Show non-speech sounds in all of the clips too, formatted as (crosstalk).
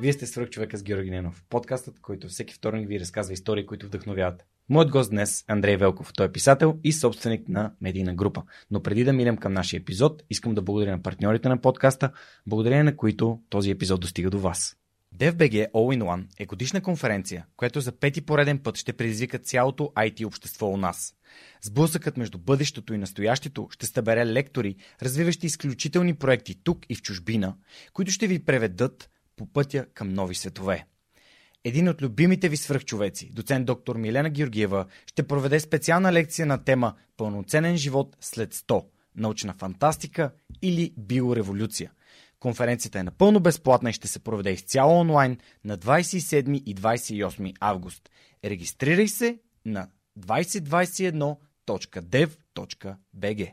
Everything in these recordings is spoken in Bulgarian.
Вие сте свръх човека с Георги Ненов. Подкастът, който всеки вторник ви разказва истории, които вдъхновяват. Моят гост днес Андрей Велков. Той е писател и собственик на медийна група. Но преди да минем към нашия епизод, искам да благодаря на партньорите на подкаста, благодарение на които този епизод достига до вас. DFBG All in One е годишна конференция, която за пети пореден път ще предизвика цялото IT общество у нас. Сблъсъкът между бъдещето и настоящето ще събере лектори, развиващи изключителни проекти тук и в чужбина, които ще ви преведат по пътя към нови светове. Един от любимите ви свръхчовеци, доцент доктор Милена Георгиева, ще проведе специална лекция на тема Пълноценен живот след 100 научна фантастика или биореволюция. Конференцията е напълно безплатна и ще се проведе изцяло онлайн на 27 и 28 август. Регистрирай се на 2021.dev.bg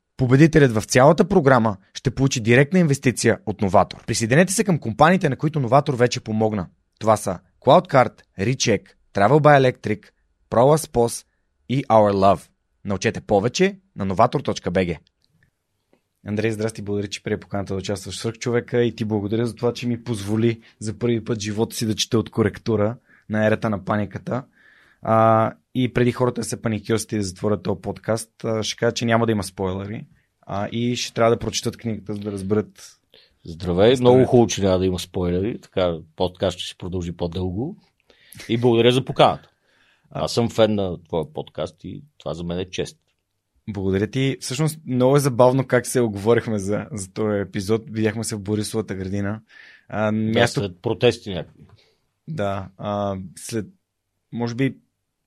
Победителят в цялата програма ще получи директна инвестиция от Новатор. Присъединете се към компаниите, на които Новатор вече помогна. Това са CloudCard, Recheck, Travel by Electric, ProLaspos и Our Love. Научете повече на novator.bg. Андрей, здрасти, благодаря, че прие поканата да участваш в човека и ти благодаря за това, че ми позволи за първи път живота си да чета от коректура на ерата на паниката. А, и преди хората се паникьости да затворят този подкаст, ще кажа, че няма да има спойлери а, и ще трябва да прочитат книгата, за да разберат. Здравей, много хубаво, че няма да има спойлери, така подкаст ще се продължи по-дълго. И благодаря за поканата. Аз съм фен на твоя подкаст и това за мен е чест. Благодаря ти. Всъщност много е забавно как се оговорихме за, за този епизод. Видяхме се в Борисовата градина. А, място... Да, след протести някакви. Да, а, след може би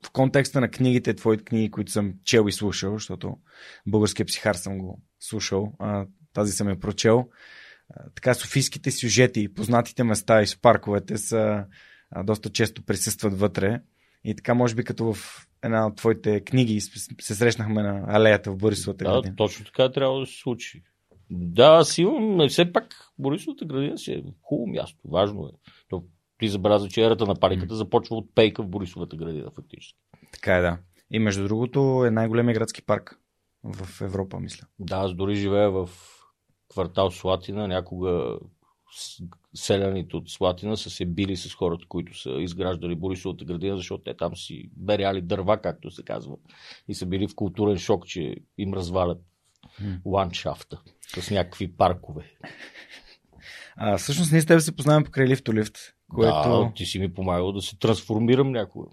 в контекста на книгите, твоите книги, които съм чел и слушал, защото българския психар съм го слушал, а, тази съм я прочел. А, така, софийските сюжети, познатите места и с парковете са а, доста често присъстват вътре. И така, може би като в една от твоите книги се срещнахме на алеята в Борисовата градина. Да, точно така трябва да се случи. Да, аз имам, все пак Борисовата градина си е хубаво място, важно е. Ти забеляза, че ерата на паниката започва от пейка в Борисовата градина, фактически. Така е, да. И между другото е най-големия градски парк в Европа, мисля. Да, аз дори живея в квартал Слатина. Някога селяните от Слатина са се били с хората, които са изграждали Борисовата градина, защото те там си беряли дърва, както се казва. И са били в културен шок, че им развалят ландшафта с някакви паркове. А, всъщност ние с теб се познаваме покрай лифтолифт. Което... Да, ти си ми помагал да се трансформирам някога.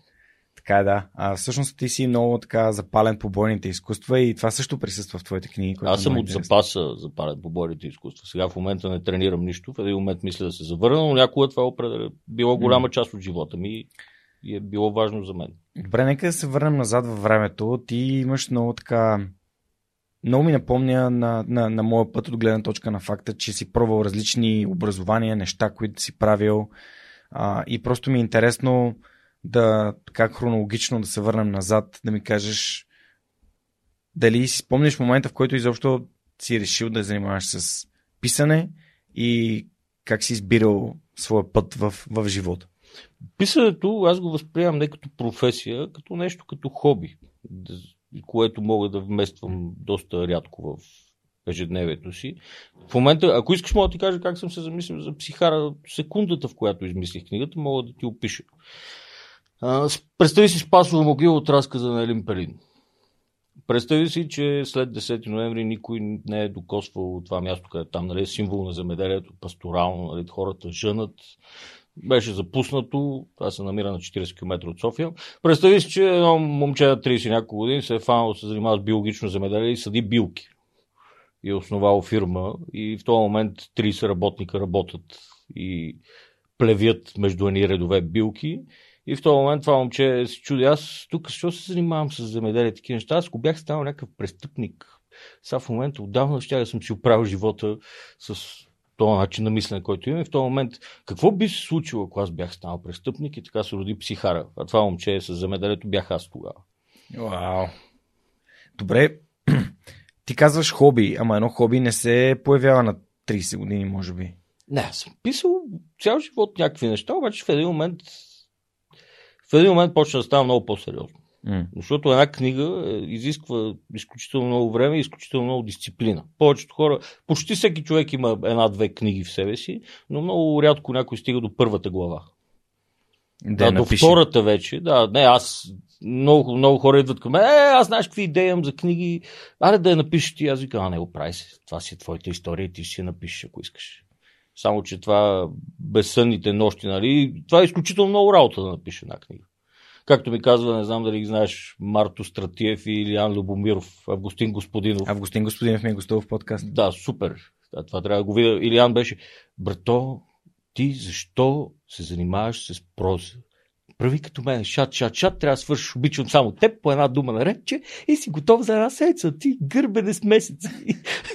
Така е, да. А, всъщност ти си много така запален по бойните изкуства и това също присъства в твоите книги. Аз съм от запаса запален по бойните изкуства. Сега в момента не тренирам нищо. В един момент мисля да се завърна, но някога това е било голяма част от живота ми и е било важно за мен. Добре, нека да се върнем назад във времето. Ти имаш много така много ми напомня на, на, на моя път от гледна точка на факта, че си пробвал различни образования, неща, които си правил. А, и просто ми е интересно да така хронологично да се върнем назад, да ми кажеш дали си спомняш момента, в който изобщо си решил да занимаваш с писане и как си избирал своя път в, в живота? Писането аз го възприемам не като професия, като нещо като хоби, което мога да вмествам доста рядко в ежедневието си. В момента, ако искаш, мога да ти кажа как съм се замислил за психара. Секундата, в която измислих книгата, мога да ти опиша. Представи си Спасова могила от разказа на Елин Пелин. Представи си, че след 10 ноември никой не е докосвал това място, където там нали, е символ на земеделието, пасторално, нали, хората жънат. Беше запуснато, това се намира на 40 км от София. Представи си, че едно момче на 30 няколко години се е фанало да се занимава с биологично земеделие и съди билки. Е основал фирма и в този момент 30 работника работят и плевят между едни редове билки. И в този момент това момче се чуди, аз тук защо се занимавам с земеделие такива неща? Аз ако бях станал някакъв престъпник, сега в момента отдавна ще да съм си оправил живота с този начин на мислене, който имам. И в този момент, какво би се случило, ако аз бях станал престъпник и така се роди психара? А това момче с земеделието бях аз тогава. Вау. Добре, (clears throat) ти казваш хоби, ама едно хоби не се появява на 30 години, може би. Не, съм писал цял живот някакви неща, обаче в един момент в един момент почна да става много по-сериозно. М. Защото една книга е, изисква изключително много време и изключително много дисциплина. Повечето хора, почти всеки човек има една-две книги в себе си, но много рядко някой стига до първата глава. Да, Да, до втората вече. Да, не, аз. Много, много хора идват към мен. Е, аз знаеш какви идеи имам за книги. Аре да я напишеш ти. Аз викам, а не го прави си. Това си е твоята история и ти ще си я напишеш, ако искаш. Само, че това безсънните нощи, нали? Това е изключително много работа да напише една книга. Както ми казва, не знам дали ги знаеш, Марто Стратиев и Илиан Любомиров, Августин Господинов. Августин Господинов ми е гостувал в подкаст. Да, супер. Да, това трябва да го видя. Илиан беше, брато, ти защо се занимаваш с проза? Прави като мен, шат, шат, шат, трябва да свършиш, обичам само теб по една дума на рече и си готов за една седмица. Ти гърбене с месец.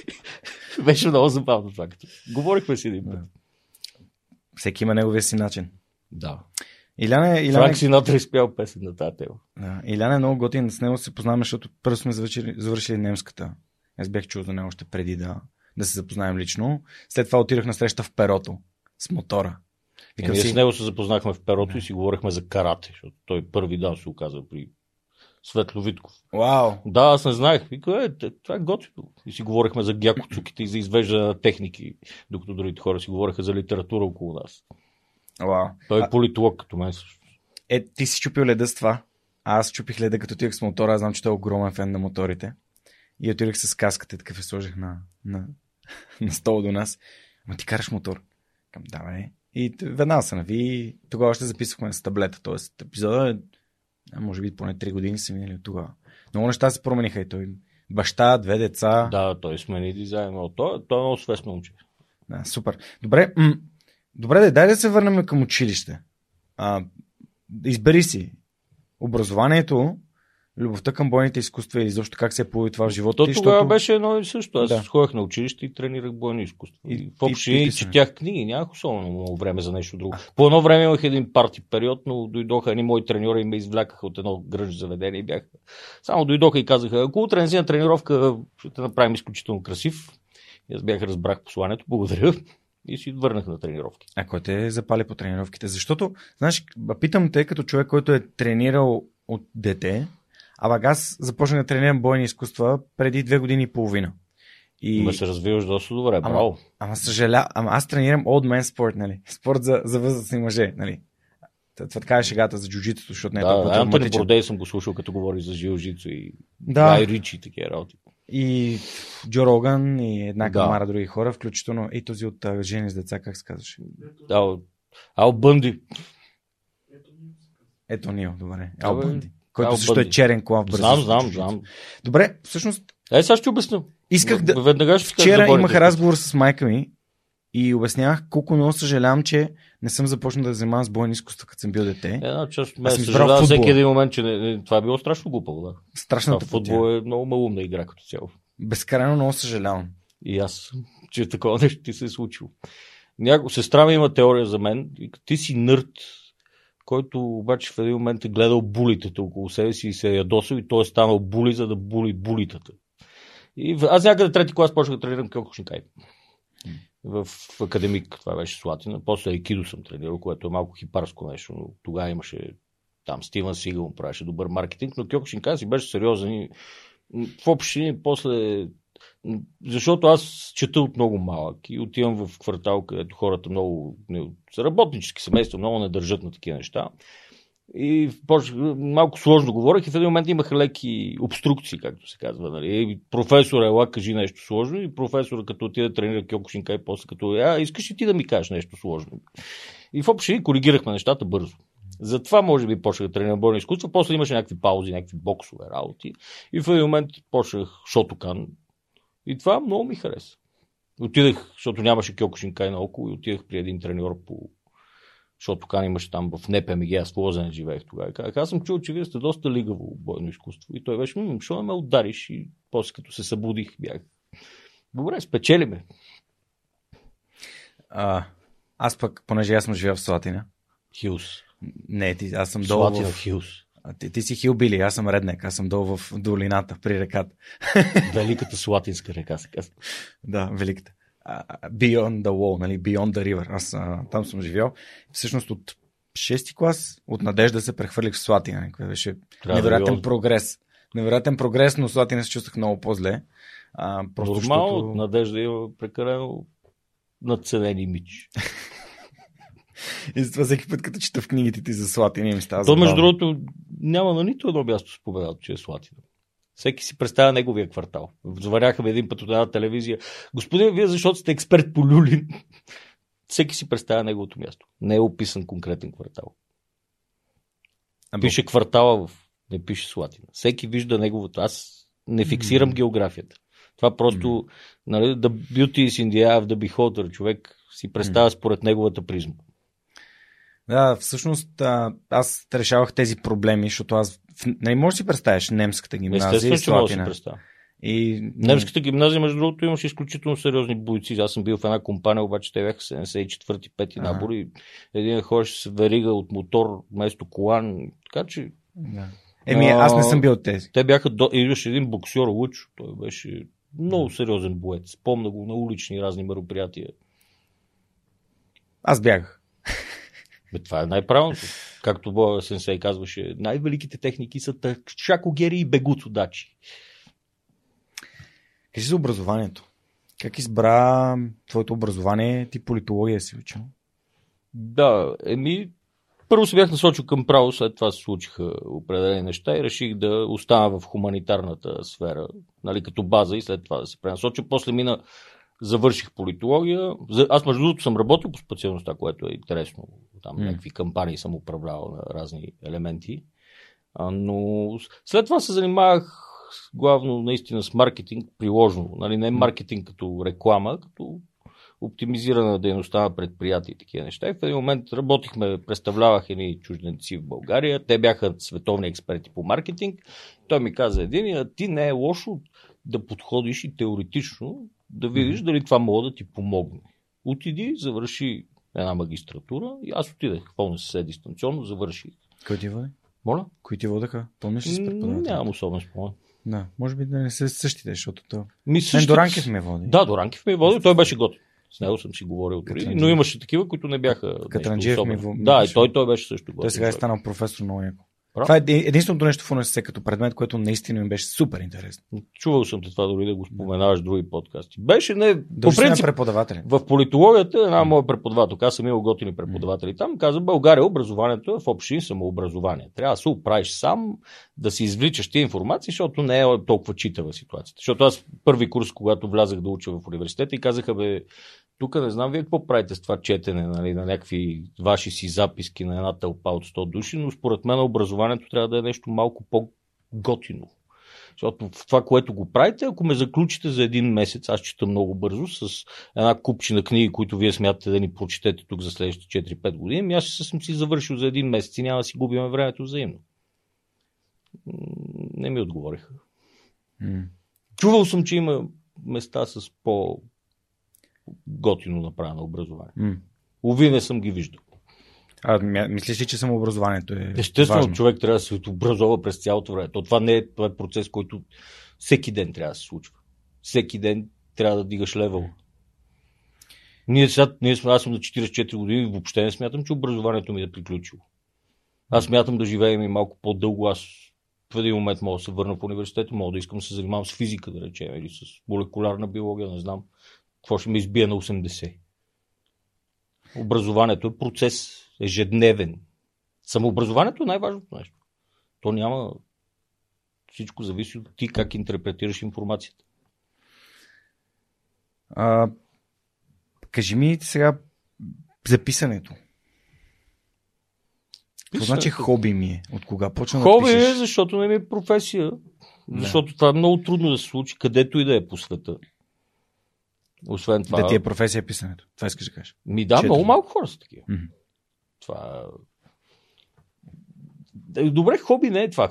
(laughs) беше много забавно това. Като... Говорихме си един път. Всеки има неговия си начин. Да. Иляне, Иляне, Франк Синатра изпял песен на тази тема. да, Иляне е много готин, с него се познаваме, защото първо сме завършили, завършили немската. Аз бях чул за него още преди да, да се запознаем лично. След това отидах на среща в перото с мотора. Викам ние си, с него се запознахме в перото и си говорихме за карате, защото той първи дан се оказа при Светло Витков. вау, Да, аз не знаех. Вика, е, това е готино. И си говорихме за гякоцуките и за извеждане на техники, докато другите хора си говореха за литература около нас. вау. Той е А- политолог като мен също. Е, ти си чупил леда с това. А аз чупих леда като отидах с мотора. Аз знам, че той е огромен фен на моторите. И отидах с каската и такъв я сложих на, на, (laughs) на стола до нас. Ма ти караш мотор. Към, да, бе. И веднага се нави. Тогава още записахме с таблета. Тоест, епизода е, може би поне 3 години са минали от тогава. Много неща се промениха и той. Баща, две деца. Да, той смени дизайн. Но той, той е много свестно момче. Да, супер. Добре, м- добре, дай, дай да се върнем към училище. А, избери си образованието, любовта към бойните изкуства и защо как се е появи това в живота То ти, тогава защото... беше едно и също. Аз Да. ходех на училище и тренирах бойно изкуство. И- И, и- в общи и и четях книги. Нямах особено много време за нещо друго. По едно време имах един парти период, но дойдоха едни мои треньори и ме извлякаха от едно гръж заведение и бях. Само дойдоха и казаха, ако утре не си на тренировка, ще те направим изключително красив. И аз бях разбрах посланието, благодаря. И си върнах на тренировки. А кой те запали по тренировките? Защото, знаеш, питам те като човек, който е тренирал от дете, а пък аз започнах да тренирам бойни изкуства преди две години и половина. И... Ме се развиваш доста добре, Ама- браво. Ама съжаля, ама аз тренирам old man спорт, нали? Спорт за, за възрастни мъже, нали? Това така е шегата за джуджитото, защото не е Да, толкова Антони травматичен. Бродей съм го слушал, като говори за жилжицо и Да. Гай Ричи и такива работи. И Джо Роган и една Да. камара други хора, включително и този от Жени с деца, как се казваше? Ал, Ал Бънди. Ето Нил, добре. Да, Ал. Бънди. Който Ал също е черен бързо. Знам, с знам, джуджитсу. знам. Добре, всъщност Е, сега ще обясня. исках да... Веднага ще Вчера за имах разговор с майка ми и обяснявах колко много съжалявам, че не съм започнал да занимавам с бойни изкуства, като съм бил дете. Една част от Аз мен съм съжалява избрал всеки един момент, че не, не, това е било страшно глупаво. Да. Страшната Това футбол е много малумна игра като цяло. Безкрайно много съжалявам. И аз, че такова (laughs) нещо ти се е случило. Няко, сестра ми има теория за мен. Ти си нърд, който обаче в един момент е гледал булитата около себе си и се е ядосал и той е станал були, за да були булитата. И аз някъде трети клас почнах да тренирам кьокушникай. В, академик, това беше Слатина. После айкидо съм тренирал, което е малко хипарско нещо, но тогава имаше там Стивън Сигъл правеше добър маркетинг, но Кьокушинкай си беше сериозен и в общини после защото аз чета от много малък и отивам в квартал, където хората много работнически семейства, много не държат на такива неща. И почнах, малко сложно говорех и в един момент имаха леки обструкции, както се казва. Нали? И професор ела, кажи нещо сложно и професора като отиде да тренира Кьокушинка и после като, а, искаш ли ти да ми кажеш нещо сложно? И в общи коригирахме нещата бързо. Затова може би почнах да тренирам бойно изкуство. После имаше някакви паузи, някакви боксове работи. И в един момент почнах Шотокан. И това много ми хареса. Отидах, защото нямаше Кьокушинкай наоколо и отидах при един треньор по защото Кан имаше там в НПМГ, аз в Лозен живеех тогава. Казах, аз съм чул, че вие сте доста лигаво бойно изкуство. И той беше, защо не ме удариш? И после като се събудих, бях. Добре, спечелиме. А, аз пък, понеже аз съм живял в Слатина. Хилс. Не, ти, аз съм долу Слатина в... Хилс. Ти, ти си хилбили, аз съм реднек, аз съм долу в долината, при реката. (laughs) Великата Слатинска река се казва. Да, великата. Beyond the wall, нали? Beyond the river. Аз а, там съм живял. Всъщност от шести клас от Надежда се прехвърлих в Слатина. нали, което беше да невероятен ви- прогрес. Невероятен прогрес, но Слатина се чувствах много по-зле. А, просто Нормално, защото... Надежда има прекалено надценен имидж. (laughs) И затова всеки път, като чета в книгите ти за Слатина, ми става То, между другото, няма на нито едно място споменато, че е Слатина. Всеки си представя неговия квартал. Ме един път от една телевизия. Господин, вие защото сте експерт по Люлин. (laughs) Всеки си представя неговото място. Не е описан конкретен квартал. Ами, Пише квартала в... Не пише Слатина. Всеки вижда неговото. Аз не фиксирам географията. Това просто, нали, the beauty is in the eye of the beholder. Човек си представя според неговата призма. Да, всъщност а, аз решавах тези проблеми, защото аз не можеш да си представиш немската гимназия Естествено, че мога да си Слатина. представя. И... Немската гимназия, между другото, имаше изключително сериозни бойци. Аз съм бил в една компания, обаче те бяха 74-5 Ага. набор и един ходеше с верига от мотор вместо колан. Така че Да. Еми, аз не съм бил от тези. те бяха... До... И имаше един боксер Лучо. Той беше много сериозен боец. Помня го на улични разни мероприятия. Аз бягах. Бе, това е най-правилното. Както Боя Сенсей казваше, най-великите техники са шакогери и бегуцодачи. Кажи за образованието. Как избра твоето образование? Ти политология си учил. Да, еми, първо се бях насочил към право, след това се случиха определени неща и реших да остана в хуманитарната сфера, нали, като база и след това да се пренасоча. После мина, завърших политология. Аз между другото съм работил по специалността, което е интересно. Там някакви кампании съм управлявал на разни елементи. А, но след това се занимавах главно наистина с маркетинг приложно. Нали, не маркетинг като реклама, като оптимизиране на дейността на предприятия и такива неща. И в един момент работихме, представлявах едни чужденци в България. Те бяха световни експерти по маркетинг. Той ми каза един, а ти не е лошо да подходиш и теоретично да видиш дали това мога да ти помогне. Отиди, завърши една магистратура и аз отидах в ОНСС дистанционно, завърших. Кой ти води? Моля? Кои ти водеха? Помниш ли с преподавател? Нямам особен спомен. Да, може би да не са същите, защото то... Ми, Мен същите- Доранкев ме води. Да, Доранкив ми е водил, той беше готин. С него съм си говорил Катранджиев. но имаше такива, които не бяха Катранджиев ми во- Да, и той, той беше също готин. Той сега е станал професор много яко. Това е еди- единственото нещо в университет като предмет, което наистина ми беше супер интересно. Чувал съм те това дори да го споменаваш в други подкасти. Беше не... По Дължи на принцип, преподаватели. в политологията една моя преподавател, аз съм имал готини преподаватели там, каза, България образованието е в общин самообразование. Трябва да се оправиш сам, да си извличаш тия информации, защото не е толкова читава ситуацията. Защото аз първи курс, когато влязах да уча в университета и казаха, бе, тук не знам вие какво правите с това четене нали, на някакви ваши си записки на една тълпа от 100 души, но според мен образованието трябва да е нещо малко по-готино. Защото в това, което го правите, ако ме заключите за един месец, аз чета много бързо, с една купчина книги, които вие смятате да ни прочетете тук за следващите 4-5 години, ами аз ще съм си завършил за един месец и няма да си губим времето взаимно. Не ми отговориха. М. Чувал съм, че има места с по готино направено образование. М. Уви не съм ги виждал. А, мислиш ли, че самообразованието е Естествено, важно? човек трябва да се образова през цялото време. То това не е, това е процес, който всеки ден трябва да се случва. Всеки ден трябва да дигаш левел. Ние сега, ние сме, аз съм на 44 години и въобще не смятам, че образованието ми е приключило. Аз смятам да живеем и малко по-дълго. Аз в един момент мога да се върна по университета, мога да искам да се занимавам с физика, да речем, или с молекулярна биология, не знам. Какво ще ме избие на 80. Образованието е процес, ежедневен. Самообразованието е най-важното нещо. То няма... Всичко зависи от ти как интерпретираш информацията. А, кажи ми сега записането. Какво значи хоби ми е? От кога почна Хоби да пишеш? е, защото не ми е професия. Защото това е много трудно да се случи, където и да е по света. Освен това. Да ти е професия писането. Това искаш да кажеш. Ми да, Четири. много малко хора са такива. Мгм. Това. Добре, хоби не е това.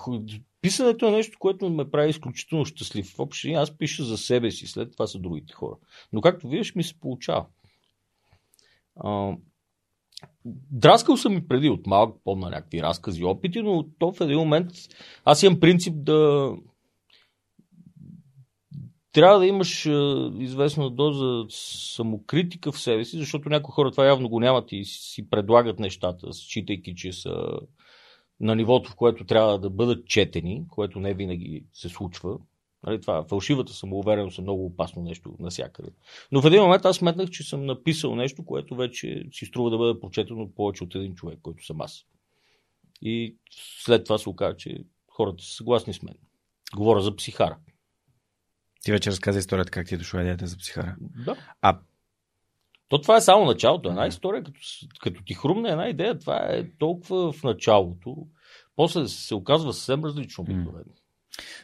Писането е нещо, което ме прави изключително щастлив. Въобще аз пиша за себе си, след това са другите хора. Но както виждаш, ми се получава. А, драскал съм и преди от малък, помня някакви разкази, опити, но то в един момент аз имам принцип да трябва да имаш известна доза самокритика в себе си, защото някои хора това явно го нямат и си предлагат нещата, считайки, че са на нивото, в което трябва да бъдат четени, което не винаги се случва. Нали, това, фалшивата самоувереност е много опасно нещо навсякъде. Но в един момент аз сметнах, че съм написал нещо, което вече си струва да бъде прочетено от повече от един човек, който съм аз. И след това се оказа, че хората са съгласни с мен. Говоря за психара. Ти вече разказа историята как ти е дошла идеята за психара. Да. А То това е само началото. Една история, като, като ти хрумне една идея, това е толкова в началото. После се оказва съвсем различно обикновено.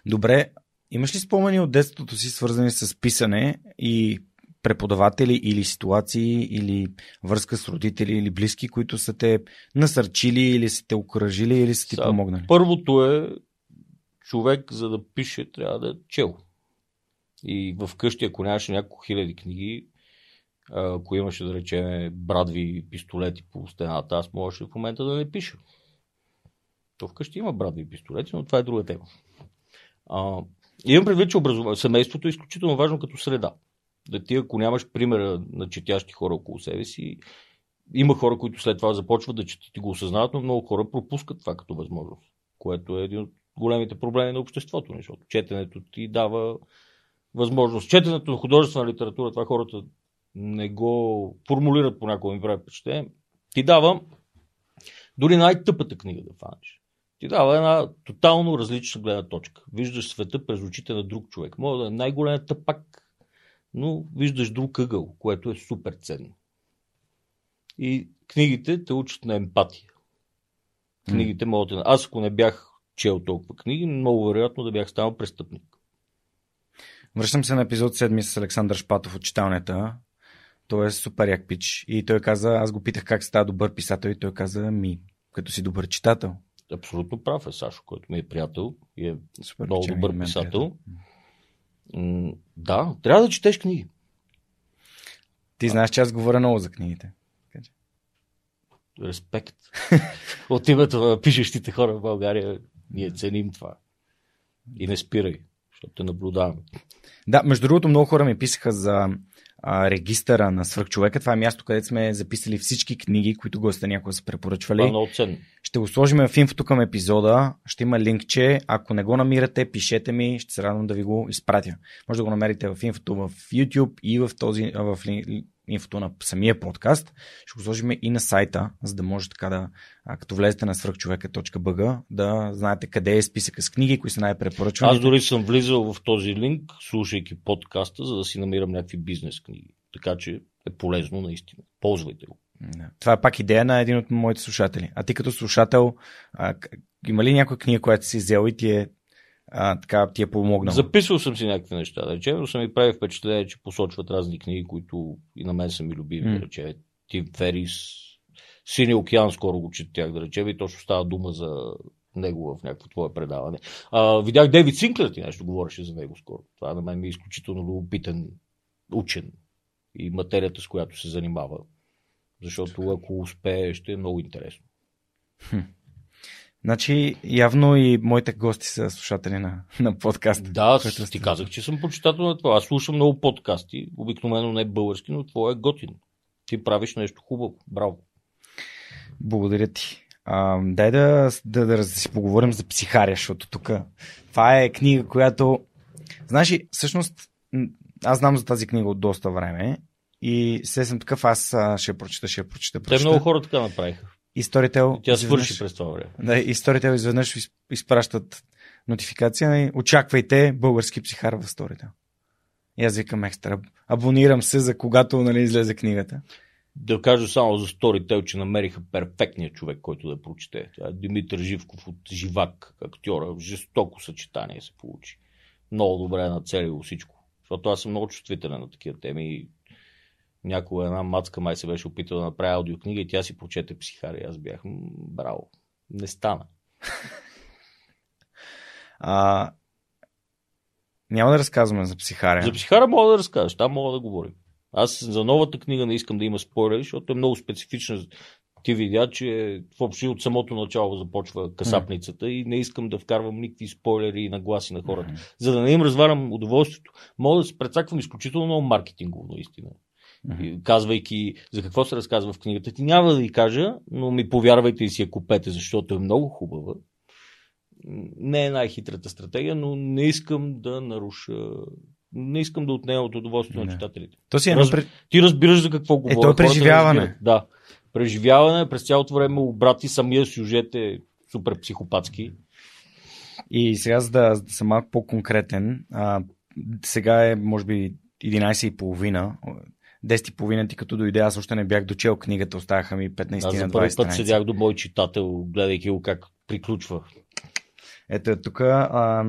добре, имаш ли спомени от детството си, свързани с писане и преподаватели или ситуации, или връзка с родители или близки, които са те насърчили или са те окоръжили или са ти Сега, помогнали? Първото е, човек за да пише трябва да е чел. И в къщи, ако нямаше няколко хиляди книги, ако имаше, да речем, брадви пистолети по стената, аз можеше в момента да не пиша. То вкъщи има брадви пистолети, но това е друга тема. А, имам предвид, че образова... семейството е изключително важно като среда. Да ти, ако нямаш примера на четящи хора около себе си, има хора, които след това започват да четат и го осъзнават, но много хора пропускат това като възможност, което е един от големите проблеми на обществото, защото четенето ти дава възможност. Четенето на художествена литература, това хората не го формулират понякога, ми прави впечатление, ти дава дори най-тъпата книга да фанеш. Ти дава една тотално различна гледна точка. Виждаш света през очите на друг човек. Може да е най-големият тъпак, но виждаш друг ъгъл, което е супер ценно. И книгите те учат на емпатия. Книгите могат. Аз ако не бях чел толкова книги, много вероятно да бях станал престъпник. Връщам се на епизод 7 с Александър Шпатов от читалнята. Той е супер як пич. И той каза, аз го питах как става добър писател и той каза, ми, като си добър читател. Абсолютно прав е Сашо, който ми е приятел и е Супер много пич, и добър писател. приятел. Да, трябва да четеш книги. Ти знаеш, че аз говоря много за книгите. Респект. (laughs) От името на пишещите хора в България ние ценим това. И не спирай, защото те наблюдаваме. Да, между другото, много хора ми писаха за а, регистъра на свръхчовека. Това е място, където сме записали всички книги, които гостите някога са препоръчвали. Това е много ценно. Ще го сложим в инфото към епизода. Ще има линкче. Ако не го намирате, пишете ми. Ще се радвам да ви го изпратя. Може да го намерите в инфото в YouTube и в, този, в инфото на самия подкаст. Ще го сложим и на сайта, за да може така да, като влезете на свръхчовека.bg, да знаете къде е списъка с книги, кои са най-препоръчвани. Аз дори съм влизал в този линк, слушайки подкаста, за да си намирам някакви бизнес книги. Така че е полезно наистина. Ползвайте го. Това е пак идея на един от моите слушатели. А ти като слушател, а, има ли някоя книга, която си взел и ти е, а, така, ти е помогнала? Записвал съм си някакви неща, да речем, но са ми прави впечатление, че посочват разни книги, които и на мен са ми любими, М. да речем. Тим Ферис, Синия океан, скоро го четях, да речем, и точно става дума за него в някакво твое предаване. А, видях Дейвид Синклер, ти нещо говореше за него скоро. Това на мен ми е изключително любопитен учен и материята, с която се занимава. Защото ако успее, ще е много интересно. Значи, явно и моите гости са слушатели на, на подкаст. Да, ти сте- казах, че съм почитател на това. Аз слушам много подкасти, обикновено не български, но твое е готин. Ти правиш нещо хубаво. Браво. Благодаря ти. А, дай да, да, да, да си поговорим за психария, защото тук това е книга, която... Знаеш, всъщност, аз знам за тази книга от доста време и се съм такъв, аз ще я прочита, ще я прочита, Те прочита. много хора така направиха. И Storytel... И тя свърши през това време. Да, и Storytel изведнъж из- изпращат нотификация и очаквайте български психар в Storytel. И аз викам екстра. Абонирам се за когато нали, излезе книгата. Да кажа само за Storytel, че намериха перфектния човек, който да прочете. Това е Димитър Живков от Живак, актьора. Жестоко съчетание се получи. Много добре е нацелило всичко. Защото аз съм много чувствителен на такива теми. Някога една мацка май се беше опитала да направи аудиокнига и тя си прочете психари. Аз бях браво. Не стана. (laughs) А, няма да разказваме за психаря. За психара мога да разкажеш, там мога да говорим. Аз за новата книга не искам да има спойлери, защото е много специфична. Ти видя, че въобще от самото начало започва касапницата и не искам да вкарвам никакви спойлери и нагласи на хората. За да не им развалям удоволствието, мога да се прецаквам изключително много маркетингово, наистина. Казвайки за какво се разказва в книгата. Ти няма да ви кажа, но ми повярвайте и си я купете, защото е много хубава. Не е най-хитрата стратегия, но не искам да наруша. Не искам да отнема от удоволствието на читателите. То си е Раз- пред... Ти разбираш за какво говоря. то е преживяване. Да. Преживяване през цялото време обрати самия сюжет е супер психопатски. И сега, за да, за да съм малко по-конкретен, а, сега е, може би, 11.30. 10.30 ти като дойде, аз още не бях дочел книгата, оставаха ми 15 Аз за на 20 първи път седях до мой читател, гледайки го как приключва. Ето, тук а,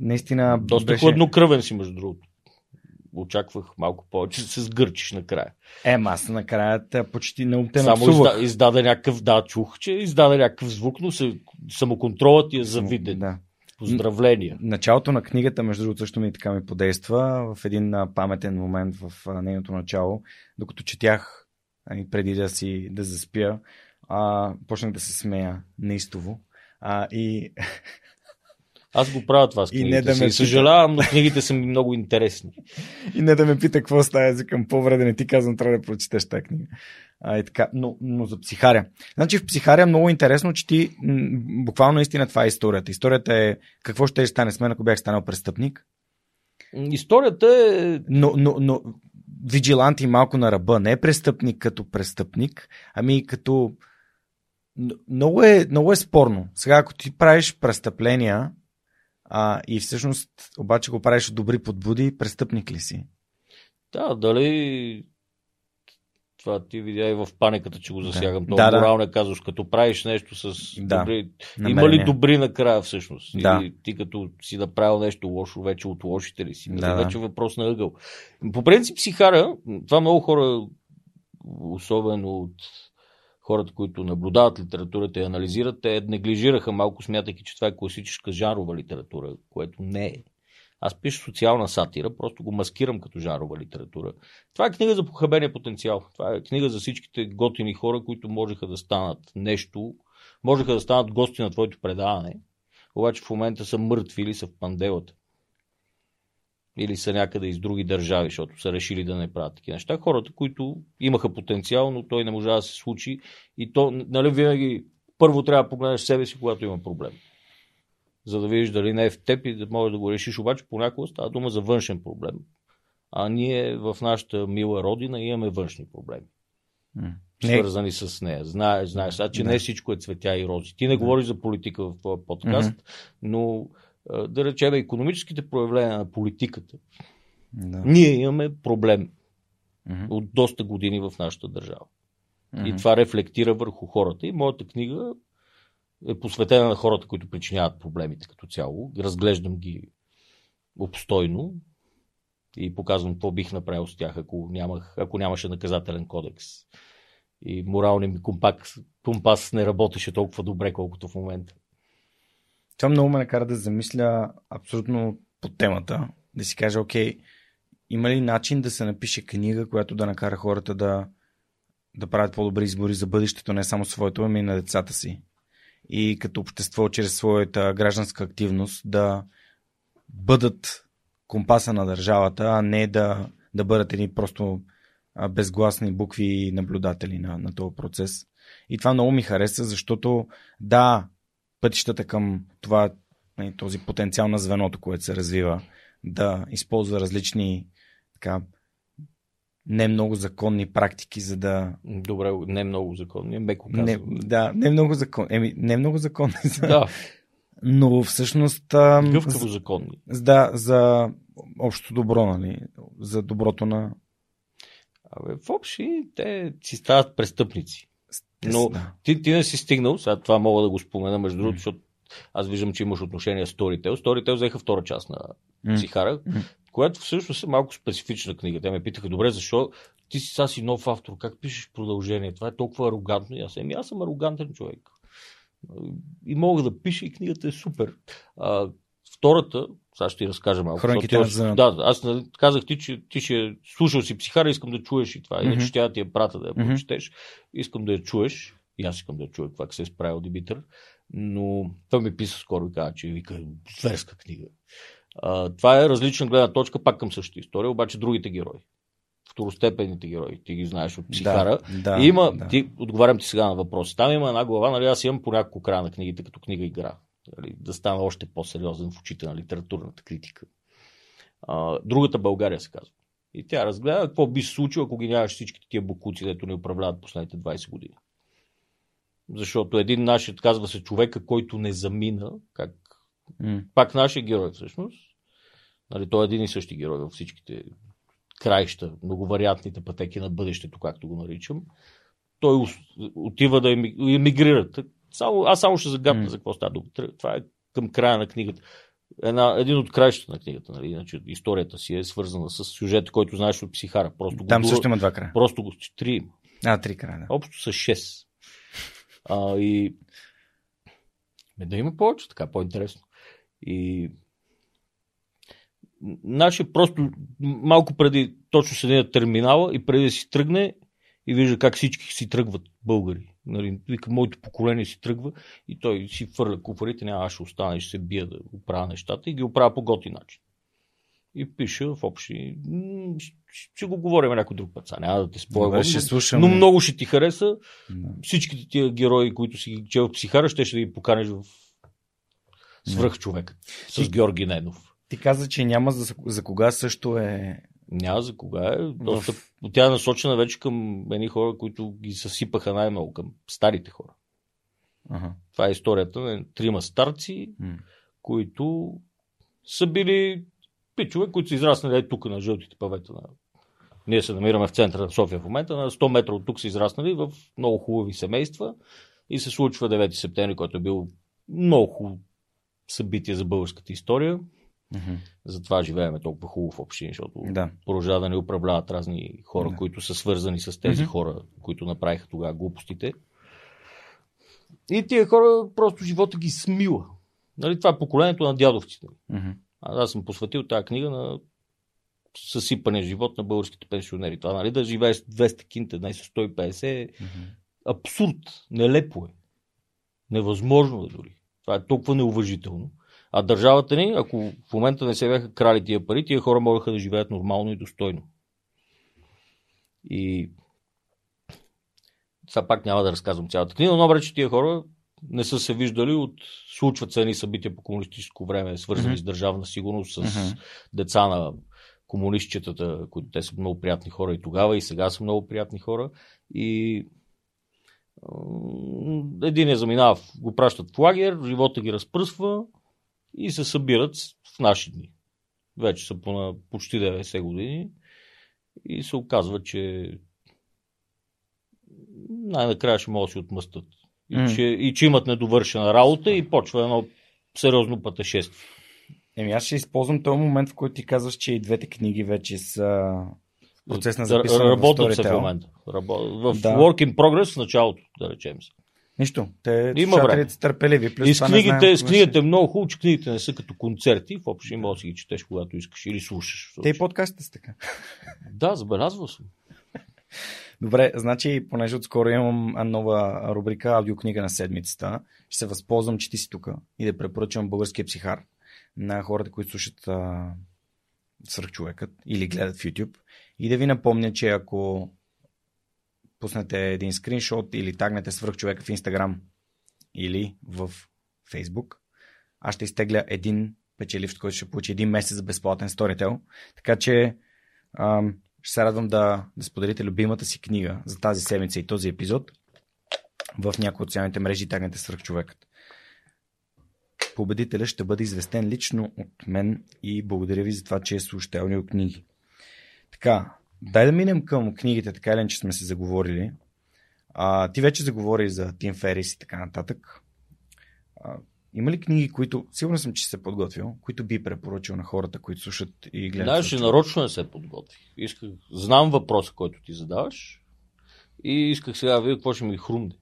наистина Доста беше... хладнокръвен си, между другото. Очаквах малко повече да се сгърчиш накрая. Е, аз накрая почти не те Само изда, издаде някакъв, да, чух, че издаде някакъв звук, но се, самоконтролът ти е завиден. Да. Поздравления. Началото на книгата, между другото, също ми така ми подейства в един паметен момент в нейното начало, докато четях преди да си да заспя, а, почнах да се смея неистово. А, и (laughs) Аз го правя това с И не книгите да си. ме И съжалявам, но книгите са ми много интересни. (laughs) И не да ме пита какво става, викам по-добре да не ти казвам, трябва да прочетеш тази книга. А, и така. Но, но за психаря. Значи в психаря е много интересно, че ти м, буквално наистина това е историята. Историята е какво ще стане с мен, ако бях станал престъпник. Историята е... Но, но, но вигилант и малко на ръба. Не е престъпник като престъпник, ами като... Много е, много е спорно. Сега, ако ти правиш престъпления а, и всъщност обаче го правиш от добри подбуди, престъпник ли си? Да, дали... Това ти видя и в паниката, че го засягам. Да. Това Да, да, да. казус, като правиш нещо с Да. добри... Има Намерение. ли добри накрая всъщност? Да. Или ти като си направил нещо лошо, вече от лошите ли си? Да, да. вече е въпрос на ъгъл. По принцип психара, това много хора, особено от хората, които наблюдават литературата и анализират, те неглижираха малко, смятайки, че това е класическа жанрова литература, което не е. Аз пиша социална сатира, просто го маскирам като жанрова литература. Това е книга за похабения потенциал. Това е книга за всичките готини хора, които можеха да станат нещо, можеха да станат гости на твоето предаване, обаче в момента са мъртви или са в панделата. Или са някъде из други държави, защото са решили да не правят такива неща. Хората, които имаха потенциал, но той не можа да се случи. И то, нали, винаги първо трябва да погледнеш себе си, когато има проблем. За да видиш дали не е в теб и да можеш да го решиш. Обаче понякога става дума за външен проблем. А ние в нашата мила родина имаме външни проблеми М. свързани с нея. Знаеш, знаеш, че Да. не всичко е цветя и рози. Ти не говориш за политика в този подкаст, но а, да речем економическите проявления на политиката. Да. Ние имаме проблем Мгм. от доста години в нашата държава. И Мгм. това рефлектира върху хората. И моята книга е посветена на хората, които причиняват проблемите като цяло. Разглеждам ги обстойно и показвам какво бих направил с тях, ако, нямах, ако нямаше наказателен кодекс. И моралният ми компас, компас не работеше толкова добре, колкото в момента. Това много ме накара да замисля абсолютно по темата. Да си кажа, окей, има ли начин да се напише книга, която да накара хората да, да правят по-добри избори за бъдещето, не само своето, ами и на децата си. И като общество, чрез своята гражданска активност, да бъдат компаса на държавата, а не да, да бъдат едни просто безгласни букви и наблюдатели на, на този процес. И това много ми хареса, защото да, пътищата към това, нали, този потенциал на звеното, което се развива, да използва различни така, не много законни практики, за да... Добре, не много законни, меко Не, казвам. да, не много законни. Еми, не много законни. За... да, Но всъщност... Гъвкаво законни. Да, за общото добро, нали? За доброто на... Абе, в общи те си стават престъпници. Но да. ти, ти не си стигнал, сега това мога да го спомена между другото, М. защото аз виждам, че имаш отношение с Storytel. Storytel взеха втора част на. Психара, М. която всъщност е малко специфична книга. Те ме питаха, добре, защо ти си сега си нов автор, как пишеш продължение? Това е толкова арогантно. И аз, еми, аз съм арогантен човек. И мога да пиша и книгата е супер. А, втората, сега ще ти разкажа малко. Хрониките на тя- Зъната. Да, аз нали, казах ти, че ти ще слушал си психара, искам да чуеш и това. Иначе Мгм. ще я ти я прата да я Мгм. прочетеш. Искам да я чуеш. И аз искам да чуя как се е справил Димитър. Но той ми писа скоро и каза, че вика зверска книга. А, това е различна гледна точка, пак към същата история, обаче другите герои. Второстепенните герои, ти ги знаеш от психара. Да, И има, да. ти, отговарям ти сега на въпроса. Там има една глава, нали, аз имам по няколко края на книгите, като книга игра. Нали, да стана още по-сериозен в очите на литературната критика. А, другата България се казва. И тя разгледа какво би се случило, ако ги нямаш всичките тия букуци, дето ни управляват последните 20 години. Защото един наш, казва се, човека, който не замина, как М. пак нашия герой всъщност. Нали, той е един и същи герой във всичките краища, многовариантните пътеки на бъдещето, както го наричам. Той отива да еми- емигрира. Само, аз само ще загадна за какво става дума. Това е към края на книгата. Една, един от краищата на книгата. Нали? Иначе историята си е свързана с сюжета, който знаеш от психара. Просто Там го, също има два края. Просто го три има. А, три края, да. Общо са 6. А, и... Ме да има повече, така по-интересно. И... Значи просто малко преди точно седи на терминала и преди да си тръгне и вижда как всички си тръгват българи. Нали, вика, моето поколение си тръгва и той си фърля куфарите, няма аз ще остана и ще се бия да оправя нещата и ги оправя по готи начин. И пише в общи... Ще, го говорим някой друг път. Няма да те спойвам. Слушам. но много ще ти хареса. Да. Всичките тия герои, които си ги чел психара, ще, ще ги поканеш в свръх човек. С Ти- Георги Ненов. Ти каза, че няма за, за кога също е... Няма за кога е. Доста... Тя е насочена вече към едни хора, които ги съсипаха най-много, към старите хора. Ага. Това е историята на трима старци, М. които са били пичове, които са израснали е тук на жълтите павета. На... Ние се намираме в центъра на София в момента. На 100 метра от тук са израснали в много хубави семейства и се случва 9 септември, който е бил много хубаво събитие за българската история. Мгм. Затова живееме толкова хубаво в общини, защото Да. продължава да ни управляват разни хора, Да. които са свързани с тези Мгм. хора, които направиха тогава глупостите. И тия хора просто живота ги смила. Нали, това е поколението на дядовците. А, аз съм посветил тази книга на съсипания живот на българските пенсионери. Това, нали, да живееш с 200 кинта, днес с 150 е Мгм. абсурд, нелепо е. Невъзможно е дори. Това е толкова неуважително. А държавата ни, ако в момента не се бяха крали тия пари, тия хора можеха да живеят нормално и достойно. И сега пак няма да разказвам цялата книга, но добре, че тия хора не са се виждали от случват се едни събития по комунистическо време, свързани Мгм. с държавна сигурност, с Мгм. деца на комунистчетата, които те са много приятни хора и тогава, и сега са много приятни хора. И един я заминава, го пращат в лагер, живота ги разпръсва и се събират в наши дни. Вече са по на почти 90 години и се оказва, че най-накрая ще могат да си отмъстат. И, М. че, и че имат недовършена работа и почва едно сериозно пътешествие. Еми аз ще използвам този момент, в който ти казваш, че и двете книги вече са процес на записване Работят в в момента. Рабо... В Да. Work in Progress в началото, да речем се. Нищо. Те Има са търпеливи. Плюс И с книгите, знаем с книгите е много хубаво, че книгите не са като концерти. В общи може да си ги четеш, когато искаш или слушаш. Те и подкастите са така. Да, забелязвал съм. Добре, значи, понеже отскоро имам нова рубрика аудиокнига на седмицата, ще се възползвам, че ти си тук и да препоръчам българския психар на хората, които слушат а, свръхчовекът или гледат в YouTube и да ви напомня, че ако пуснете един скриншот или тагнете свръхчовека в Instagram или в Facebook, аз ще изтегля един печеливш, който ще получи един месец безплатен Storytel. Така че ам, ще се радвам да, да споделите любимата си книга за тази седмица и този епизод в някои от социалните мрежи и тагнете свръхчовекът. Победителя ще бъде известен лично от мен и благодаря ви за това, че е слушате аудиокниги. Така, дай да минем към книгите, така или че сме се заговорили. А, ти вече заговори за Тим Ферис и така нататък. А, има ли книги, които, сигурно съм, че се подготвил, които би препоръчал на хората, които слушат и гледат? Да, ще нарочно не се подготвих. Исках, знам въпроса, който ти задаваш и исках сега да видя какво ще ми хрумне.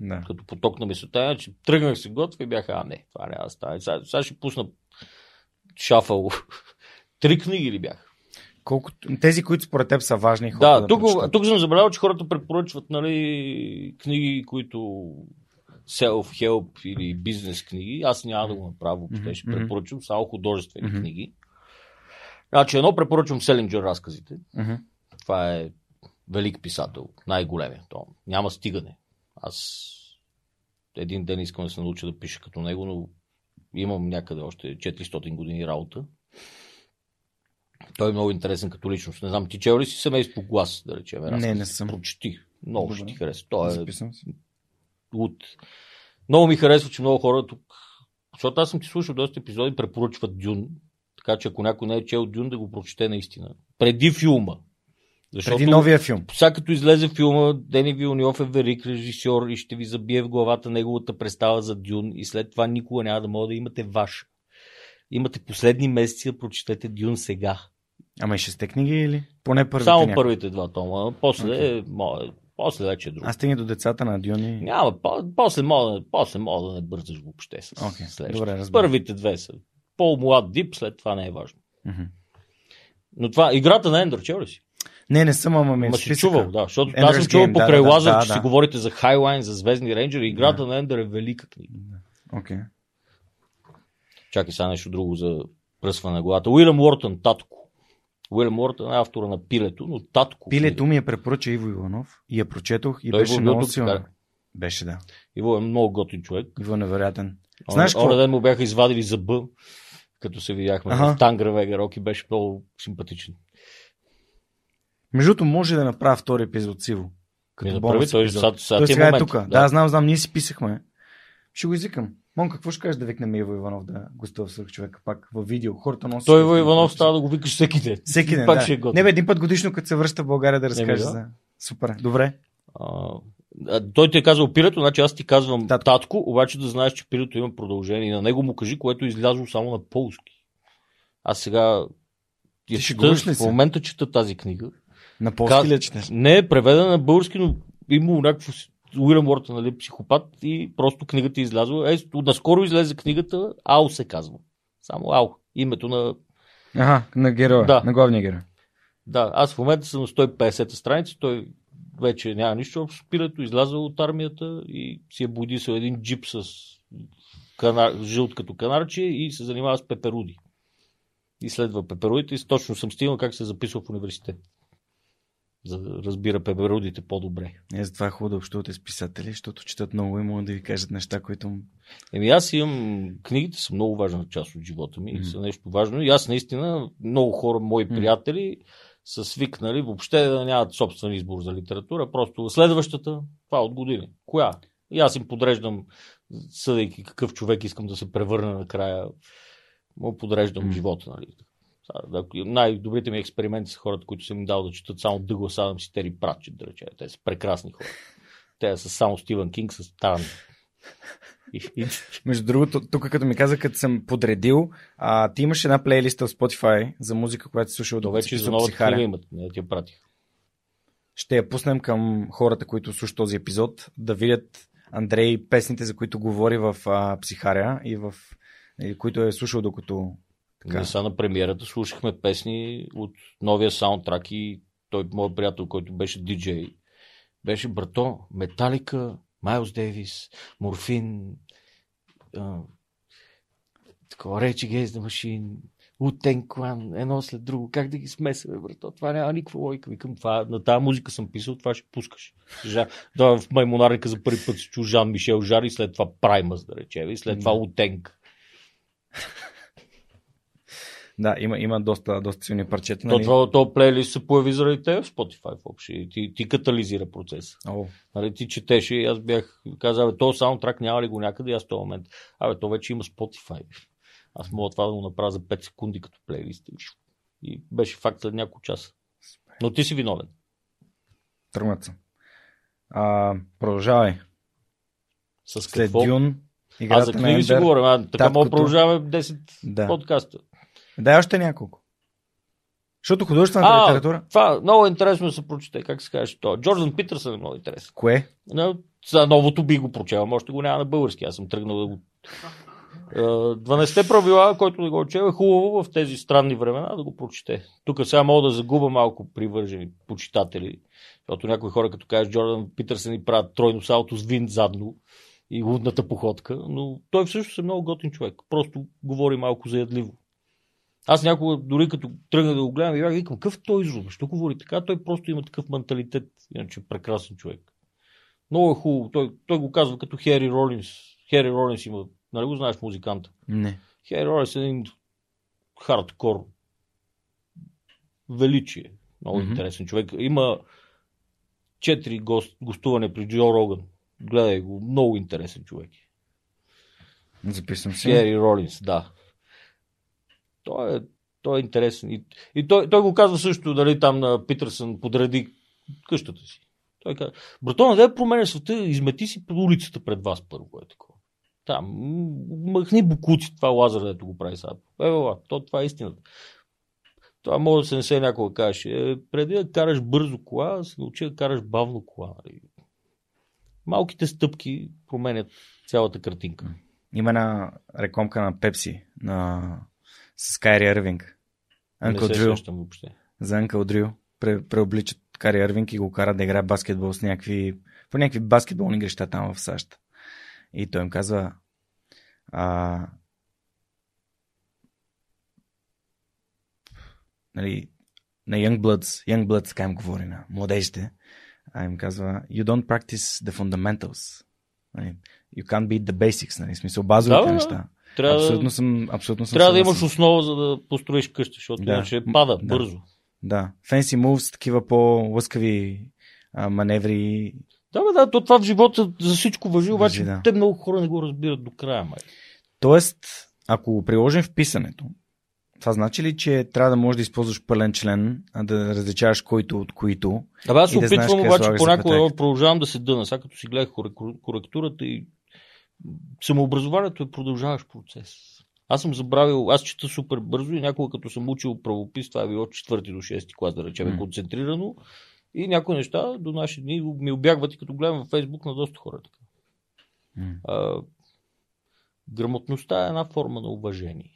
Да. Като поток на мисълта, че тръгнах се готвя и бяха, а не, това няма да стане. Сега, сега ще пусна шафъл. (laughs) Три книги ли бях? Колко, тези, които според теб са важни хората Да, да тук, тук съм забравил, че хората препоръчват нали, книги, които self-help или бизнес книги. Аз няма да го направя въобще. Ще препоръчвам само художествени Мгм. книги. Значи едно препоръчвам Селинджер разказите. Мгм. Това е велик писател, най-големия. То няма стигане. Аз един ден искам да се науча да пиша като него, но имам някъде още 400 години работа. Той е много интересен като личност. Не знам, ти чел ли си семейство глас, да речем? Не, не съм. Прочети. Много ще Добре. ти хареса. Той е Записвам си. от... Много ми харесва, че много хора тук... Защото аз съм ти слушал доста епизоди, препоръчват Дюн. Така че ако някой не е чел Дюн, да го прочете наистина. Преди филма. Защото Преди новия филм. сега като излезе филма, Дени Вилньов е велик режисьор и ще ви забие в главата неговата представа за Дюн и след това никога няма да може да имате ваш. Имате последни месеци да прочетете Дюн сега. Ама и шесте книги или? Поне първите Само няколко. първите два тома. После, okay. може, после вече е друго. Аз стигна до децата на Дюни. Няма, по- после мога, после мога да не бързаш въобще с следващите. добре, разбирам. Първите две са по-млад дип, след това не е важно. Мгм. Но това, играта на Ендър, чел ли си? Не, не съм, ама ми е Ма си чувал, да. Защото Ender's аз съм чувал Game, покрай да, да, Лазар, да, че да. си говорите за Хайлайн, за Звездни рейнджери. Играта на Ендър е велика книга. Окей. Чакай сега нещо друго за пръсване на главата. Уилям Уортън, татко. Уилям Уортън е автора на Пилето, но татко. Пилето ми я препоръча Иво Иванов и я прочетох и Той беше бил много ли? Беше, да. Иво е много готин човек. Иво е невероятен. Знаеш Знаеш какво? ден му бяха извадили зъба, като се видяхме Аха. в Тангра Вегерок и беше много симпатичен. Между другото, може да направя втори епизод с Иво. Ми Като направи, бонус той сега, сега Той е сега е момент. тук. Да. знам, знам, ние си писахме. Ще го извикам. Мон, какво ще кажеш да викнем Иво Иванов да гостува в Свърх човека пак в видео? Хората носят. Той Иво Иванов става да го викаш всеки ден. Всеки ден. Пак да. ще е готин. Не бе, един път годишно, като се връща в България да разкаже за. Супер. Добре. А, той ти е казал пирето, значи аз ти казвам Татко. татко. обаче да знаеш, че пирето има продължение. На него му кажи, което е излязло само на полски. Аз сега я чета, ли в момента чета тази книга. На полски Каз- ли четеш? Не е преведена на български, но има някакво Уилям Уортън, нали, психопат и просто книгата излязла. Е, наскоро излезе книгата, Ау се казва. Само Ау. Името на... Ага, на героя. Да. На главния герой. Да, аз в момента съм на 150-та страница, той вече няма нищо общо с пирето, излязъл от армията и си е бодисал един джип с канар, жълт като канарче и се занимава с пеперуди. Изследва пеперудите и точно съм стигнал как се е записва в университет. За да разбира пеперудите по-добре. Е, затова е хубаво да общувате с писатели, защото четат много и могат да ви кажат неща, които... Еми аз имам, книгите са много важна част от живота ми, mm-hmm. са нещо важно и аз наистина, много хора, мои приятели, са свикнали въобще да нямат собствен избор за литература, просто следващата, това от години. Коя? И аз им подреждам, съдейки какъв човек искам да се превърна накрая, му подреждам Мгм. живота. Нали. Най-добрите ми експерименти са хората, които съм им дал да четат само Дъглас Адамс и Тери Пратчет, да речем. Те са прекрасни хора. Те са само Стивън Кинг с Таран. Между другото, тук като ми каза, като съм подредил, а, ти имаш една плейлиста в Spotify за музика, която си слушал То вече за психаря. книга имат. Не, ти я пратих. Ще я пуснем към хората, които слушат този епизод, да видят Андрей песните, за които говори в а, психаря и в и които е слушал докато така. Сега на премиерата слушахме песни от новия саундтрак и той, моят приятел, който беше диджей, беше брато, Металика, Майлз Дейвис, Морфин, а, такова речи Гейз на машин, Утен Клан, едно след друго. Как да ги смесваме, брато? Това няма никаква логика. Викам, това, на тази музика съм писал, това ще пускаш. Жа, да, в Маймонарника за първи път се чу Жан Мишел Жар и след това Праймас, да речем, и след това. Утенк. Да, има, има доста, доста силни парчета. То, Нали? това, то плейлист се появи заради те в Spotify въобще. Ти, ти катализира процеса. Нали, ти четеше и аз бях казал, бе, то саундтрак няма ли го някъде и аз в този момент. Абе, то вече има Spotify. Аз мога това да го направя за 5 секунди като плейлист. И беше факт след няколко часа. Но ти си виновен. тръгнат съм. А, продължавай. С След какво? Дюн, а играта за на книги си говорим. А, така мога да продължаваме 10 Да. подкаста. Дай още няколко. Защото художествената А, литература. Това много интересно се прочете. Как се каже то? Джордан Питърсън е много интересен. Кое? Но, за новото би го прочел, още го няма на български. Аз съм тръгнал да го. Е, 12 правила, който да го чел, е хубаво в тези странни времена да го прочете. Тук сега мога да загуба малко привържени почитатели, защото някои хора, като кажеш Джордан Питърсън и правят тройно салто с винт задно и лудната походка, но той всъщност е много готин човек. Просто говори малко заядливо. Аз някога, дори като тръгна да го гледам, и викам, какъв той изруб? Що говори така? Той просто има такъв менталитет. Иначе е прекрасен човек. Много е хубаво. Той, той го казва като Хери Ролинс. Хери Ролинс има, нали го знаеш музиканта? Не. Хери Ролинс е един хардкор величие. Много Мгм. интересен човек. Има четири гост, гостуване при Джо Роган. Гледай го. Много интересен човек. Записвам си. Хери Ролинс, да. Той е, той е интересен. И, и той, той го казва също, дали там на Питърсън подреди къщата си. Той казва, братона, да променя света, измети си по улицата пред вас първо. Е такова. Там, махни букуци, това Лазар, дето го прави сега. Е, ела, то, това е истината. Това може да се не се някога кажеш. Е, преди да караш бързо кола, се научи да караш бавно кола. нали? Малките стъпки променят цялата картинка. Има една рекламка на Пепси на... с Кайри Ервинг. Не Анкъл Дрю. За Анкъл Дрю. Пре, преобличат Кари Ервинг и го карат да играе баскетбол с някакви... по някакви баскетболни греща там в САЩ. И той им казва а, нали, на Youngbloods, Youngbloods, така им говори на младежите, а им казва You don't practice the fundamentals. Нали, you can't beat the basics, нали, смисъл базовите да. неща. Трябва, Абсолютно да, съм, абсолютно съм трябва да имаш основа, за да построиш къща, защото Да. иначе пада Да. бързо. Да, fancy moves, такива по-лъскави а, маневри. Да, бе, да, то това в живота за всичко въжи, обаче да. те много хора не го разбират до края. Май. Тоест, ако го приложим в писането, това значи ли, че трябва да можеш да използваш пълен член, а да различаваш който от които? Абе, аз се И да знаеш опитвам къде обаче понякога продължавам да се дъна. Сега като си гледах корек- коректурата и самообразованието е продължаващ процес. Аз съм забравил, аз чета супер бързо и някога като съм учил правопис, това е било четвърти до шести клас, да речем, М. концентрирано. И някои неща до наши дни ми обягват и като гледам във Фейсбук на доста хора. Така. М. А, грамотността е една форма на уважение.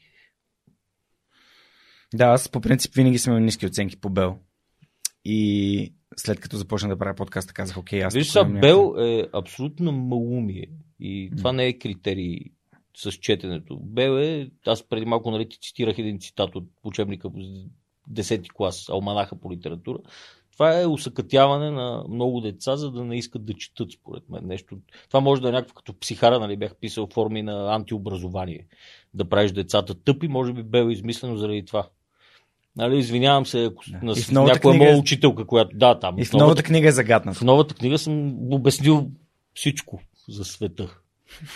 Да, аз по принцип винаги съм имал ниски оценки по Бел. И след като започна да правя подкаста, казах, окей, аз Виж Бел е абсолютно малумие. И това не е критерий с четенето. Бел е, аз преди малко нали, ти цитирах един цитат от учебника в 10-ти клас, Алманаха по литература. Това е усъкътяване на много деца, за да не искат да четат, според мен. Нещо. Това може да е някакво като психара, нали, бях писал форми на антиобразование. Да правиш децата тъпи, може би Бел е измислено заради това. Нали, извинявам се, ако Да. на в някоя книга моя учителка, която... Да, там. И в новата новата книга е загаднат. в новата книга съм обяснил всичко за света.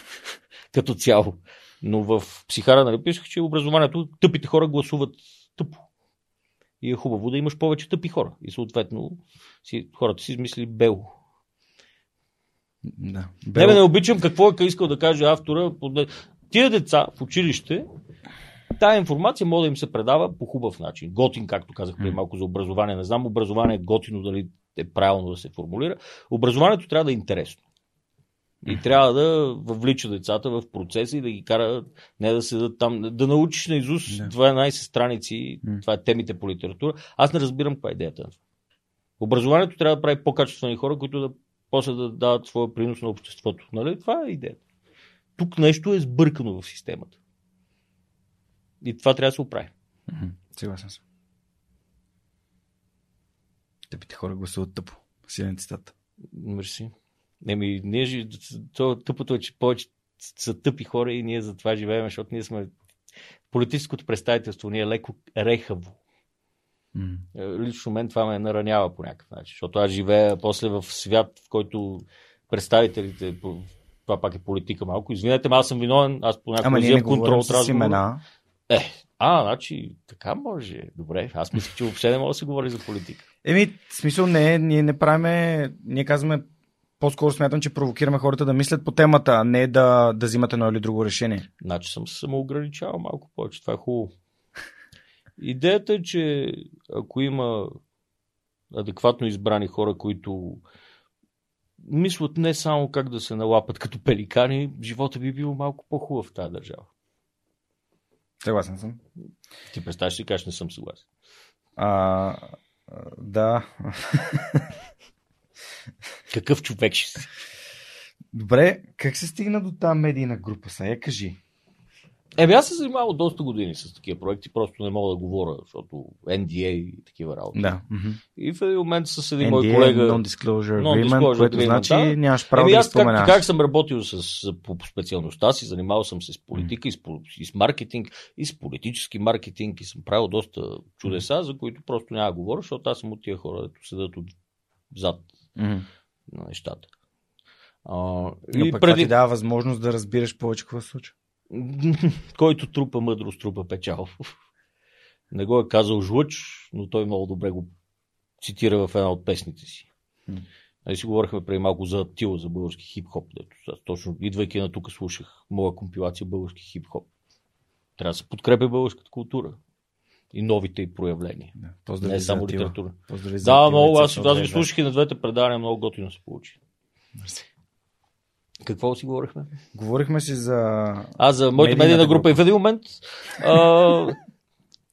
(laughs) Като цяло. Но в психара нали, писах, че образованието тъпите хора гласуват тъпо. И е хубаво да имаш повече тъпи хора. И съответно си, хората си измислили бело. Да. Бел... Не, бе, не обичам какво е искал да каже автора. Тия деца в училище, тая информация може да им се предава по хубав начин. Готин, както казах преди малко за образование. Не знам образование е готино, дали е правилно да се формулира. Образованието трябва да е интересно. И трябва да въвлича децата в процеса и да ги кара не да седат там, да научиш на Изус Да. 12 страници, това е темите по литература. Аз не разбирам каква е идеята на това. Образованието трябва да прави по-качествени хора, които да после да дават своя принос на обществото. Нали? Това е идеята. Тук нещо е сбъркано в системата. И това трябва да се оправи. Мгм, Съгласен съм. Тъпите хора гласуват тъпо. Силен цитат. Мерси. Еми, ние то, тъпото е, че повече са тъпи хора и ние за това живеем, защото ние сме политическото представителство ни е леко рехаво. Е, Лично мен това ме наранява по някакъв начин, защото аз живея после в свят, в който представителите, това пак е политика малко, извинете, аз съм виновен, аз по някакъв Ама ние не взимам контрол с имена. Е, а, значи, така може. Добре, аз мисля, че въобще не може да се говори за политика. Еми, в смисъл не, ние не правиме, ние казваме, по-скоро смятам, че провокираме хората да мислят по темата, а не да, да взимат едно или друго решение. Значи съм се самоограничавал малко повече. Това е хубаво. Идеята е, че ако има адекватно избрани хора, които мислят не само как да се налапат като пеликани, живота би бил малко по-хубав в тази държава. Съгласен съм. Ти представяш ли кажеш, не съм съгласен. А, а, да. Какъв човек ще си? Добре, как се стигна до тази медийна група? Сега кажи. Еми, аз се занимавал доста години с такива проекти, просто не мога да говоря, защото NDA и такива работи. Да. И в един момент с един мой NDA, колега... Non-disclosure agreement, Non-disclosure което agreement, значи да. нямаш право Еми да аз как, споменаш. как съм работил с, по, специалността си, занимавал съм се с политика и с, и с маркетинг, и с политически маркетинг, и съм правил доста чудеса, за които просто няма да говоря, защото аз съм от тия хора, дето седат отзад Мгм. на нещата. А, Но и пък преди, ти дава възможност да разбираш повече какво се случва. (laughs) който трупа мъдрост, трупа печал. (laughs) Не го е казал Жлъч, но той много добре го цитира в една от песните си. Нали си говорихме преди малко за Атила, за български хип-хоп. Дето, точно идвайки на тук слушах моя компилация български хип-хоп. Трябва да се подкрепя българската култура и новите й проявления. Да. Не Поздрави само литература. Поздрави Да, много. и Аз, аз ги слушах и на двете предавания, много готино се получи. Мерси. Какво си говорихме? Говорихме си за... А, за моята медийна група. И в един момент. А,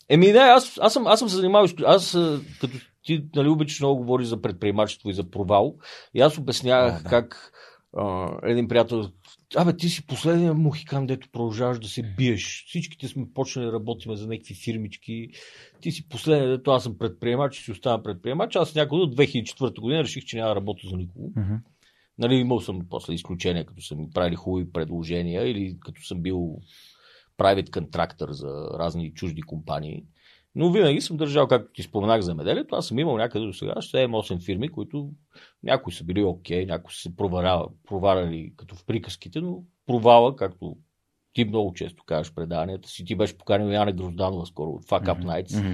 еми, не, аз, аз, съм, аз съм се занимавал. Аз, като ти нали, обичаш много говори за предприемачество и за провал. И аз обяснявах А, да. как а, един приятел. Абе, ти си последния мухикан, дето продължаваш да се биеш. Всичките сме почнали да работиме за някакви фирмички. Ти си последния, дето аз съм предприемач си остана предприемач. Аз някога от 2004 година реших, че няма да работя за никого. Мгм. Нали, имал съм после изключения, като са ми правили хубави предложения или като съм бил private contractor за разни чужди компании. Но винаги съм държал, както ти споменах за меделието, аз съм имал някъде до сега 7-8 фирми, които някои са били окей, някои са се проваляли като в приказките, но провала, както ти много често кажеш в преданията си, ти беше поканил Яна Грозданова скоро от Fuck Up Nights. Мгм.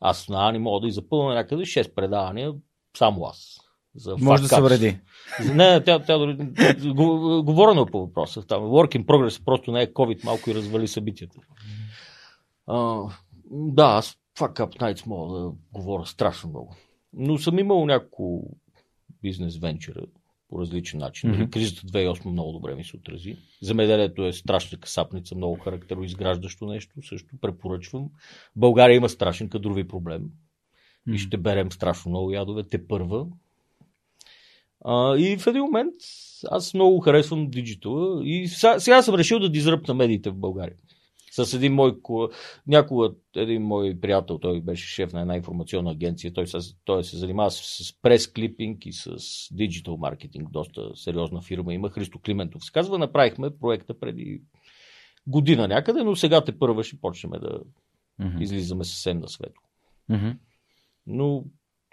Аз на Ани мога да и запълна някъде 6 предавания, само аз. За Може да се вреди. Не, тя, тя дори... Говорено по въпроса. Там, work in progress просто не е COVID, малко и развали събитията. А, да, аз fuck up nights мога да говоря страшно много. Но съм имал няколко бизнес венчура по различен начин. Mm-hmm. Кризата 2008 много добре ми се отрази. Замеделието е страшна касапница, много характероизграждащо нещо. Също препоръчвам. България има страшен кадрови проблем и ще берем страшно много ядове. Те първа. А, и в един момент аз много харесвам диджитала и сега, сега съм решил да дизръпна медиите в България. С един мой, ко- някога един мой приятел, той беше шеф на една информационна агенция, той, се, той се занимава с, с прес-клипинг и с диджитал маркетинг, доста сериозна фирма има, Христо Климентов. Се казва, направихме проекта преди година някъде, но сега те първа ще почнем да Мгм. излизаме съвсем на светло. Мгм. Но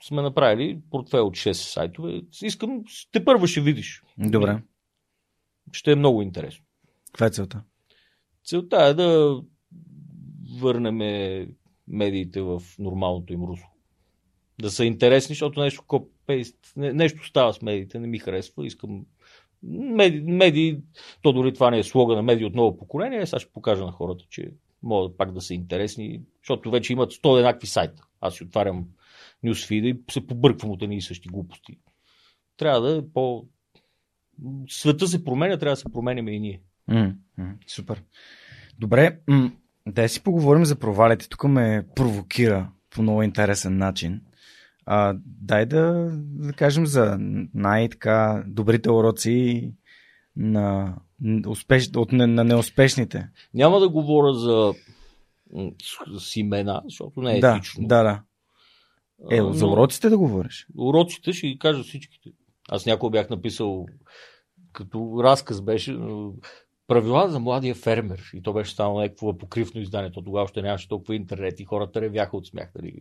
сме направили портфел от 6 сайтове. Искам, те първо ще видиш. Добре. Ще е много интересно. Каква е целта? Целта е да върнем медиите в нормалното им русло. Да са интересни, защото нещо копейст, не- нещо става с медиите, не ми харесва. Искам медии, медии, то дори това не е слога на медии от ново поколение, сега ще покажа на хората, че могат пак да са интересни, защото вече имат 100 еднакви сайта. Аз си отварям нюсфида и се побърквам от едни и същи глупости. Трябва да е по... Света се променя, трябва да се променяме и ние. М, м, Супер. Добре, м, да си поговорим за провалите. Тук ме провокира по много интересен начин. А, дай да, да кажем за най-така добрите уроци на, успеш, от, на неуспешните. Няма да говоря за с, с имена, защото не е да, етично. да, да. Е, за уроците да говориш. Уроците ще ги кажа всичките. Аз някой бях написал, като разказ беше, правила за младия фермер. И то беше станало някакво покривно издание. То тогава още нямаше толкова интернет и хората ревяха от смях. Нали?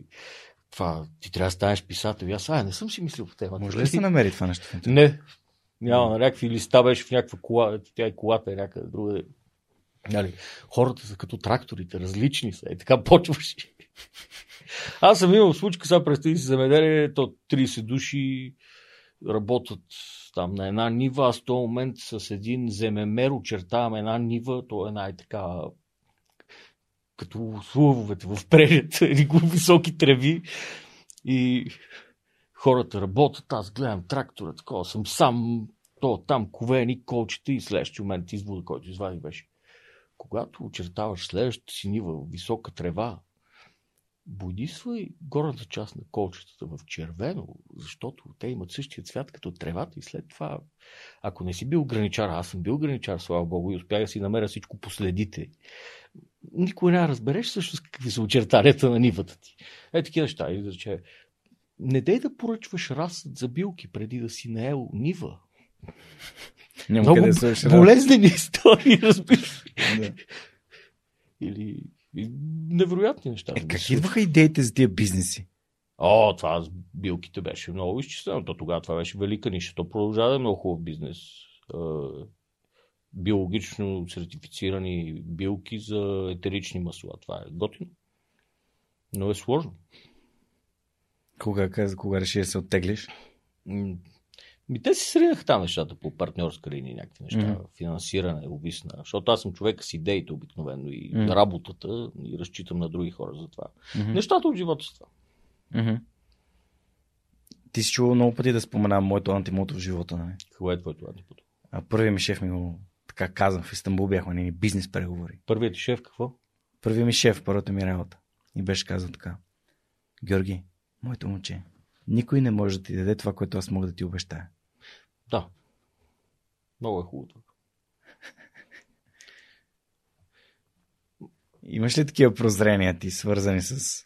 Това, ти трябва да станеш писател. И аз, а, не съм си мислил по темата. Може ли да се намери това нещо? Не. Няма на някакви листа беше в някаква кола. Тя и колата е някъде друга. Нали, хората са като тракторите, различни са. И така почваш. Аз съм имал случка, сега представи си земеделие, то 30 души работят там на една нива, аз в този момент с един земемер очертавам една нива, то е най-така като слувовете в или (laughs) високи треви и хората работят, аз гледам трактора, такова съм сам, то там ковени, колчета и следващия момент извода, който извадих беше. Когато очертаваш следващата си нива, висока трева, бодисвай горната част на колчетата в червено, защото те имат същия цвят като тревата и след това, ако не си бил граничар, аз съм бил граничар, слава Богу, и успях да си намеря всичко последите, никой не разбереш също какви са очертанията на нивата ти. Е, такива неща. И да че, не дей да поръчваш разсъд за билки преди да си наел нива. Няма Много къде болезнени истории, разбираш. Да. Или и невероятни неща. Е, как идваха идеите за тия бизнеси? О, това с билките беше много изчислено. То тогава това беше велика ниша. То продължава да е много хубав бизнес. Биологично сертифицирани билки за етерични масла. Това е готино. Но е сложно. Кога, каза, кога реши да се оттеглиш? Ми те си сринаха там нещата по партньорска линия, някакви неща, mm. финансиране, обисна. Защото аз съм човек с идеите обикновено и mm. работата и разчитам на други хора за това. Мгм. Нещата от живота са това. Мгм. Ти си чувал много пъти да споменавам моето антимото в живота. Нали? Какво е твоето антипото? А първият ми шеф ми го така каза. В Истанбул бяхме ни бизнес преговори. Първият ти шеф какво? Първият ми шеф, първата ми работа. И беше казал така. Георги, моето момче, никой не може да ти даде това, което аз мога да ти обещая. Да. Много е хубаво. Имаш ли такива прозрения ти, свързани с...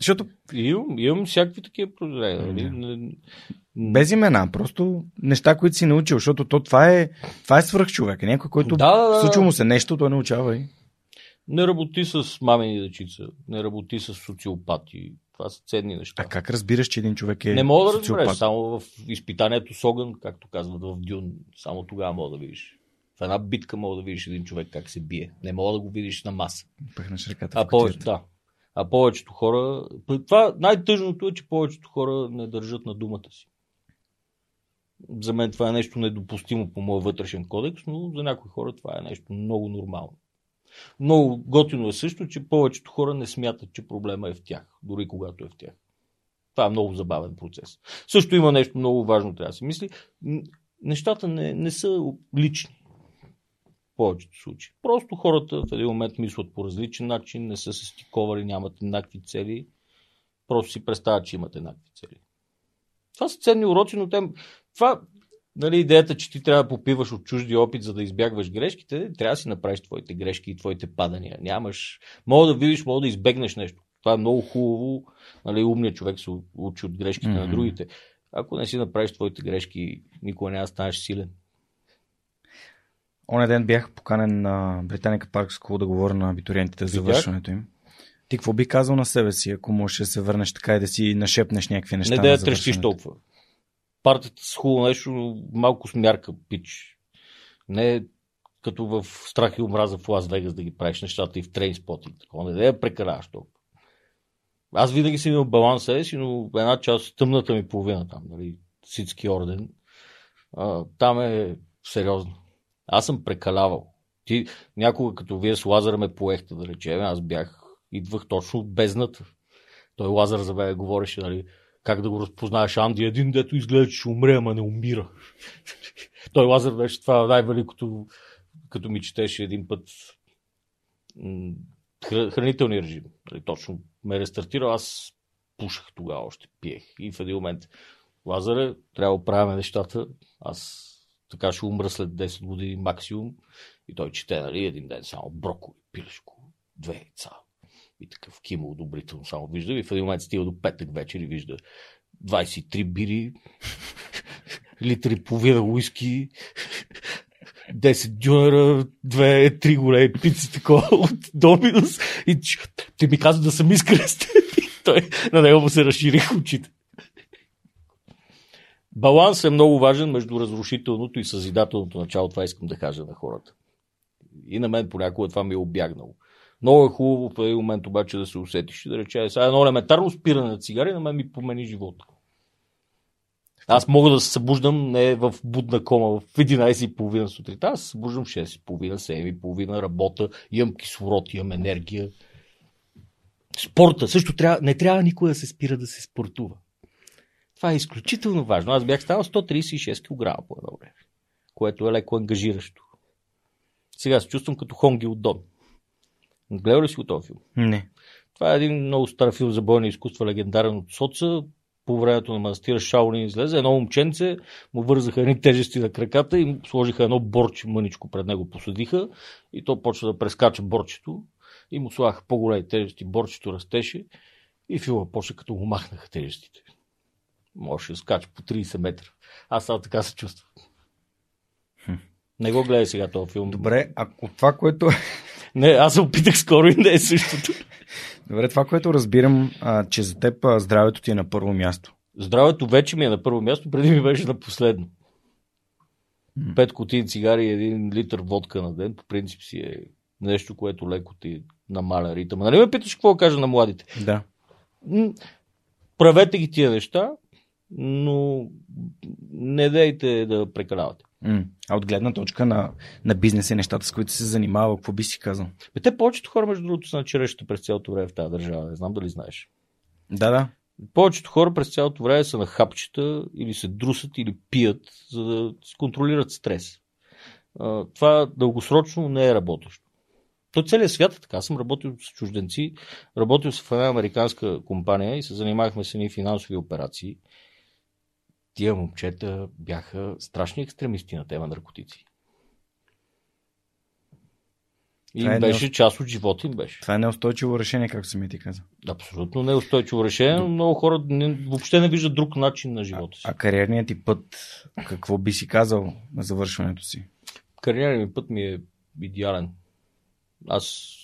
Защото Имам, имам всякакви такива прозрения. Нали? Без имена, просто неща, които си научил, защото то това е, това е свръх човек. Някой, който да. случва му се нещо, той научава и... Не работи с мамени дечица, не работи с социопати. Това са ценни неща. А как разбираш, че един човек е Не мога да социопат? разбереш, само в изпитанието с огън, както казват в Дюн, само тогава мога да видиш. В една битка мога да видиш един човек как се бие. Не мога да го видиш на маса. Пъхнеш ръката А в повече, да. А повечето хора. Това най-тъжното е, че повечето хора не държат на думата си. За мен това е нещо недопустимо по моя вътрешен кодекс, но за някои хора това е нещо много нормално. Много готино е също, че повечето хора не смятат, че проблема е в тях, дори когато е в тях. Това е много забавен процес. Също има нещо много важно, трябва да се мисли. Нещата не, не са лични. В повечето случаи. Просто хората в един момент мислят по различен начин, не са се стиковали, нямат еднакви цели. Просто си представят, че имат еднакви цели. Това са ценни уроци, но те... Това, нали, идеята, че ти трябва да попиваш от чужди опит, за да избягваш грешките, трябва да си направиш твоите грешки и твоите падания. Нямаш... Мога да видиш, мога да избегнеш нещо. Това е много хубаво. Нали, умният човек се учи от грешките Мгм. на другите. Ако не си направиш твоите грешки, никога няма да станеш силен. Оня ден бях поканен на Британика Парк Скул да говоря на абитуриентите за завършването им. Ти какво би казал на себе си, ако можеш да се върнеш така и да си нашепнеш някакви неща? Не да я трещиш толкова. Партията с хубаво нещо, малко с мярка, пич. Не като в страх и омраза в Лас Вегас да ги правиш нещата и в трейнспот и такова. Не да я прекараш толкова. Аз винаги съм имал баланс себе си, но една част, тъмната ми половина там, нали, Ситски орден, а, там е сериозно. Аз съм прекалявал. Ти някога, като вие с Лазара ме поехте, да речем, аз бях, идвах точно от бездната. Той Лазар за мен говореше, нали, как да го разпознаеш Анди, един дето изглежда, че ще умре, ама не умира. (laughs) Той Лазар беше това най-великото, като ми четеше един път хранителния режим. Нали, точно ме рестартира, аз пушах тогава още, пиех. И в един момент Лазаре, трябва да правим нещата. Аз така ще умра след 10 години максимум. И той чете, нали, един ден само броколи, пилешко, две яйца. И такъв кима одобрително само вижда. И в един момент стига до петък вечер и вижда 23 бири, (laughs) литри и половина уиски (laughs) 10 дюнера, 2-3 големи пици, такова от Доминус. И ти ми казва да съм искрен. Той, на него му се разширих очите. Баланс е много важен между разрушителното и съзидателното начало. Това искам да кажа на хората. И на мен понякога това ми е обягнало. Много е хубаво в един момент обаче да се усетиш и да рече, сега едно елементарно спиране на цигари на мен ми промени живота. Аз мога да се събуждам не в будна кома в 11.30 сутринта, аз се събуждам в 6.30, 7.30, работа, имам кислород, имам енергия. Спорта също трябва, не трябва никой да се спира да се спортува. Това е изключително важно. Аз бях станал 136 кг по едно време, което е леко ангажиращо. Сега се чувствам като Хонги от Дон. Гледал ли си го този филм? Не. Това е един много стар филм за бойни изкуства, легендарен от соца. По времето на манастира Шаолин излезе. Едно момченце му вързаха едни тежести на краката и му сложиха едно борче мъничко пред него, посадиха и то почва да прескача борчето и му слагаха по-големи тежести, борчето растеше и филма почна като му махнаха тежестите. Може да скача по 30 метра. Аз само така се чувствам. Не го гледай сега този филм. Добре, ако това, което... Не, аз се опитах скоро и не е същото. Добре, това, което разбирам, а, че за теб а, здравето ти е на първо място. Здравето вече ми е на първо място, преди ми беше на последно. Пет кутии цигари и един литър водка на ден, по принцип си е нещо, което леко ти намаля ритъма. Нали ме питаш какво кажа на младите? Да. Правете ги тия неща, но не дейте да прекалявате. А от гледна точка на, на бизнес и нещата, с които се занимава, какво би си казал? Бе, те повечето хора, между другото, са на черещата през цялото време в тази държава. Не знам дали знаеш. Да, да. Повечето хора през цялото време са на хапчета или се друсат или пият, за да контролират стрес. Това дългосрочно не е работещо. То целият свят е така. Аз съм работил с чужденци, работил в една американска компания и се занимавахме с едни финансови операции тия момчета бяха страшни екстремисти на тема наркотици. И е беше неуст... част от живота им беше. Това е неустойчиво решение, както сами ти каза. Абсолютно неустойчиво решение, но много хора не, въобще не виждат друг начин на живота си. А, а кариерният ти път, какво би си казал на завършването си? Кариерният ми път ми е идеален. Аз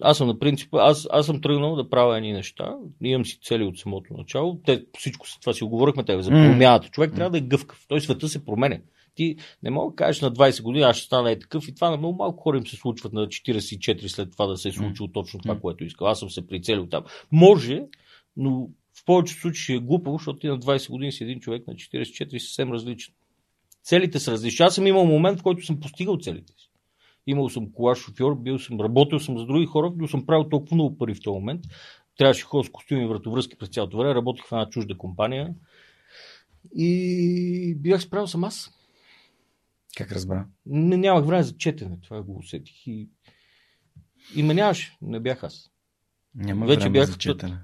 аз съм на принцип, аз, аз съм тръгнал да правя едни неща, имам си цели от самото начало, те, всичко това си оговорихме тебе за промяната. Човек трябва да е гъвкав, той света се променя. Ти не мога да кажеш на 20 години, аз ще стана е такъв и това на много малко хора им се случват на 44 след това да се е случило точно това, което искал. Аз съм се прицелил там. Може, но в повечето случаи е глупаво, защото ти на 20 години си един човек на 44 съвсем различен. Целите са различни. Аз съм имал момент, в който съм постигал целите си. Имал съм кола шофьор, бил съм, работил съм с други хора, но съм правил толкова много пари в този момент. Трябваше ходя с костюми и вратовръзки през цялото време. Работих в една чужда компания. И бях справил съм аз. Как разбра? Не, нямах време за четене, това го усетих. И, и ме нямаше, не бях аз. Няма Вече време бях за четене.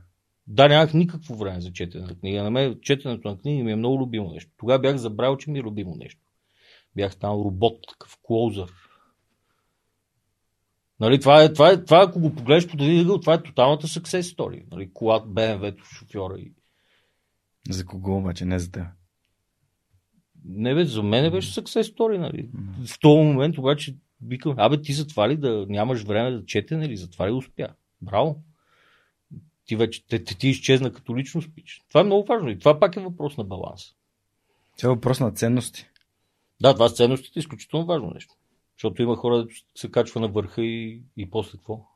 Да, нямах никакво време за четене на книга. На мен четенето на книги ми е много любимо нещо. Тогава бях забрал, че ми е любимо нещо. Бях станал робот, такъв клоузър. Нали, това, е, това, е, това, ако го погледнеш по един ъгъл, това е тоталната success story. Нали, колата, БМВ-то, шофьора. И... За кого обаче, не за теб? Не бе, за мен беше success story. Нали. В този момент обаче викам, абе ти за това ли да нямаш време да чете, нали? За това ли успя? Браво! Ти вече те, те, ти изчезна като лично спич. Това е много важно и това пак е въпрос на баланс. Това е въпрос на ценности. Да, това с ценностите е изключително важно нещо. Защото има хора, да се качва на върха и, и после какво?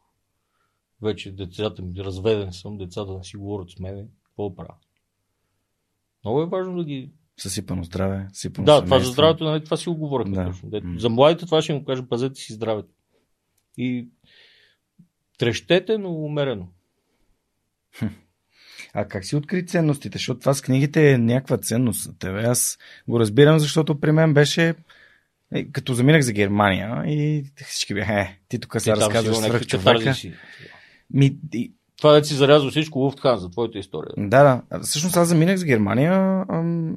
Вече децата ми, разведен съм, децата не си говорят с мене, какво правя? Много е важно да ги... Съсипано здраве, съсипано Да, това за здравето, нали, това си го говорихме да. точно. За младите това ще им кажа, пазете си здравето. И трещете, но умерено. А как си откри ценностите? Защото това с книгите е някаква ценност тебе. Аз го разбирам, защото при мен беше е, като заминах за Германия и всички бяха, е, ти тук сега разказваш свръх човека. Ми, и... Това да си зарязва всичко Луфтхан за твоята история. Да, да. Всъщност аз заминах за Германия ам,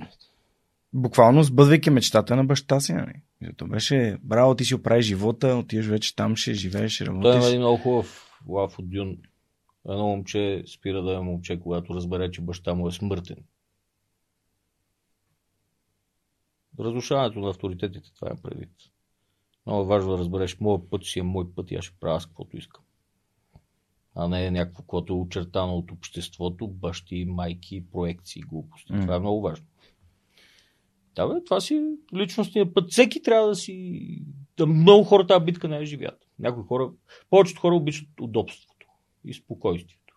буквално сбъдвайки мечтата на баща си. Нали? То беше, браво, ти си оправи живота, отиваш вече там, ще живееш, ще работиш. Той е един много хубав лав от Дюн. Едно момче спира да е момче, когато разбере, че баща му е смъртен. Разрушаването на авторитетите, това е предвид. Много е важно да разбереш, моят път си е мой път и аз ще правя с каквото искам. А не е някакво, което е очертано от обществото, бащи, майки, проекции, глупости. М. Това е много важно. Да, бе, това си е личностния път. Всеки трябва да си... Да много хора тази битка не я живеят. Някои хора, повечето хора обичат удобството и спокойствието.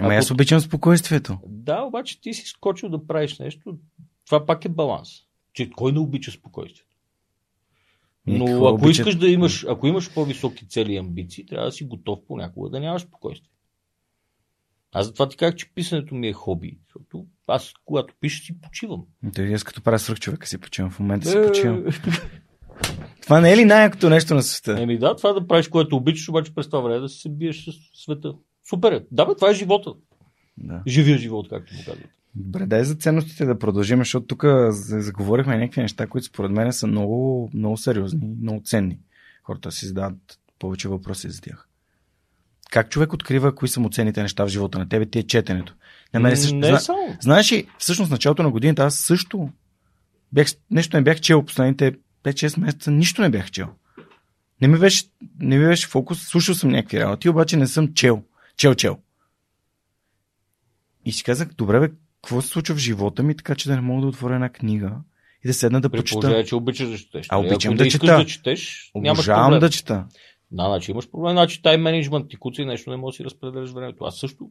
Ама Ако- аз обичам спокойствието. Да, обаче ти си скочил да правиш нещо, това пак е баланс. Че кой не обича спокойствието? И Но какво ако обичат? искаш да имаш, ако имаш по-високи цели и амбиции, трябва да си готов понякога да нямаш спокойствие. Аз затова ти казах, че писането ми е хоби. Защото аз, когато пиша, си почивам. Той аз като правя свръх човека си почивам. В момента си Е, почивам. Това не е ли най-якото нещо на света? Еми да, това да правиш, което обичаш, обаче през това време да се биеш с света. Супер е. Да, бе, това е живота. Да. Живия живот, както му казват. Добре, дай за ценностите да продължим, защото тук за- заговорихме някакви неща, които според мен са много, много сериозни, много ценни. Хората си задават повече въпроси за тях. Как човек открива кои са му ценните неща в живота на тебе? Ти е четенето. На мен също, Не зна... е само. Знаеш ли, всъщност началото на годината аз също бях, нещо не бях чел последните 5-6 месеца, нищо не бях чел. Не ми беше, не ми беше фокус, слушал съм някакви работи, обаче не съм чел. Чел, чел. И си казах, добре бе, какво се случва в живота ми, така че да не мога да отворя една книга и да седна да При почета. положение, че обичаш да четеш. А, Нали? обичам Ако да искаш чета. да четеш, Обожавам проблем. да чета. Да, значи имаш проблем, значи тайм менеджмент ти куца и нещо не можеш да си разпределяш времето. Аз също.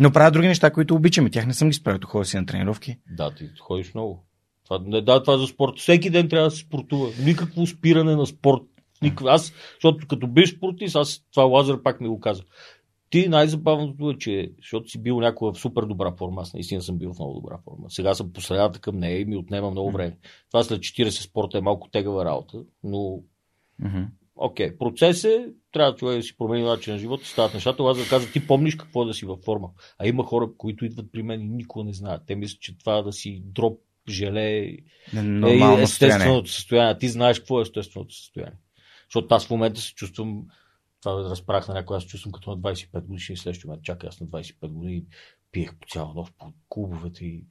Но правя други неща, които обичам и тях не съм ги справил. Ходя си на тренировки. Да, ти ходиш много. Това, не, да, това е за спорт. Всеки ден трябва да се спортува. Никакво спиране на спорт. Никакво. Аз, защото като биш спортист, аз това Лазар пак ми го каза. Ти най-забавното е, че защото си бил някога в супер добра форма, аз наистина съм бил в много добра форма. Сега съм последната към нея и ми отнема много време. Това след 40 спорта е малко тегава работа, но. Окей, процес е, трябва човек да си промени начин на живота, стават нещата. Аз да каза, ти помниш какво е да си във форма. А има хора, които идват при мен и никога не знаят. Те мислят, че това да си дроп, желе е Нормално състояние. естественото състояние. А ти знаеш какво е естественото състояние. Защото аз в момента се чувствам, това да разправях на някой, аз чувствам като на 25 годишни и следващия момент. Чакай, аз на 25 години пиех по цяла нощ по клубовете и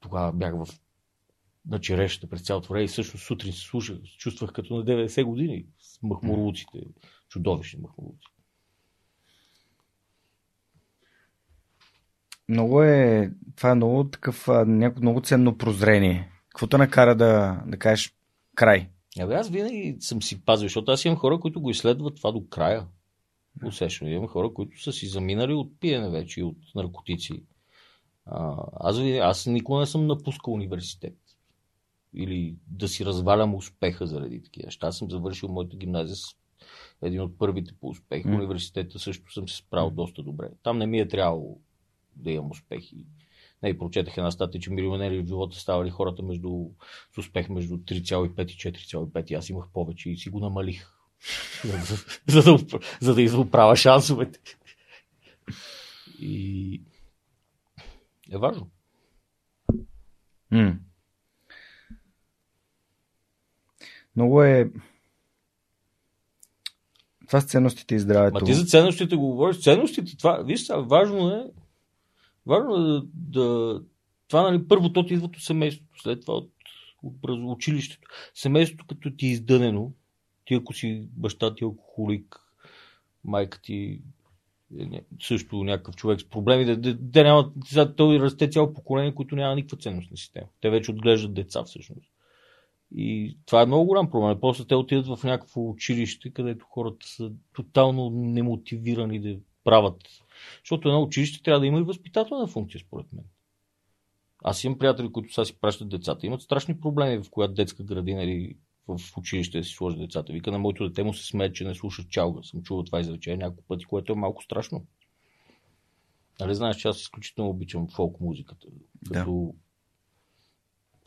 тогава бях в на черешата през цялото време и също сутрин се слушах, чувствах като на 90 години с махмурлуците, чудовищни махмурлуци. Много е, това е много такъв, няко, много ценно прозрение. Какво те накара да, да кажеш край? Абе, аз винаги съм си пазил, защото аз имам хора, които го изследват това до края. Усещам. Имам хора, които са си заминали от пиене вече и от наркотици. А, аз, аз никога не съм напускал университет. Или да си развалям успеха заради такива неща. Аз съм завършил моята гимназия с един от първите по успех. М. университета също съм се справил доста добре. Там не ми е трябвало да имам успехи. Не, и прочетах една статия, че милионери в живота ставали хората между, с успех между 3,5 и 4,5. И аз имах повече и си го намалих. (laughs) за, да, оп- за да изоправя шансовете. И е важно. М. Много е... Това с ценностите и здравето. Ма ти за ценностите го говориш. Ценностите, това, виж важно е, важно е да, това, нали, първо то ти идва от семейството, след това от, от училището. Семейството, като ти е издънено, ти ако си баща ти е алкохолик, майка ти е също някакъв човек с проблеми, да, да, да няма, той расте цяло поколение, които няма никаква ценностна система. Те вече отглеждат деца всъщност. И това е много голям проблем. После те отидат в някакво училище, където хората са тотално немотивирани да правят. Защото едно училище трябва да има и възпитателна функция, според мен. Аз имам приятели, които сега си пращат децата. Имат страшни проблеми в която детска градина или в училище да си сложат децата. Вика на моето дете му се смее, че не слуша чалга. Съм чувал това изречение няколко пъти, което е малко страшно. Нали знаеш, че аз изключително обичам фолк музиката. Да. Като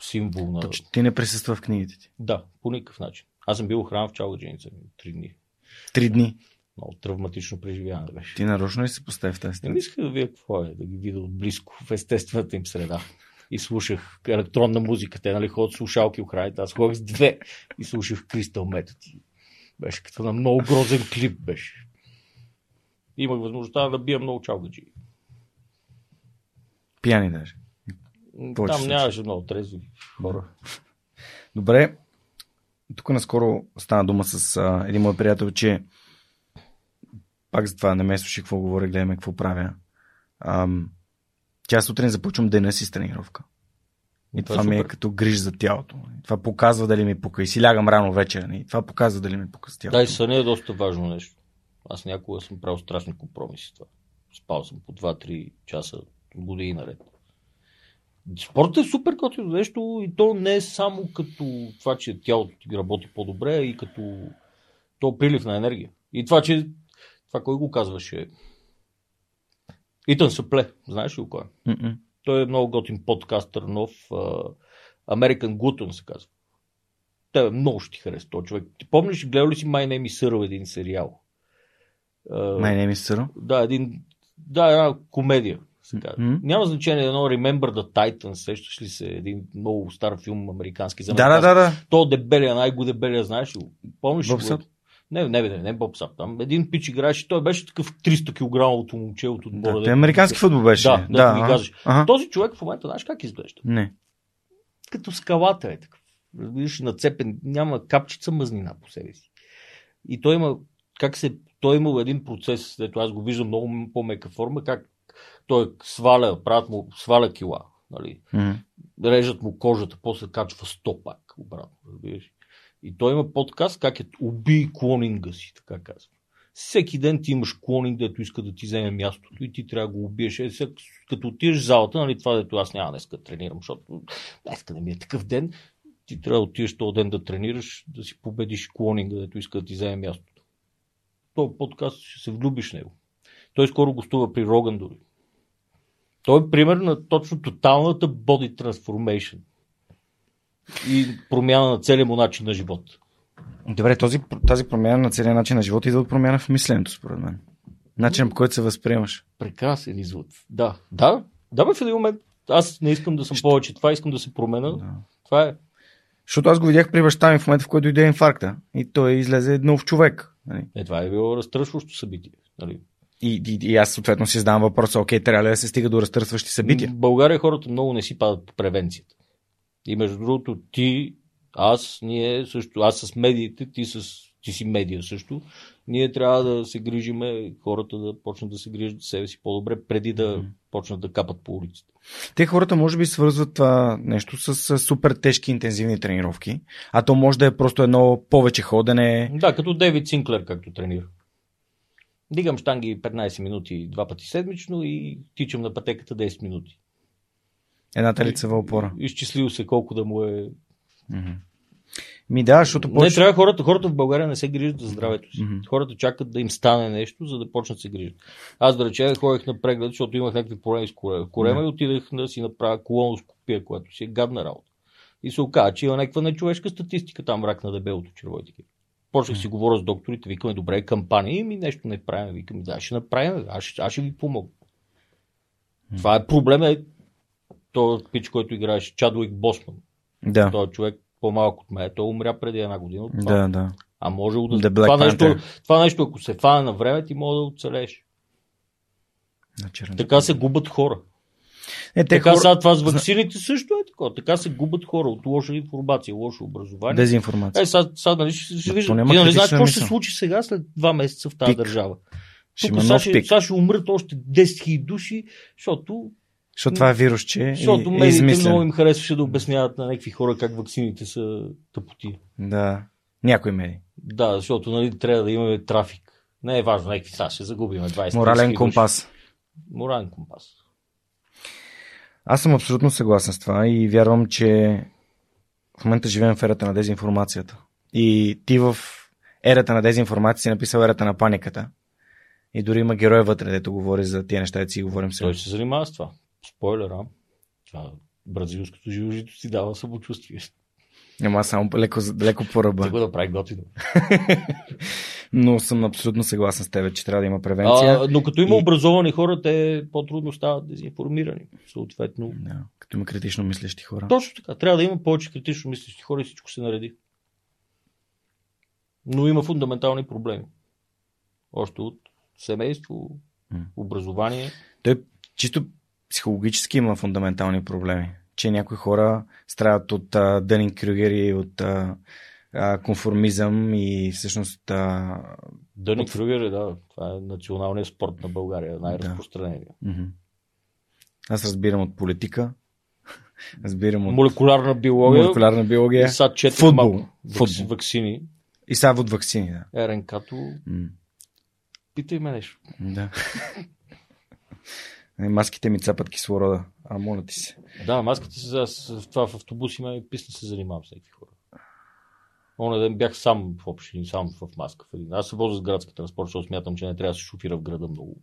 символ на... Точно, ти не присъства в книгите ти. Да, по никакъв начин. Аз съм бил охрана в чалгадженица три дни. Три дни. Много травматично преживяване беше. Ти нарочно ли се постави в тази Не страна? исках да видя какво е, да ги видя отблизко в естествената им среда. И слушах електронна музика. Те нали ходят слушалки охраните. Аз ходих с две и слушах Crystal Method. Беше като на много грозен клип беше. Имах възможността да бия много чалгаджи. Пияни даже. повече Там нямаше много трезви хора. Добре. Тук наскоро стана дума с а, един мой приятел, че пак за това не ме слушай какво говоря, гледаме какво правя. Ам, тя сутрин започвам деня си с тренировка. И Това това, е ми е като гриж за тялото. Това показва дали ми пука. И си лягам рано вечер. И това показва дали ми пука с тялото. Да, и съня е доста важно нещо. Аз някога съм правил страшни компромиси това. Спал съм по 2-3 часа години наред. Спортът е супер готино нещо и то не е само като това, че тялото ти работи по-добре, и като то прилив на енергия. И това, че това кой го казваше? Итан Съпле, знаеш ли кой? е? Той е много готин подкастър, нов. Uh, American се казва. Тебе много ще ти хареса този човек. Ти помниш, гледал ли си My Name is Earl, един сериал? Uh, Май не ми съро. да, един, да, една комедия. Се казва. Мгм. Няма значение едно Remember the Titan, сещаш ли се, един много стар филм американски за Да, да, да, да. То дебелия, най-го дебелия, знаеш ли? Помниш ли? Не, не, не, не, Боб Сап. Там един пич играеше, той беше такъв 300 кг момче от отбора. да той американски футбол беше. Да, да, ми ага. казваш. Ага. Този човек в момента, знаеш как изглежда? Не. Като скалата е такъв. Виж, нацепен, няма капчица мазнина по себе си. И той има, как се, той има един процес, дето аз го виждам много по-мека форма, как той сваля, правят му, сваля кила, нали? М. режат му кожата, после качва 100 пак обратно, разбираш. И той има подкаст, как е убий клонинга си, така казва. Всеки ден ти имаш клонинг, дето иска да ти вземе мястото и ти трябва да го убиеш. Е, сега, като отидеш в залата, нали, това дето аз няма днес да тренирам, защото днеска не ми е такъв ден, ти трябва да отидеш този ден да тренираш, да си победиш клонинга, дето иска да ти вземе мястото. Този подкаст ще се влюбиш в него. Той скоро гостува при Роган дори. Той е пример на точно тоталната body transformation и промяна на целия му начин на живот. Добре, този, тази промяна на целия начин на живота идва от промяна в мисленето, според мен. Начинът по който се възприемаш. Прекрасен извод. Да, да, да, бе, в един момент. Аз не искам да съм повече това, искам да се променя. Да. Това е. Защото аз го видях при баща ми в момента, в който дойде инфаркта. И той излезе нов човек. нали? е. Това е било разтръсващо събитие. Нали? И, и, и аз съответно си задавам въпроса, окей, трябва ли да се стига до разтърсващи събития? В България хората много не си падат по превенцията. И между другото, ти, аз, ние също, аз с медиите, ти, с, ти си медия също, ние трябва да се грижиме, хората да почнат да се грижат за себе си по-добре, преди да Мгм. почнат да капат по улиците. Те хората може би свързват това нещо с, с супер тежки интензивни тренировки, а то може да е просто едно повече ходене. Да, като Дейвид Синклер, както тренира. Дигам штанги 15 минути два пъти седмично и тичам на пътеката 10 минути. Едната лицева опора. Изчислил се колко да му е. Ми да, защото Не повече... трябва хората, хората в България не се грижат за здравето си. Мгм. Хората чакат да им стане нещо, за да почнат да се грижат. Аз да рече, ходех на преглед, защото имах някакви проблеми с коре- корема Да. и отидах да си направя колоноскопия, която си е гадна работа. И се оказа, че има някаква нечовешка статистика там рак на дебелото черво и такива. Почнах си говоря с докторите, викаме, добре, кампания, и ми нещо не правим. Викаме, да, ще направим, аз, аз ще ви помогна. Това е проблема, е този пич, който играеше Чадуик Босман. Да, Той човек по-малко от мен, той умря преди една година. От това. да, да. А може да... The Black това, нещо, Panther. това нещо, ако се фане на време, ти може да оцелеш. Значи, Така се губят хора. е, те така хора... сега това с ваксините също е такова. Така се губят хора от лоша информация, лошо образование. Дезинформация. Е, сега, сега нали, ще, ще Ма, виждаш. то Ти нали знаеш какво ще се случи сега, след два месеца в тази Пик. държава. Тук сега ще, сега ще умрат още 10 000 души, защото, Защото това е вирусче защото и, и медиите много им харесваше да обясняват на някакви хора как ваксините са тъпоти. Да. Някой медии. Да, защото нали, трябва да имаме трафик. Не е важно, някакви сега ще загубим 20 Морален души. компас. Морален компас. Аз съм абсолютно съгласен с това и вярвам, че в момента живеем в ерата на дезинформацията. И ти в ерата на дезинформация си написал ерата на паниката. И дори има герой вътре, дето говори за тия неща, да си говорим сега. Той се занимава с това. Спойлер, а? Това бразилското живожито си дава самочувствие. Няма само леко, леко по ръба. Ти го да прави готино. (laughs) Но съм абсолютно съгласен с теб, че трябва да има превенция. А, но като има И- образовани хора, те по-трудно стават дезинформирани. Съответно. Да, като има критично мислещи хора. Точно така. Трябва да има повече критично мислещи хора и всичко се нареди. Но има фундаментални проблеми. Още от семейство, М. образование. Той чисто психологически има фундаментални проблеми. че някои хора страдат от Дънин Крюгер и от а, а, конформизъм и всъщност... А... Дънин от... Крюгер, да, това е националният спорт на България, най-разпространение. Да. Аз разбирам от политика, (laughs) разбирам от... Молекулярна биология. Молекулярна биология. И са четири футбол. Футбол. Ваксини. И са от вакцини, да. РНК-то. Питай ме нещо. Да. (laughs) Е, маските ми цапат кислорода. А, моля ти се. Да, маските се за това в автобуси ме писна се занимавам някакви хора. Оня ден бях сам в общини, сам в маска. Аз се возя с градски транспорт, защото смятам, че не трябва да се шофира в града много.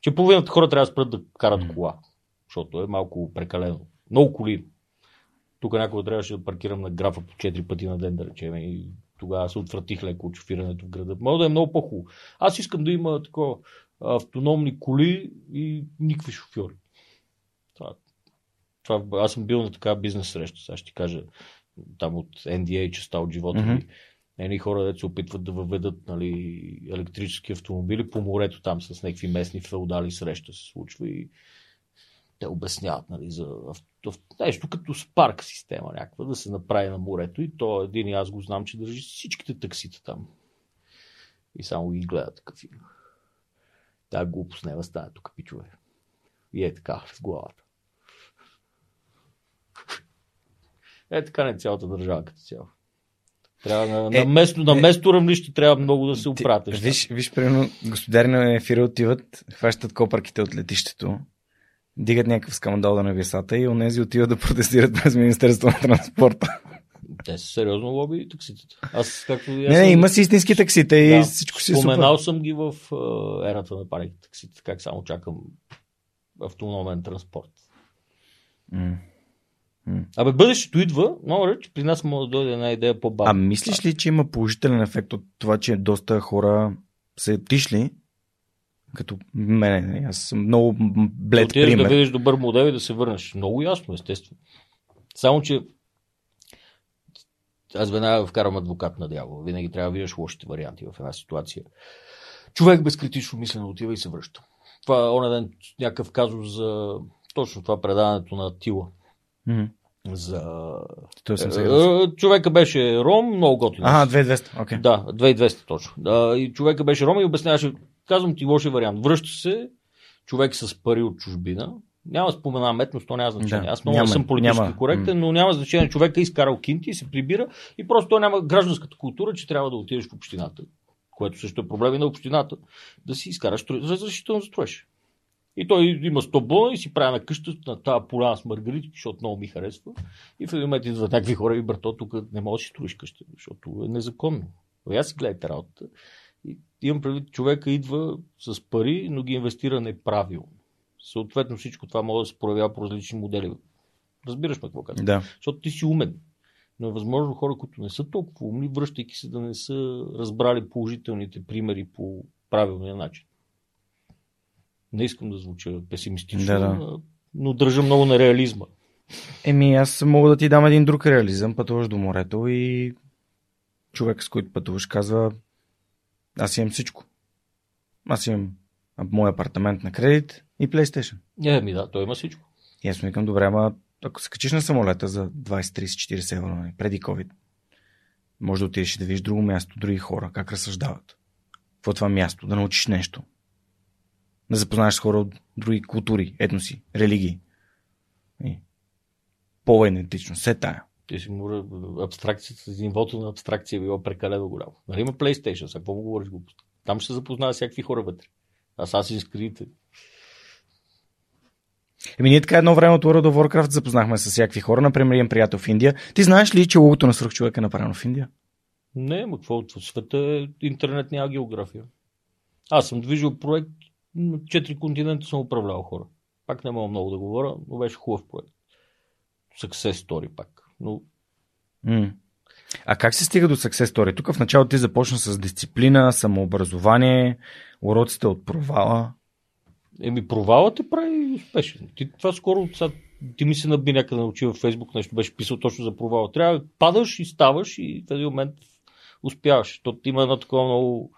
Че половината хора трябва да спрат да карат кола, защото е малко прекалено. Много коли. Тук някой трябваше да паркирам на графа по 4 пъти на ден, да речем. И тогава се отвратих леко от шофирането в града. Може да е много по-хубаво. Аз искам да има такова автономни коли и никакви шофьори. Това, това, аз съм бил на така бизнес среща, сега ще ти кажа там от NDA, частта от живота mm-hmm. ми. Едни хора, де се опитват да въведат нали, електрически автомобили по морето там с някакви местни феодали среща се случва и те обясняват нали, за нещо като спарк система някаква да се направи на морето и то един и аз го знам, че държи всичките таксита там. И само ги гледат такъв. Тая глупост не стане тук, пичове. И е така в главата. Е така не цялата държава като цяло. Трябва на, е, на, местно, на е, местно равнище трябва много да се оправят. Виж, виж, примерно, господари на ефира отиват, хващат копърките от летището, дигат някакъв скандал на навесата и онези отиват да протестират през Министерство на транспорта. Те са сериозно лоби такситата. Аз, както не, не, има си истински таксита и да, всичко си е Споменал съм ги в ерата на парите таксита, как само чакам автономен транспорт. Mm. Mm. Абе, бъдещето идва, но реч, при нас може да дойде една идея по-бавно. А мислиш ли, че има положителен ефект от това, че доста хора са отишли като мене. Аз съм много блед Отидеш пример. да видиш добър модел и да се върнеш. Много ясно, естествено. Само, че аз веднага вкарам адвокат на дявола. Винаги трябва да видиш лошите варианти в една ситуация. Човек безкритично мислено отива и се връща. Това е оня ден някакъв казус за точно това предаването на Тила. Mm-hmm. За... Сега. Е, човека беше ром, много готин. Ага, 2200. Okay. Да, 2200 точно. Да, и човека беше ром и обясняваше, казвам ти лоши вариант. Връща се човек с пари от чужбина, няма да споменавам етност, то няма значение. Да, Аз много няма, съм политически няма. коректен, но няма значение. Човека е изкарал кинти и се прибира и просто той няма гражданската култура, че трябва да отидеш в общината, което също е проблем и на общината, да си изкараш разрешително за строеж. И той има 100 бона и си прави на къща на тази поляна с маргарити, защото много ми харесва. И в един момент идват някакви хора и брато, тук не можеш да си строиш къща, защото е незаконно. Но аз си гледайте работа. И имам предвид, човека идва с пари, но ги инвестира неправилно. Съответно всичко това може да се проявява по различни модели. Разбираш ме какво казвам? Да. Защото ти си умен. Но е възможно хора, които не са толкова умни, връщайки се да не са разбрали положителните примери по правилния начин. Не искам да звуча песимистично, да, да. но държа много на реализма. Еми, аз мога да ти дам един друг реализъм. Пътуваш до морето и човек, с който пътуваш, казва аз имам всичко. Аз имам мой апартамент на кредит и PlayStation. Не, ми да, той има всичко. И аз му викам, добре, ама ако се качиш на самолета за 20, 30, 40 евро нали, преди COVID, може да отидеш и да видиш друго място, други хора, как разсъждават. Какво е това място? Да научиш нещо. Да запознаеш с хора от други култури, етноси, религии. Пола идентичност, все тая. Ти си му абстракцията, нивото на абстракция е било прекалено голямо. Нали има PlayStation, сега какво му говориш глупост? Там ще се запознава всякакви хора вътре. Assassin's Creed. Еми, ние така едно време от World of Warcraft запознахме с всякакви хора. Например, имам приятел в Индия. Ти знаеш ли, че логото на свръхчовек е направено в Индия? Не, но какво от света е интернет няма география. Аз съм движил проект, на четири континента съм управлявал хора. Пак не мога много да говоря, но беше хубав проект. Success story пак. Но... Mm. А как се стига до success story? Тук в началото ти започна с дисциплина, самообразование, уроците от провала. Еми, провалът те прави успешен. Ти, това скоро, сега, ти ми се наби някъде на очи във Фейсбук, нещо беше писал точно за провала. Трябва да падаш и ставаш и в един момент успяваш. Защото има едно такова много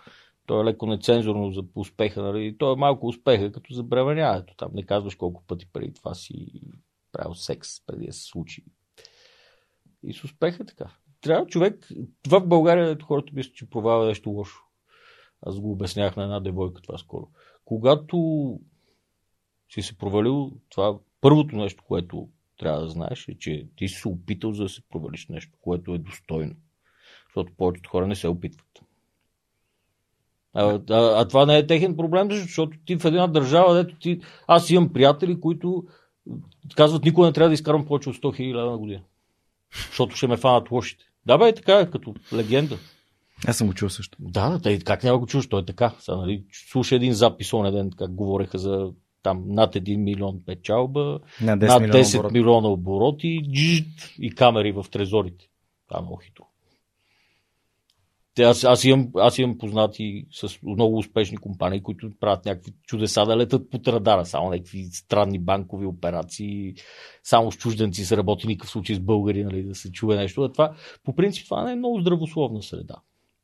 то е леко нецензурно за успеха, нали? То е малко успеха, като забременяването. Там не казваш колко пъти преди това си правил секс преди да се случи. И с успех е така. Трябва човек, това в България хората мислят, че провава нещо лошо. Аз го обяснях на една девойка това скоро. Когато си се провалил, това първото нещо, което трябва да знаеш е, че ти си се опитал за да се провалиш нещо, което е достойно. Защото повечето хора не се опитват. А, а, а това не е техен проблем, защото ти в една държава, дето ти... Аз имам приятели, които казват, никога не трябва да изкарам повече от 100 000 лева на година. Защото ще ме фанат лошите. Да, бе, е така, като легенда. Аз съм го чул също. Да, тъй, как няма го чуш, той е така. Са, нали, слуша един запис оня ден, как говореха за там над 1 милион печалба, На 10 над милиона 10 оборот. милиона обороти джжт, и камери в трезорите. Това е много хитро. Те, аз, аз, имам, аз имам познати с много успешни компании, които правят някакви чудеса да летат под радара, само някакви странни банкови операции, само с чужденци се работи, никакъв случай с българи, нали, да се чуе нещо. А това, по принцип, това не е много здравословна среда.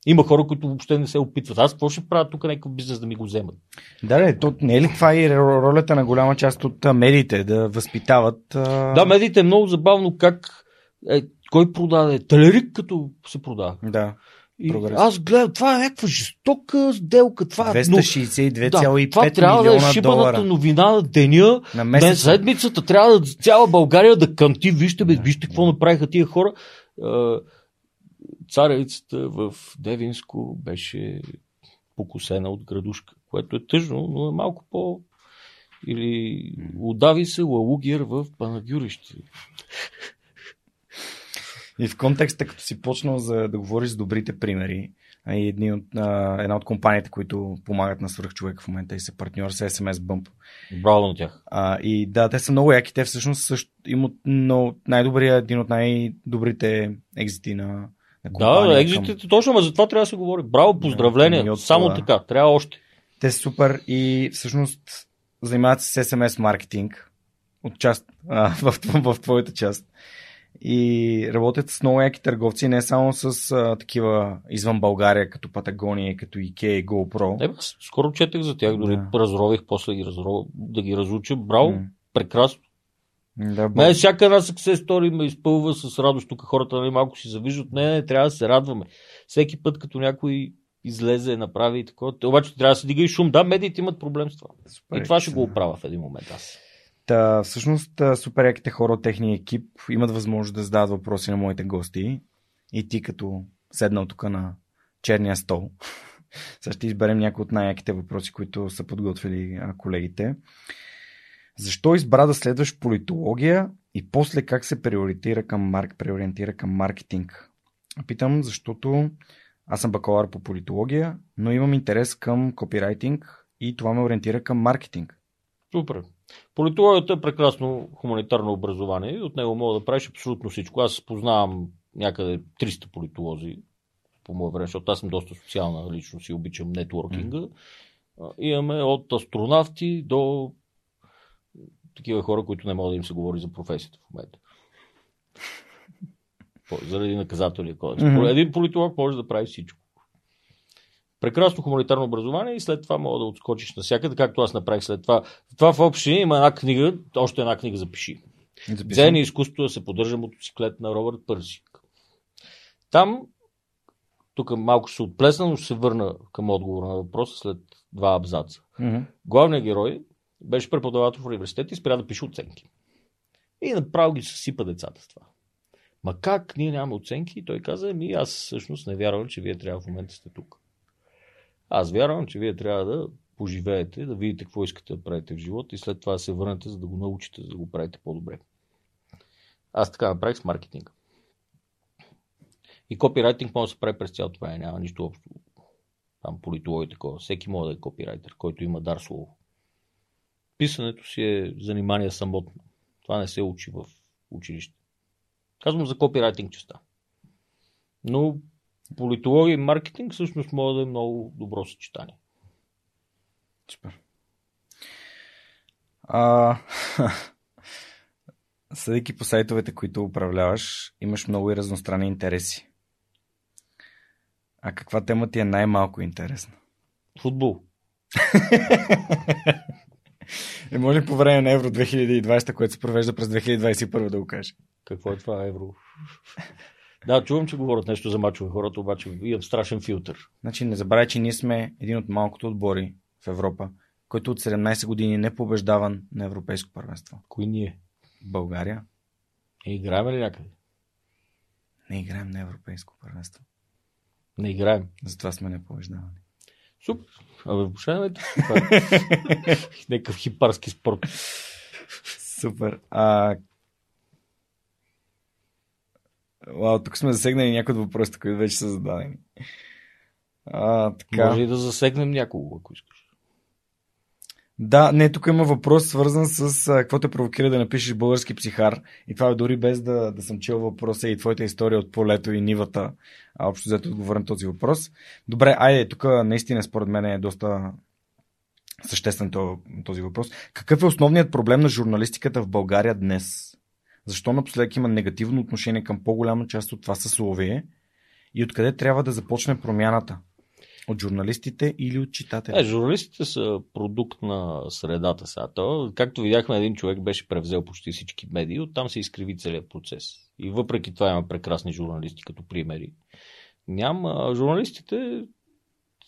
Има хора, които въобще не се опитват. Аз какво ще правя тук някакъв бизнес да ми го вземат? Да, да, то не е ли това и ро- ролята на голяма част от медиите да възпитават? А... Да, медиите е много забавно как е, кой продаде? Талерик като се продава. Да. И Прогрес. аз гледам, това е някаква жестока сделка. Това, е- но- 262,5 това трябва да е шибаната долара новина на деня. на Днес месец. седмицата трябва да цяла България да канти. Вижте, бе, вижте какво направиха тия хора. Царевицата в Девинско беше покусена от градушка, което е тъжно, но е малко по... Или удави се лалугер в Панагюрище. И в контекста, като си почнал за да говориш с добрите примери, и едни от, а, една от компаниите, които помагат на свръхчовек в момента и са партньор с SMS Bump. Браво на тях. А, и да, те са много яки. Те всъщност също имат много, най-добрия, един от най-добрите екзити на, на Да, към- екзитите, точно, ами за това трябва да се говори. Браво, поздравления. Да, Само това. така, трябва още. Те са супер и всъщност занимават се с SMS маркетинг от част, а, (laughs) в, в, в твоята част. И работят с много яки търговци, не само с а, такива извън България, като Патагония, като IKEA и GoPro. Е, скоро четех за тях, дори Да. разрових, после ги разрових, да ги разуча. Браво, М. прекрасно. Да, Мен всяка една success story ме изпълва с радост. Тук хората нали, малко си завиждат. Не, не, трябва да се радваме. Всеки път, като някой излезе, направи и такова. Обаче трябва да се дига и шум. Да, медиите имат проблем с това. Супер И това ще го оправя в един момент аз. Та, всъщност, а, супер яките хора от техния екип имат възможност да задават въпроси на моите гости. И ти, като седнал тук на черния стол, (laughs) сега ще изберем някои от най-яките въпроси, които са подготвили колегите. Защо избра да следваш политология и после как се преориентира към, марк, преориентира към маркетинг? Питам, защото аз съм бакалавър по политология, но имам интерес към копирайтинг и това ме ориентира към маркетинг. Супер. Политологията е прекрасно хуманитарно образование и от него мога да правиш абсолютно всичко. Аз познавам някъде 300 политолози по мое време, защото аз съм доста социална личност и обичам нетворкинга. А, Имаме от астронавти до такива хора, които не могат да им се говори за професията в момента. Заради наказателния кодекс. Мгм. Един политолог може да прави всичко. Прекрасно хуманитарно образование и след това мога да отскочиш навсякъде, както аз направих след това. Това в общи има една книга, още една книга запиши. Дзен и изкуството да се поддържа мотоциклет на Робърт Пърсик. Там, тук малко се отплесна, но ще се върна към отговора на въпроса след два абзаца. Мгм. Главният герой беше преподавател в университет и спря да пише оценки. И направо ги съсипа децата с това. Ма как ние нямаме оценки? И той каза, ми аз всъщност не вярвам, че вие трябва в момента сте тук. Аз вярвам, че вие трябва да поживеете, да видите какво искате да правите в живота и след това да се върнете, за да го научите, за да го правите по-добре. Аз така направих с маркетинга. И копирайтинг може да се прави през цялото време, няма нищо общо. Там политология и такова. Всеки може да е копирайтер, който има дар слово. Писането си е занимание самотно. Това не се учи в училище. Казвам за копирайтинг частта. Но политология и маркетинг всъщност може да е много добро съчетание. Супер. А, (laughs) съдейки по сайтовете, които управляваш, имаш много и разностранни интереси. А каква тема ти е най-малко интересна? Футбол. (laughs) е, може по време на Евро 2020, което се провежда през 2021 да го каже. Какво е това Евро? да, чувам, че говорят нещо за мачове хората, обаче имам страшен филтър. Значи не забравяй, че ние сме един от малкото отбори в Европа, който от 17 години не побеждаван на европейско първенство. Кои ние? България. И играем ли някъде? Не играем на европейско първенство. Не играем. Затова сме непобеждавани. Супер. Абе, въобще не Някакъв хипарски спорт. Супер. А... Вау, тук сме засегнали някои от въпросите, които вече са зададени. А, така. Може и да засегнем някого, ако искаш. Да, не, тук има въпрос свързан с какво те провокира да напишеш български психар. И това е дори без да, да съм чел въпроса и твоята история от полето и нивата. А общо взето отговоря на този въпрос. Добре, айде, тук наистина според мен е доста съществен този въпрос. Какъв е основният проблем на журналистиката в България днес? Защо напоследък има негативно отношение към по-голяма част от това съсловие? И откъде трябва да започне промяната? От журналистите или от читателите? Е, журналистите са продукт на средата сега. То, както видяхме, един човек беше превзел почти всички медии, оттам се изкриви целият процес. И въпреки това има прекрасни журналисти като примери. Няма. Журналистите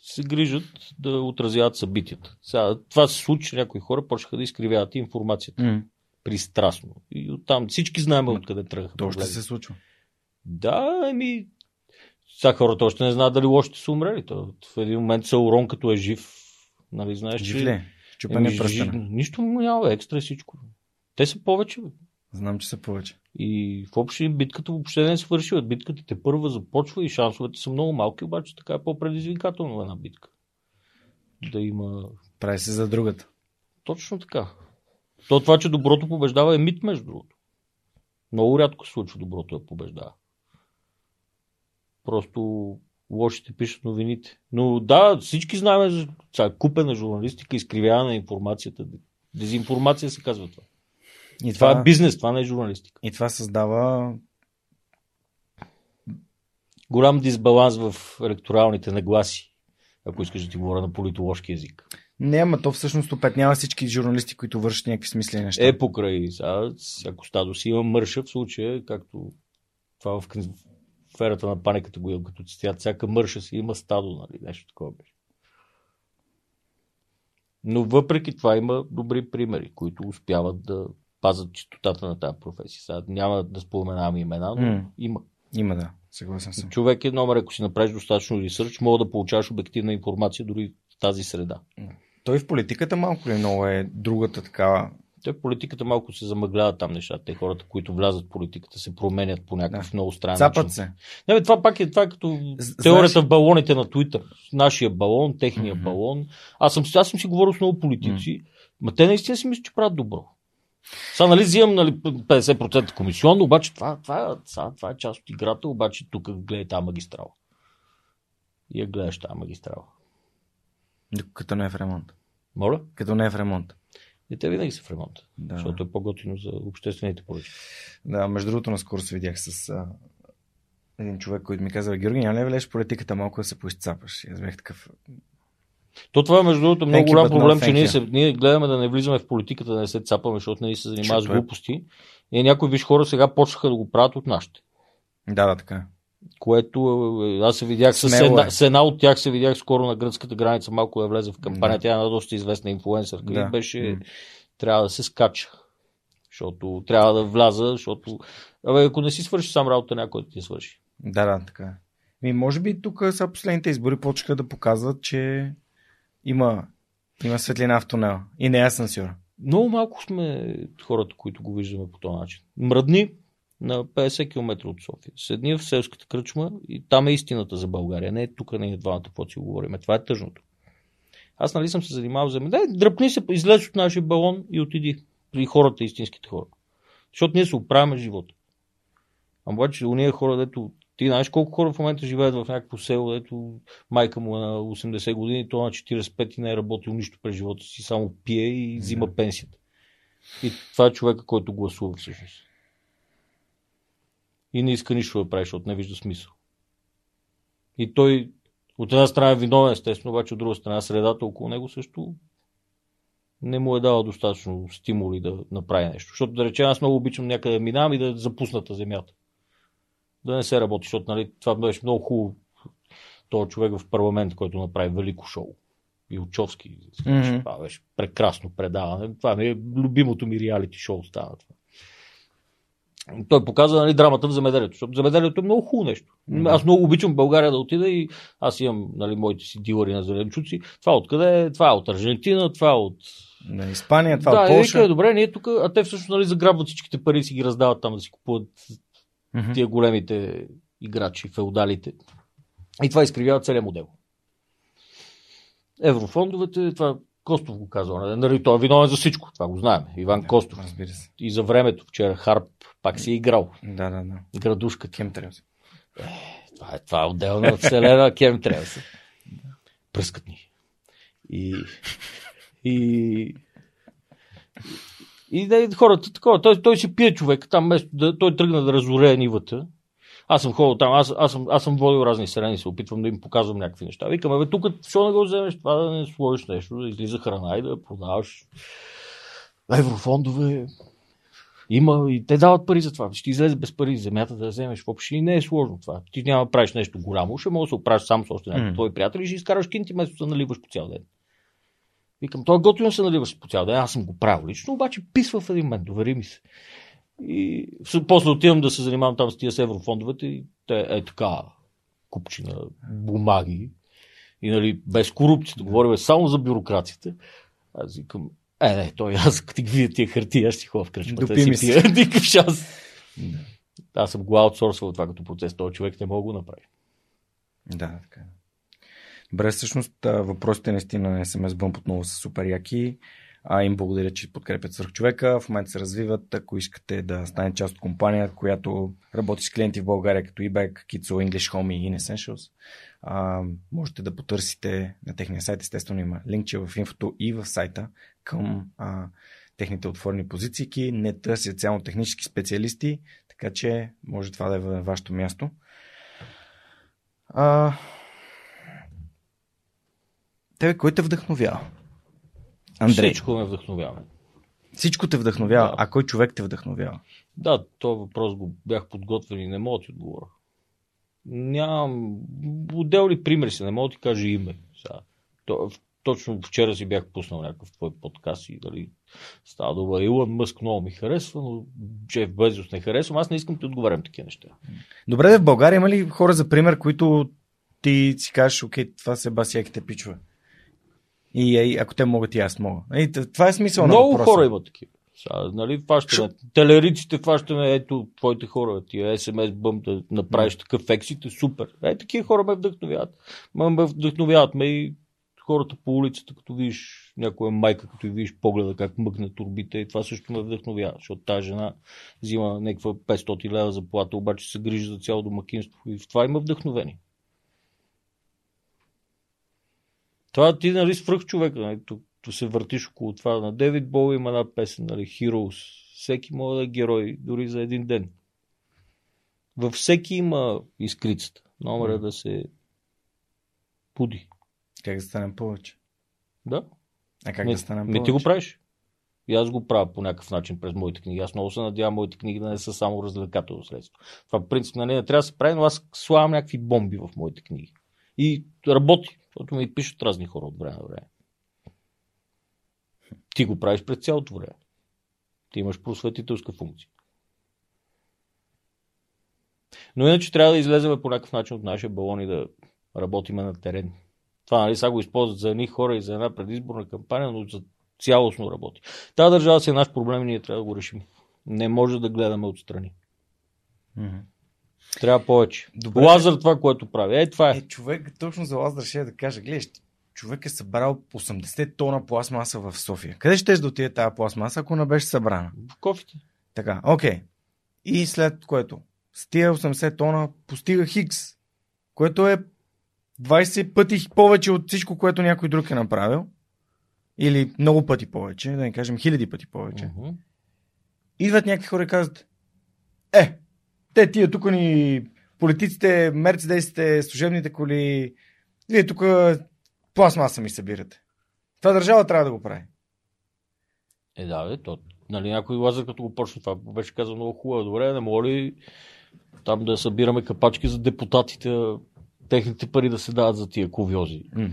се грижат да отразяват събитията. Сега, това се случи, някои хора почнаха да изкривяват информацията. Mm. Пристрастно. И оттам всички знаем откъде тръгнаха. То ще се случва. Да, еми, сега хората още не знаят дали лошите са умрели. То, в един момент са урон, като е жив. Нали, знаеш, жив че... ли? Чупен е пръстена. Нищо му няма, екстра е всичко. Те са повече. Бе. Знам, че са повече. И в общи битката въобще не е свършила. Битката те първа започва и шансовете са много малки, обаче така е по-предизвикателно една битка. Да има... Прави се за другата. Точно така. То това, че доброто побеждава е мит, между другото. Много рядко се случва доброто да побеждава. Просто лошите пишат новините. Но да, всички знаем за купена журналистика, изкривяване на информацията. Дезинформация се казва това. И това, това е бизнес, това не е журналистика. И това създава голям дисбаланс в електоралните нагласи, ако искаш да ти говоря на политоложки язик. Не, ама то всъщност опетнява всички журналисти, които вършат някакви смислени неща. Е, покрай. Сега, всяко стадо си има мърша в случая, както това в сферата на паниката го имам като цитят. Всяка мърша си има стадо, нали? Нещо такова беше. Но въпреки това има добри примери, които успяват да пазят чистотата на тази професия. Сега няма да споменавам имена, но mm. има. Има, да. Съгласен съм. Човек е номер, ако си направиш достатъчно ресърч, мога да получаваш обективна информация дори в тази среда. Той в политиката малко ли много е другата той политиката малко се замъглява там нещата. Те хората, които влязат в политиката, се променят по някакъв да. много странен Запад начин. се. Не, бе, това пак е това е като Знаеш... теорията в балоните на Твитър. Нашия балон, техния mm-hmm. балон. Аз съм, аз съм си говорил с много политици, mm-hmm. ма те наистина си мислят, че правят добро. Сега, нали, взимам нали, 50% комисионно, обаче това, това, това, това е част от играта, обаче тук гледай тази магистрала. И я гледаш тази магистрала. Като не е в ремонт. Моля? Като не е в ремонт. И те винаги са в ремонт, да. защото е по-готино за обществените поръчки. Да, между другото, наскоро се видях с а, един човек, който ми каза, Георги, няма ли влезеш политиката малко да се поизцапаш? И аз бях такъв... То това е, между другото, много голям проблем, че ние, се, ние гледаме да не влизаме в политиката, да не се цапаме, защото не се занимава с е- глупости. И някои виж хора сега почнаха да го правят от нашите. Да, да, така. Което е, аз се видях с една, е. с една от тях се видях скоро на гръцката граница, малко я влезе в кампания. Да. Тя е една доста известна инфлуенсърка. Да. И беше, mm. трябва да се скача. Защото трябва да вляза, защото Абе, ако не си свърши сам работа, някой да ти свърши. Да, да, така. Ми, може би тук са последните избори почнаха да показват, че има, има светлина в тунела. И не е асансьор. Много малко сме хората, които го виждаме по този начин. Мръдни, на 50 км от София. Седни в селската кръчма и там е истината за България. Не е тук, не е двамата, какво си говорим. Това е тъжното. Аз нали съм се занимавал за Да, дръпни се, излез от нашия балон и отиди при хората, истинските хора. Защото ние се оправяме живота. А обаче, уния хора, дето ти знаеш колко хора в момента живеят в някакво село, дето майка му е на 80 години, то на 45 и не е работил нищо през живота си, само пие и взима пенсията. И това е човека, който гласува всъщност и не иска нищо да прави, защото не вижда смисъл. И той от една страна е виновен, естествено, обаче от друга страна средата около него също не му е дала достатъчно стимули да направи нещо. Защото да речем, аз много обичам някъде да минавам и да запусната земята. Да не се работи, защото нали, това беше много хубаво. Този човек в парламент, който направи велико шоу. Илчовски. Мгм. Това беше прекрасно предаване. Това ми е любимото ми реалити шоу стана това. Той показва нали, драмата в земеделието, защото земеделието е много хубаво нещо. Да. Аз много обичам в България да отида и аз имам нали, моите си дилъри на зеленчуци. Това откъде е? Това е от Аржентина, това е от На Испания, това да, от Полша. вика, добре, ние тук, а те всъщност нали, заграбват всичките пари и си ги раздават там да си купуват Мгм. тия големите играчи, феодалите. И това изкривява целият модел. Еврофондовете, това Костов го казва, нали, той е виновен за всичко, това го знаем. Иван Да, Костов. И за времето, вчера Харп пак си е играл. Да, да, да. Градушката. Хемтреус. Това е, това е отделна вселена, кем трябва са. Пръскат ни. И, и, и да, хората такова, той, той си пие човек, там вместо да, той тръгна да разорее нивата. Аз съм ходил там, аз, аз, съм, аз съм водил разни селени, се опитвам да им показвам някакви неща. Викаме, бе, тук, защо не го вземеш това, да не сложиш нещо, да излиза храна и да продаваш. Еврофондове, има и те дават пари за това. Ще излезе без пари земята да вземеш. Въобще не е сложно това. Ти няма да правиш нещо голямо, ще можеш да се оправиш сам с още някакви М. твои приятели и ще изкараш кинти, вместо да наливаш по цял ден. Викам, той е готино се наливаш по цял ден. Аз съм го правил лично, обаче писва в един момент, довери ми се. И после отивам да се занимавам там с тия с еврофондовете и те е така купчина бумаги. И нали, без корупцията, говорим само за бюрокрацията. Аз викам, е, не, той аз като ги видя тия хартия, аз си ходя в кръчмата. Допи ми се. пия (laughs) дикав шанс. Да. Аз съм го аутсорсвал това като процес. Този човек не мога да го направи. Да, така. е. Добре, всъщност въпросите наистина на SMS Bump отново са супер яки. А, им благодаря, че подкрепят свърх човека. В момента се развиват. Ако искате да станете част от компания, която работи с клиенти в България, като eBay, Kitso, English Home и InEssentials, а, можете да потърсите на техния сайт. Естествено има линкче в инфото и в сайта към а, техните отворени позиции. Не търсят само технически специалисти, така че може това да е във вашето място. А... Тебе кой те вдъхновява? Андрей. Всичко, ме вдъхновява. Всичко те вдъхновява. Да. А кой човек те вдъхновява? Да, този въпрос го бях подготвен и не мога да ти отговоря. Нямам отделни примери си, не мога да ти кажа име. Сега, то, точно вчера си бях пуснал някакъв твой подкаст и дали става дума. Илон Мъск много ми харесва, но Джеф Безос не харесвам. Аз не искам да ти отговарям такива неща. Добре, де, в България има ли хора за пример, които ти си кажеш, окей, това са басияките пичове? И ей, ако те могат и аз мога. Т- това е смисъл на Много въпроса. хора има такива. Сега, нали, фащаме, телериците фащаме, ето, твоите хора, тия SMS бъм да направиш такъв ексит е супер. Е, такива хора ме вдъхновяват. Ме вдъхновяват ме и хората по улицата, като видиш някоя майка, като видиш погледа как мъкне турбите, и това също ме вдъхновява, защото тази жена взима някаква 500 лева заплата, обаче се грижи за цяло домакинство и в това има вдъхновение. Това ти, нали, свръх човека, нали, тук, тук се въртиш около това. На Девид Бол има една песен, нали, Heroes. Всеки може да е герой, дори за един ден. Във всеки има искрицата. Номер е да се буди. Как да станем повече? Да? А как ми, да станем повече? ти го правиш. И аз го правя по някакъв начин през моите книги. Аз много се надявам моите книги да не са само развлекателно средство. Това принцип нали, не трябва да се прави, но аз слагам някакви бомби в моите книги. И работи, защото ми пишат разни хора от време на време. Ти го правиш през цялото време. Ти имаш просветителска функция. Но иначе трябва да излезем по някакъв начин от нашия балон и да работиме на терен. Това нали, сега го използват за едни хора и за една предизборна кампания, но за цялостно работи. Та държава си е наш проблем и ние трябва да го решим. Не може да гледаме отстрани. Мгм. Трябва повече. Добре. Лазър това, което прави. Е, това е. Е, човек, точно за Лазар ще да кажа, гледаш, човек е събрал 80 тона пластмаса в София. Къде ще да отиде тази пластмаса, ако не беше събрана? В кофите. Така, окей. И след което с тия 80 тона постига Хикс, което е 20 пъти повече от всичко, което някой друг е направил. Или много пъти повече, да не кажем хиляди пъти повече. Мгм. Идват някакви хора и казват, е, те тия тук ни политиците, мерцедесите, служебните коли, вие тук пластмаса ми събирате. Това държава трябва да го прави. Е, да, бе, то, нали, някой лазер, като го почне това, беше казал много хубаво. Добре, не моля ли там да събираме капачки за депутатите, техните пари да се дават за тия ковиози. М.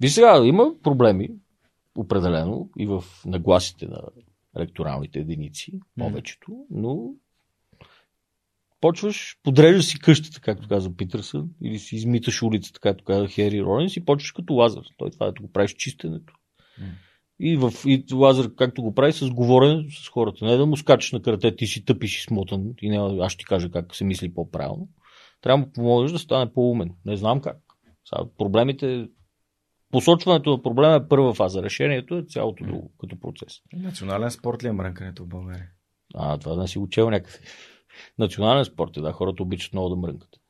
Виж сега, има проблеми, определено, и в нагласите на електоралните единици, повечето, но почваш, подреждаш си къщата, както каза Питърсън, или си измиташ улицата, както каза Хери Ронинс, и почваш като лазър. Той това е да го правиш чистенето. И, в, и лазър, както го прави, с говорене с хората. Не да му скачаш на кръте, ти си тъпиш и смотан, и няма, аз ще ти кажа как се мисли по-правилно. Трябва да помогнеш да стане по-умен. Не знам как. Сега, проблемите, посочването на проблема е първа фаза. Решението е цялото друго, като процес. Национален спорт ли е мрънкането в България? А, това да си учил някъде. Национален спорт е, да, хората обичат много да мрънкат.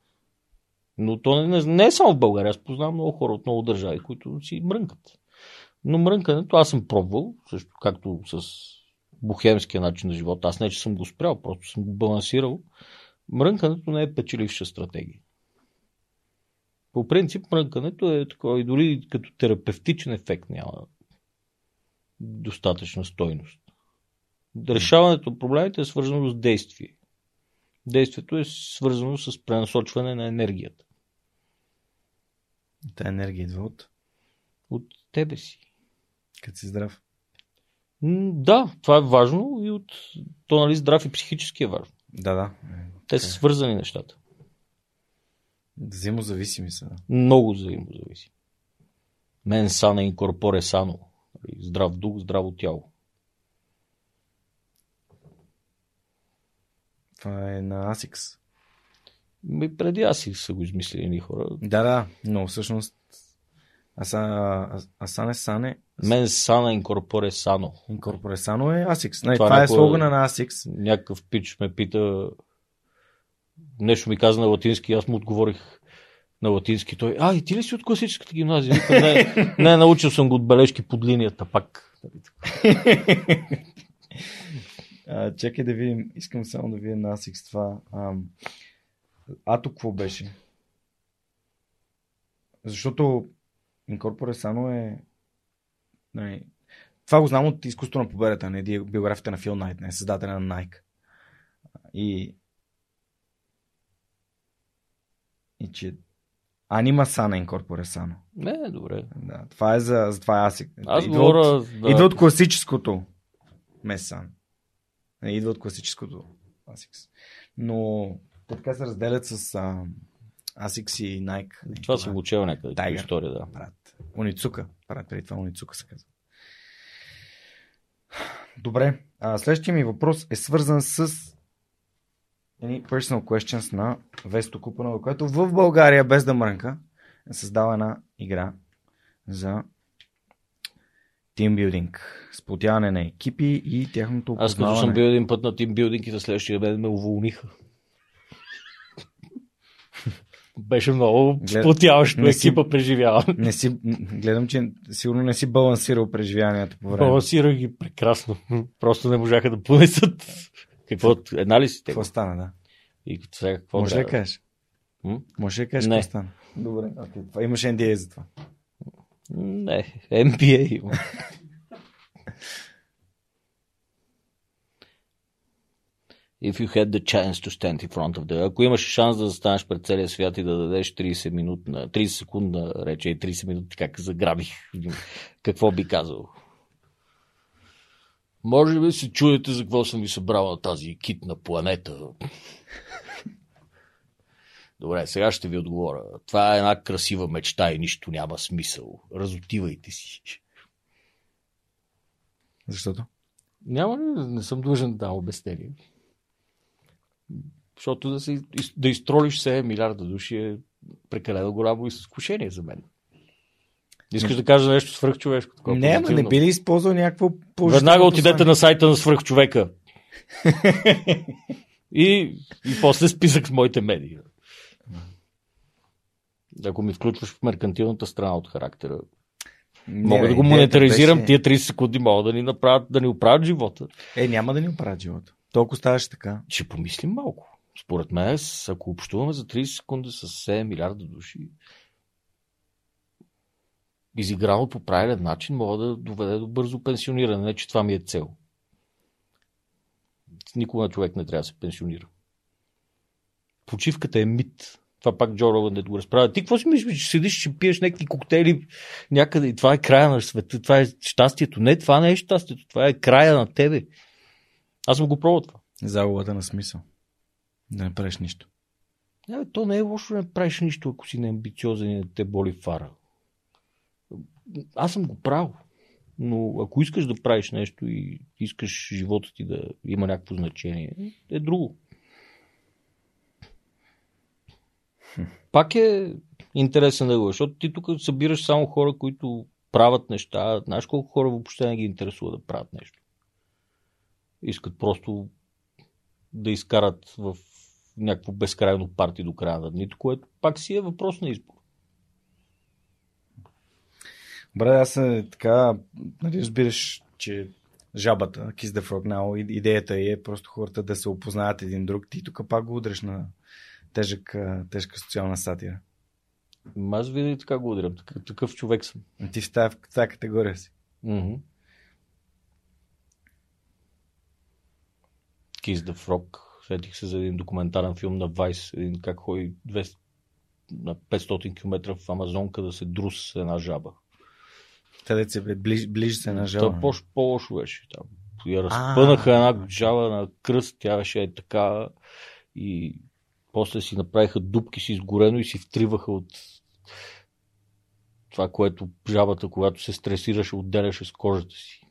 Но то не, не, е само в България. Аз познавам много хора от много държави, които си мрънкат. Но мрънкането аз съм пробвал, също както с бухемския начин на живота. Аз не, че съм го спрял, просто съм го балансирал. Мрънкането не е печеливша стратегия. По принцип, мрънкането е такова и дори като терапевтичен ефект няма достатъчна стойност. Решаването на проблемите е свързано с действие. Действието е свързано с пренасочване на енергията. Та енергия идва от От тебе си. като си здрав. Да, това е важно и от то, нали, здрав и психически е важно. Да, да. Те са свързани нещата. Взаимозависими са. Много взаимозависи. Мен сана инкорпоре сано. Нали, Здрав дух, здраво тяло. Това е на ASICS. Ми преди си са го измислили хора. Да, да, но всъщност Аса, а- Асане Сане Мен сана инкорпоре сано. Инкорпоре Сано е ASICS. Нали, Това това, е слогана на ASICS. Някакъв пич ме пита, нещо ми каза на латински, аз му отговорих на латински. Той, а, и ти ли си от класическата гимназия? Вика, не, (laughs) не, научил съм го от бележки под линията пак. (laughs) А, чакай да видим. Искам само да видя на ASICS това. Ам, Ато какво беше? Защото Инкорпоре Сано е... Нали, това го знам от изкуството на победата, не биографията на Фил Найт, не създателя на Nike. И и че Анима Сана Инкорпоре Сано. Не, добре. Да, това е за, за това е ASIC. Аз идва, говоря... от, да, идва от класическото Месан. Не, идва от класическото ASICS. Но те така се разделят с а, ASICS и Nike. Не, Това съм го чел някъде. Tiger. История, да. правят. Уницука. Правят преди това Уницука се казва. Добре. А, следващия ми въпрос е свързан с едни personal questions на Весто Купанова, което в България, без да мрънка, е създала една игра за тимбилдинг, сплотяване на екипи и тяхното Аз като съм бил един път на тимбилдинг и на следващия ден ме уволниха. (laughs) Беше много Глед- сплотяващо не си- екипа преживява. Не си, гледам, че сигурно не си балансирал преживяванията по време. Балансирах ги прекрасно. Просто не можаха да понесат. Какво? Една ли си те? Какво стана, да? И сега какво Може да кажеш? Може да кажеш какво стана? Добре. Това имаше NDA за това. Не, NBA има. If you had the chance to stand in front of the... Ако имаш шанс да застанеш пред целия свят и да дадеш 30 минутна, 30 секундна рече и 30 минути как заграбих, какво би казал? Може би се чуете за какво съм ви събрал на тази китна планета. Добре, сега ще ви отговоря. Това е една красива мечта и нищо няма смисъл. Разотивайте си. Защото? Няма ли, не съм длъжен да обяснение. Защото да, се, да изтролиш 7 милиарда души е прекалено голямо изкушение за мен. Искаш да кажа нещо свръхчовешко? такова Не, ама не би ли използвал някакво положително Веднага отидете на сайта на свръхчовека. (laughs) и, и после списък с моите медии. Ако ми включваш в меркантилната страна от характера, Не, мога да го монетаризирам, беше- тия 30 секунди могат да ни направят, да ни оправят живота. Е, няма да ни оправят живота. Толкова ставаше така. Ще помислим малко. Според мен, ако общуваме за 30 секунди с 7 милиарда души, изиграно по правилен начин, мога да доведе до бързо пенсиониране. Не, че това ми е цел. Никога човек не трябва да се пенсионира. Почивката е мит. Това пак Джо Роган да го разправя. Ти какво си мислиш, че седиш, че пиеш някакви коктейли някъде и това е края на света, това е щастието. Не, това не е щастието, това е края на тебе. Аз съм го пробвал това. Загубата на смисъл. Да не правиш нищо. Не, то не е лошо да не правиш нищо, ако си неамбициозен и не те боли фара. Аз съм го правил. Но ако искаш да правиш нещо и искаш живота ти да има някакво значение, е друго. Пак е интересен да го, защото ти тук събираш само хора, които правят неща. Знаеш колко хора въобще не ги интересува да правят нещо. Искат просто да изкарат в някакво безкрайно парти до края на дните, което пак си е въпрос на избор. Добре, аз е така, нали, разбираш, че жабата, Kiss the Frog Now, идеята е просто хората да се опознаят един друг. Ти тук пак го удреш на тежък, тежка социална сатира. Аз винаги така го удрям. Такъв, такъв човек съм. Ти в тази, в тази категория си. Mm-hmm. Kiss the Frog. Сетих се за един документален филм на Vice, един как ходи 200, на 500 км в Амазонка да се друс с една жаба. Къде се ближ, ближ се на жаба? По- по-лошо беше. Там. Я разпънаха една жаба на кръст, тя беше е така и после си направиха дупки си изгорено и си втриваха от това, което жабата, когато се стресираше, отделяше с кожата си.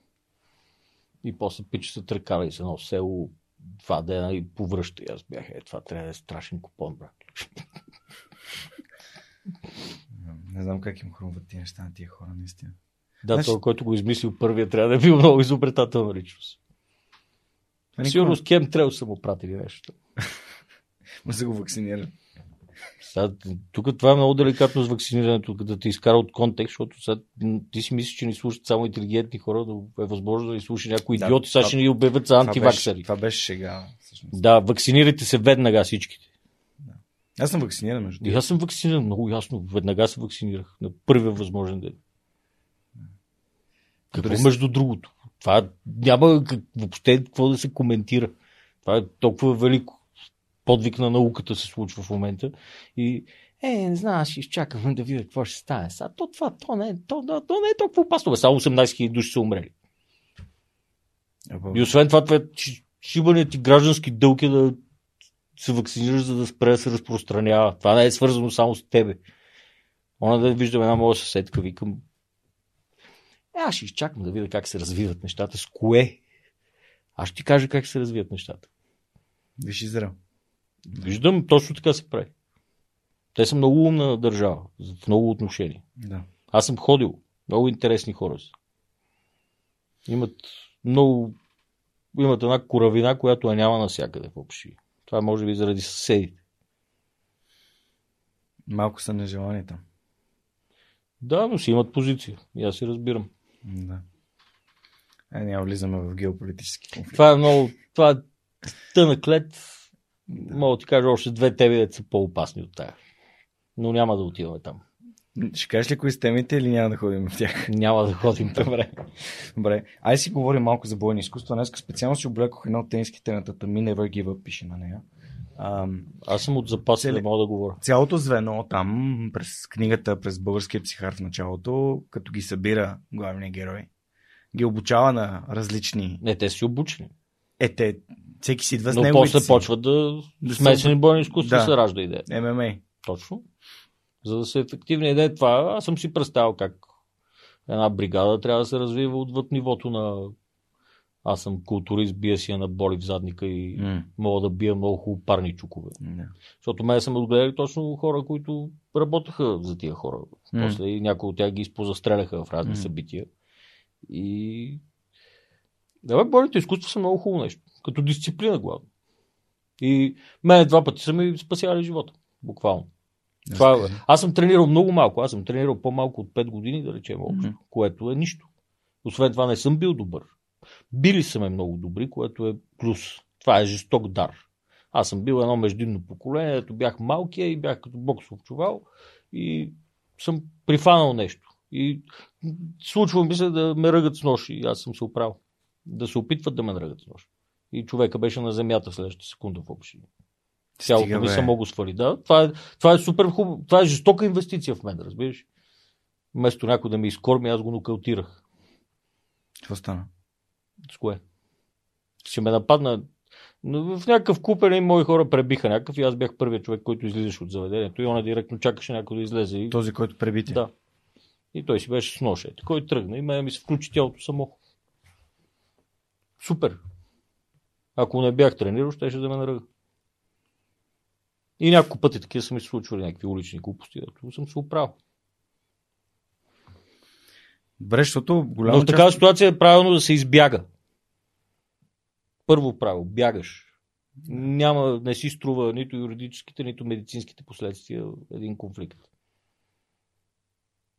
И после пича се тръкали с едно село два дена и повръща. И аз бях, е, това трябва да е страшен купон, брат. Не знам как им хрумват тия неща на тия хора, наистина. Да, значи... той, който го измислил първия, трябва да е бил много изобретателна личност. Никога... Сигурно с Кем Трел са му пратили нещо. (laughs) Ма се го вакцинира. Сега, тук това е много деликатно с вакцинирането, да те изкара от контекст, защото сега, ти си мислиш, че ни слушат само интелигентни хора, но е възможно да ни слуша някои да, идиоти, сега ще ни обявят за антиваксари. Това беше шега. Всъщност. Да, вакцинирайте се веднага всичките. Да. Аз съм вакциниран, между И аз съм вакциниран, много ясно. Веднага се вакцинирах. На първия възможен ден. Какво Дори... между другото? Това няма въобще какво да се коментира. Това е толкова велико подвиг на науката се случва в момента. И е, не знам, ще изчакаме да видя какво ще стане. Са, то това, то не, то, то, то не е толкова опасно. Само 18 000 души са умрели. И освен това, това е шибаният ти граждански дълг е да се вакцинираш, за да спре да се разпространява. Това не е свързано само с тебе. Она да виждам една моя съседка, викам, е, аз ще изчакам да видя как се развиват нещата. С кое? Аз ще ти кажа как се развиват нещата. Виж Израел. Виждам, точно така се прави. Те са много умна държава, в много отношения. Да. Аз съм ходил. Много интересни хора са. Имат много... Имат една коравина, която я няма навсякъде въобще. Това може би заради съседите. Малко са нежелани там. Да, но си имат позиция. И аз си разбирам. Да. Е, няма влизаме в геополитически конфликт. Това е много... Това е тънък лед да. Мога да ти кажа още две теми, са по-опасни от тая. Но няма да отиваме там. Ще кажеш ли кои са темите или няма да ходим в тях? Няма да ходим. Добре. Добре. Ай си говорим малко за бойни изкуства. Днес специално си облекох едно от тениските на Татами Never Give Up, пише на нея. Ам, Аз съм от запаса, цели... да мога да говоря. Цялото звено там, през книгата, през българския психар в началото, като ги събира главния герой, ги обучава на различни... Не, те си обучени. Е, те, всеки си идва с Но после си. почват да, да смесени са... бойни изкуства да. се ражда идея. ММА. Точно. За да се ефективна идея това, аз съм си представил как една бригада трябва да се развива отвъд нивото на аз съм културист, бия си на боли в задника и mm. мога да бия много хубаво парни чукове. Yeah. Защото мен съм отгледали точно хора, които работеха за тия хора. Mm. После и някои от тях ги изпозастреляха в разни mm. събития. И да, бойните изкуства са много хубаво нещо. Като дисциплина, главно. И мен два пъти са ми спасявали живота. Буквално. Това, е- аз съм тренирал много малко. Аз съм тренирал по-малко от 5 години, да речем, общо, mm-hmm. което е нищо. Освен това не съм бил добър. Били са ме много добри, което е плюс. Това е жесток дар. Аз съм бил едно междинно поколение, ето бях малкия и бях като боксов чувал и съм прифанал нещо. И случва ми се да ме ръгат с нож и аз съм се оправил. Да се опитват да ме ръгат с нож. И човека беше на земята в следващата секунда в общи. Стига, ми само го свали. Да, това е, това е супер хубаво. Това е жестока инвестиция в мен, разбираш. Вместо някой да ме изкорми, аз го нокаутирах. Какво стана? С кое? Ще ме нападна. Но в някакъв купен и мои хора пребиха някакъв и аз бях първият човек, който излизаше от заведението. И он директно чакаше някой да излезе. И... Този, който пребити. Да. И той си беше с нож. Ето, Кой тръгна и мен ми се включи тялото само. Супер. Ако не бях тренирал, щеше да ме наръга. И няколко пъти такива са ми се случвали някакви улични глупости, ето съм се оправил. Добре, защото Но голяма в такава ситуация е правилно да се избяга. Първо правило, бягаш. Няма, не си струва нито юридическите, нито медицинските последствия един конфликт.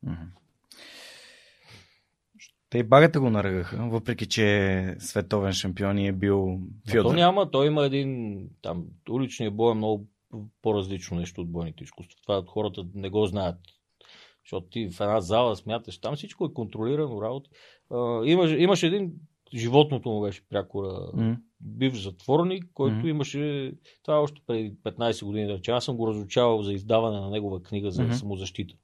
Мгм. Те и багата го наръгаха, въпреки че е световен шампион и е бил Но то Фьодор. няма, той има един, там, уличният бой е много по-различно нещо от бойните изкуства. Това хората не го знаят. Защото ти в една зала смяташ, там всичко е контролирано работа. Имаш, имаш един, животното му беше прякора, М. бив затворник, който Мгм. имаше, това е още преди 15 години, да речем, аз съм го разучавал за издаване на негова книга за Мгм. самозащита.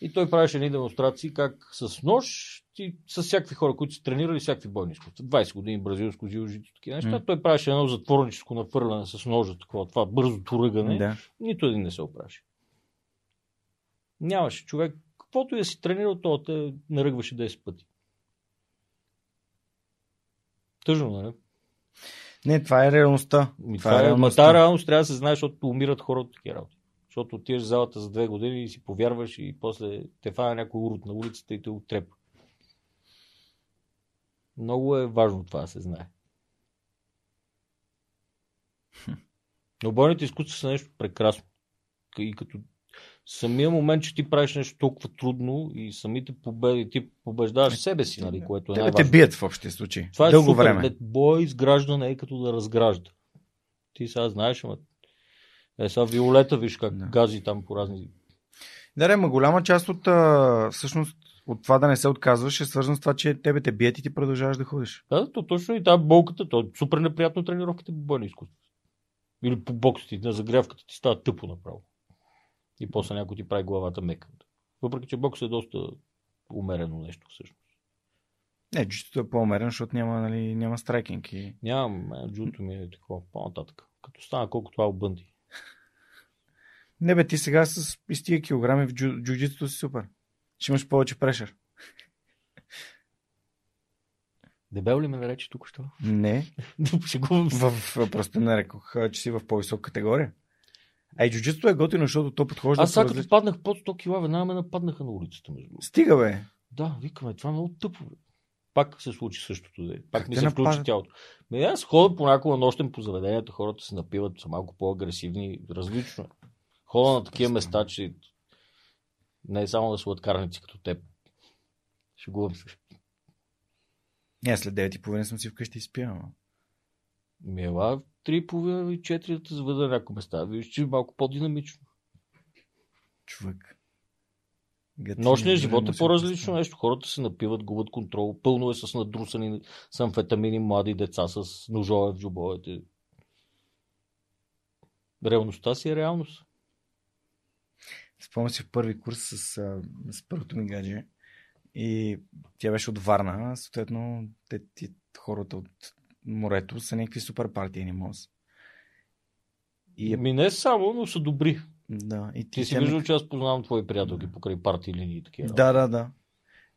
И той правеше едни демонстрации как с нож и с всякакви хора, които са тренирали всякакви бойни изкуства. 20 години бразилско жилжито, такива неща. М. Той правеше едно затворническо нафърляне с ножа, такова, това бързото ръгане. Да. Нито един не се оправеше. Нямаше човек. Каквото и да си тренирал, то те наръгваше 10 пъти. Тъжно, нали? Не, това е реалността. Ми, това, е, ма тази реалност трябва да се знае, защото умират хора от такива работи. Защото отиваш в залата за две години и си повярваш и после те фана някой урод на улицата и те отрепа. Много е важно това да се знае. Но бойните изкуства са нещо прекрасно. И като самия момент, че ти правиш нещо толкова трудно и самите победи, ти побеждаваш себе си, нали, което е Те, те бият в общия случай. Това е Дълго супер. време. Бой изграждане е като да разгражда. Ти сега знаеш, ама е, сега Виолета, виж как Да. гази там по разни... Да, ма голяма част от а, всъщност от това да не се отказваш е свързано с това, че тебе те бият и ти продължаваш да ходиш. Да, то точно и тази болката, то е супер неприятно тренировките по бойни изкуства. Или по бокс ти, на загрявката ти става тъпо направо. И после някой ти прави главата мека. Въпреки, че бокс е доста умерено нещо всъщност. Не, чисто е по-умерен, защото няма, нали, няма страйкинг. И... Нямам, джуто ми е такова, по-нататък. Като стана колко това обънди. Не бе, ти сега с с тия килограми в джу, джуджитото си супер. Ще имаш повече прешър. Дебел ли ме нарече тук що? Не, (laughs) в, в, просто не рекох, а, че си в по-висока категория. А и джуджитото е готино, защото то подхожда Аз сега като различ- паднах под 100 кила, веднага ме нападнаха на улицата. Между. Стига, бе. Да, викаме, това е много тъпо. Бе. Пак се случи същото. Де. Пак Как ми се включи нападат? тялото. Ме, аз ходя понякога нощем по заведенията, хората се напиват, са малко по-агресивни, различно. Е. Хода на такива места, че не е само да сладкарници като теб. Шегувам се. Не, след 9.30 съм си вкъщи и спя. ама. Ми ела в 3,5 и 4 да те заведа някои места. Виж, че е малко по-динамично. Човек. Гати, Нощният не живот е по-различно нещо. Хората се напиват, губят контрол. Пълно е с надрусани с амфетамини млади деца с ножове в джобовете. Реалността си е реалност. Спомням си в първи курс с, с първото ми гадже и тя беше от Варна. Съответно, те, ти, хората от морето са някакви супер партийни моз. И, е- Ми не само, но са добри. да, и Ти си тя ми- виждал, че аз познавам твои приятелки покрай партии линии и такива. Да, да, да.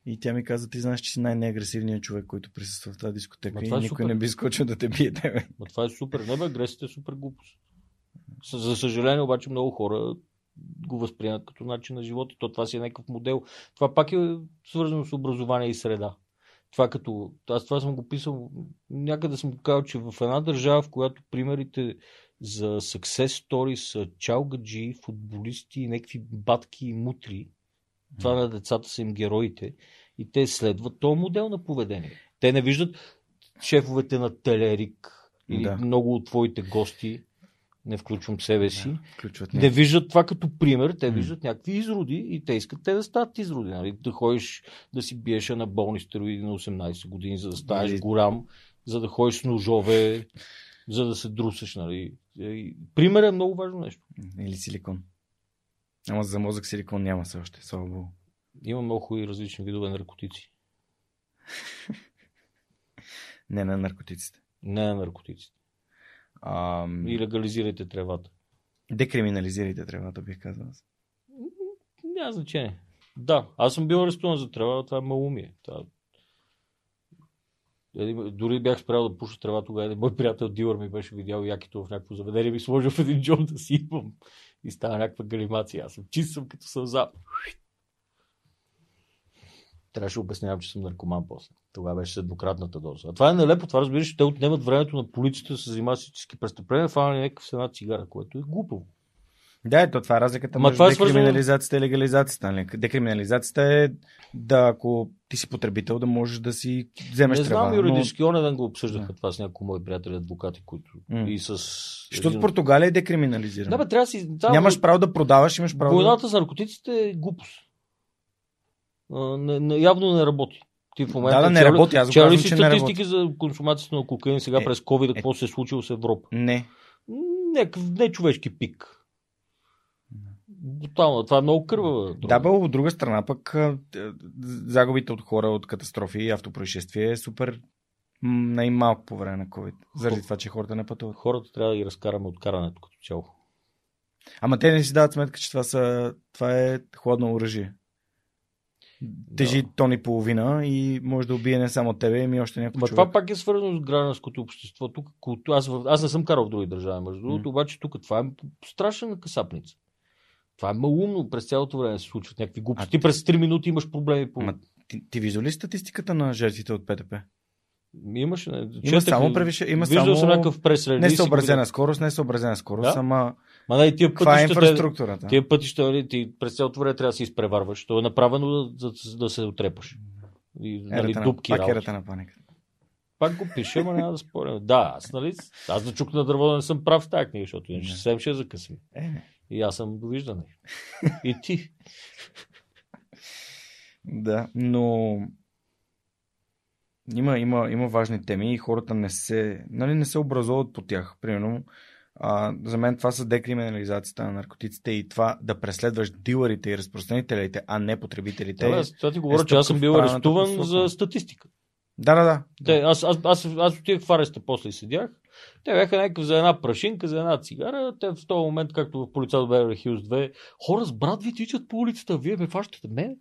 И тя ми каза, ти знаеш, че си най-неагресивният човек, който присъства в тази дискотека Ма и е никой супер. не би скочил да те бие тебе. Но това е супер. Не бе, агресията е супер глупост. За съжаление, обаче, много хора го възприемат като начин на живот и то това си е някакъв модел. Това пак е свързано с образование и среда. Това като... Аз това съм го писал, някъде съм го казал, че в една държава, в която примерите за success story са чалгаджи, футболисти, някакви батки и мутри, това на децата са им героите и те следват този модел на поведение. Те не виждат шефовете на Телерик или Да. много от твоите гости не включвам себе си. Да, Не виждат това като пример, те виждат някакви изроди и те искат те да стават изроди. Нали? Да ходиш да си биеш на болни стероиди на 18 години, за да станеш Нали. голям, за да ходиш с ножове, за да се друсаш. Нали? Пример е много важно нещо. Или силикон. Ама за мозък силикон няма все още, слава богу. Има много хубави различни видове наркотици. (laughs) Не на наркотиците. Не на наркотиците. А, И легализирайте тревата. декриминализирайте тревата, бих казал. аз. Няма значение. Да, аз съм бил арестуван за трева, това е малумие. Това... Един- Дори бях спрял да пуша трева тогава. Един мой приятел дилър ми беше видял якито в някакво заведение ми сложил в един джон да си имам. И става някаква галимация. Аз съм чист съм като сълза. Трябваше да обяснявам, че съм наркоман после. Тогава беше след двукратната доза. А това е нелепо. Това разбираш, че те отнемат времето на полицията да се занимават с всички престъпления, фанали някакъв с една цигара, което е глупаво. Да, ето това е разликата Ама между това е свързано- декриминализацията и легализацията. Нали? Декриминализацията е да, ако ти си потребител, да можеш да си вземеш не знам юридически, но... ден го обсъждаха Да. това с някои мои приятели адвокати, които М. и с... Защото един- Португалия е декриминализирано. Да, бе, трябва да си... Там... Нямаш право да продаваш, имаш право да... Войната с наркотиците е глупост. Не, не, явно не работи. Ти в момента Да, да, не чел работи, аз го ли си че не статистики за консумацията на кокаин сега Е, през COVID, е. какво се е случило с Европа? Не. Някакъв нечовешки пик. Брутално. Това е много кървава. Да, бе, от друга страна пък загубите от хора от катастрофи и автопроизшествия е супер най-малко по време на COVID. Заради това, че хората не пътуват. Хората трябва да ги разкараме от карането като цяло. Ама те не си дават сметка, че това, са, това е хладно оръжие. Тежи Да. тон и половина и може да убие не само тебе, ами още някой Ма човек. това пак е свързано с гражданското общество. Тук, култу... аз, аз не съм карал в други държави, между другото, обаче тук това е страшна касапница. Това е малумно. През цялото време се случват някакви глупости. Ти през 3 минути имаш проблеми. По... Ама ти, ти вижда ли статистиката на жертвите от ПТП? Имаш, не, Има четах само превише, има Виждал само съм някакъв прес не съобразена скорост, не съобразена скорост, Да? ама Ма не, тия каква е пътища, те- инфраструктурата? тия пътища, нали, ти през цялото време трябва да се изпреварваш. То е направено да, да, да се отрепаш. И, нали, Ерата на, дупки пак работи. ерата на паника. Пак го пише, ама няма да спорим. Да, аз, нали, аз да чук на дърво не съм прав в тази книга, защото иначе съвсем ще я закъсим. Е. И аз съм довиждане. (laughs) И ти. Да, но има, има, има важни теми и хората не се, нали, не се образуват по тях. Примерно, а, за мен това са декриминализацията на наркотиците и това да преследваш дилърите и разпространителите, а не потребителите. Да, това ти говоря, е че аз съм бил арестуван посока. за статистика. Да, да, да. Те, аз, аз, аз, аз отидах в ареста, после и седях. Те бяха някакъв за една прашинка, за една цигара. Те в този момент, както в полица от Бевер Хилс 2, хора с брат ви тичат по улицата, вие ме фащате мен.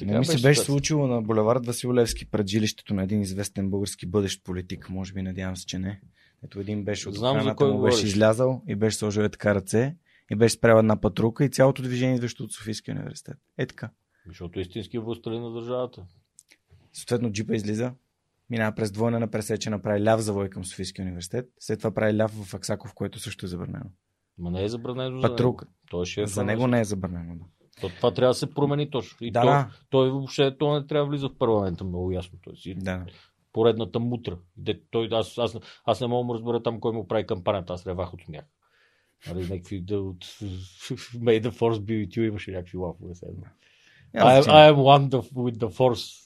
Не ми се беше случило на булевард Василевски пред жилището на един известен български бъдещ политик. Може би, надявам се, че не. Ето един беше от Знам за кой му беше излязал и беше сложил е така ръце и беше спрял една патрука и цялото движение идващо от Софийския университет. Е така. Защото е истински властелин на държавата. Съответно джипа излиза, минава през двойна на пресечена, прави ляв завой към Софийския университет, след това прави ляв в Аксаков, което също е забранено. Ма не е забранено Патрук. за него. Той е шеф За него не е забранено. Да, То, това трябва да се промени точно. И да, то, да, той въобще то не трябва да влиза в парламента, много ясно. Той си да. поредната мутра. Де, той, аз, аз, аз не мога да разбера там кой му прави кампанията, аз ревах от смях. Нали, някакви да, от (laughs) May the Force be with you имаше някакви лафове. I. I am one the, with the force.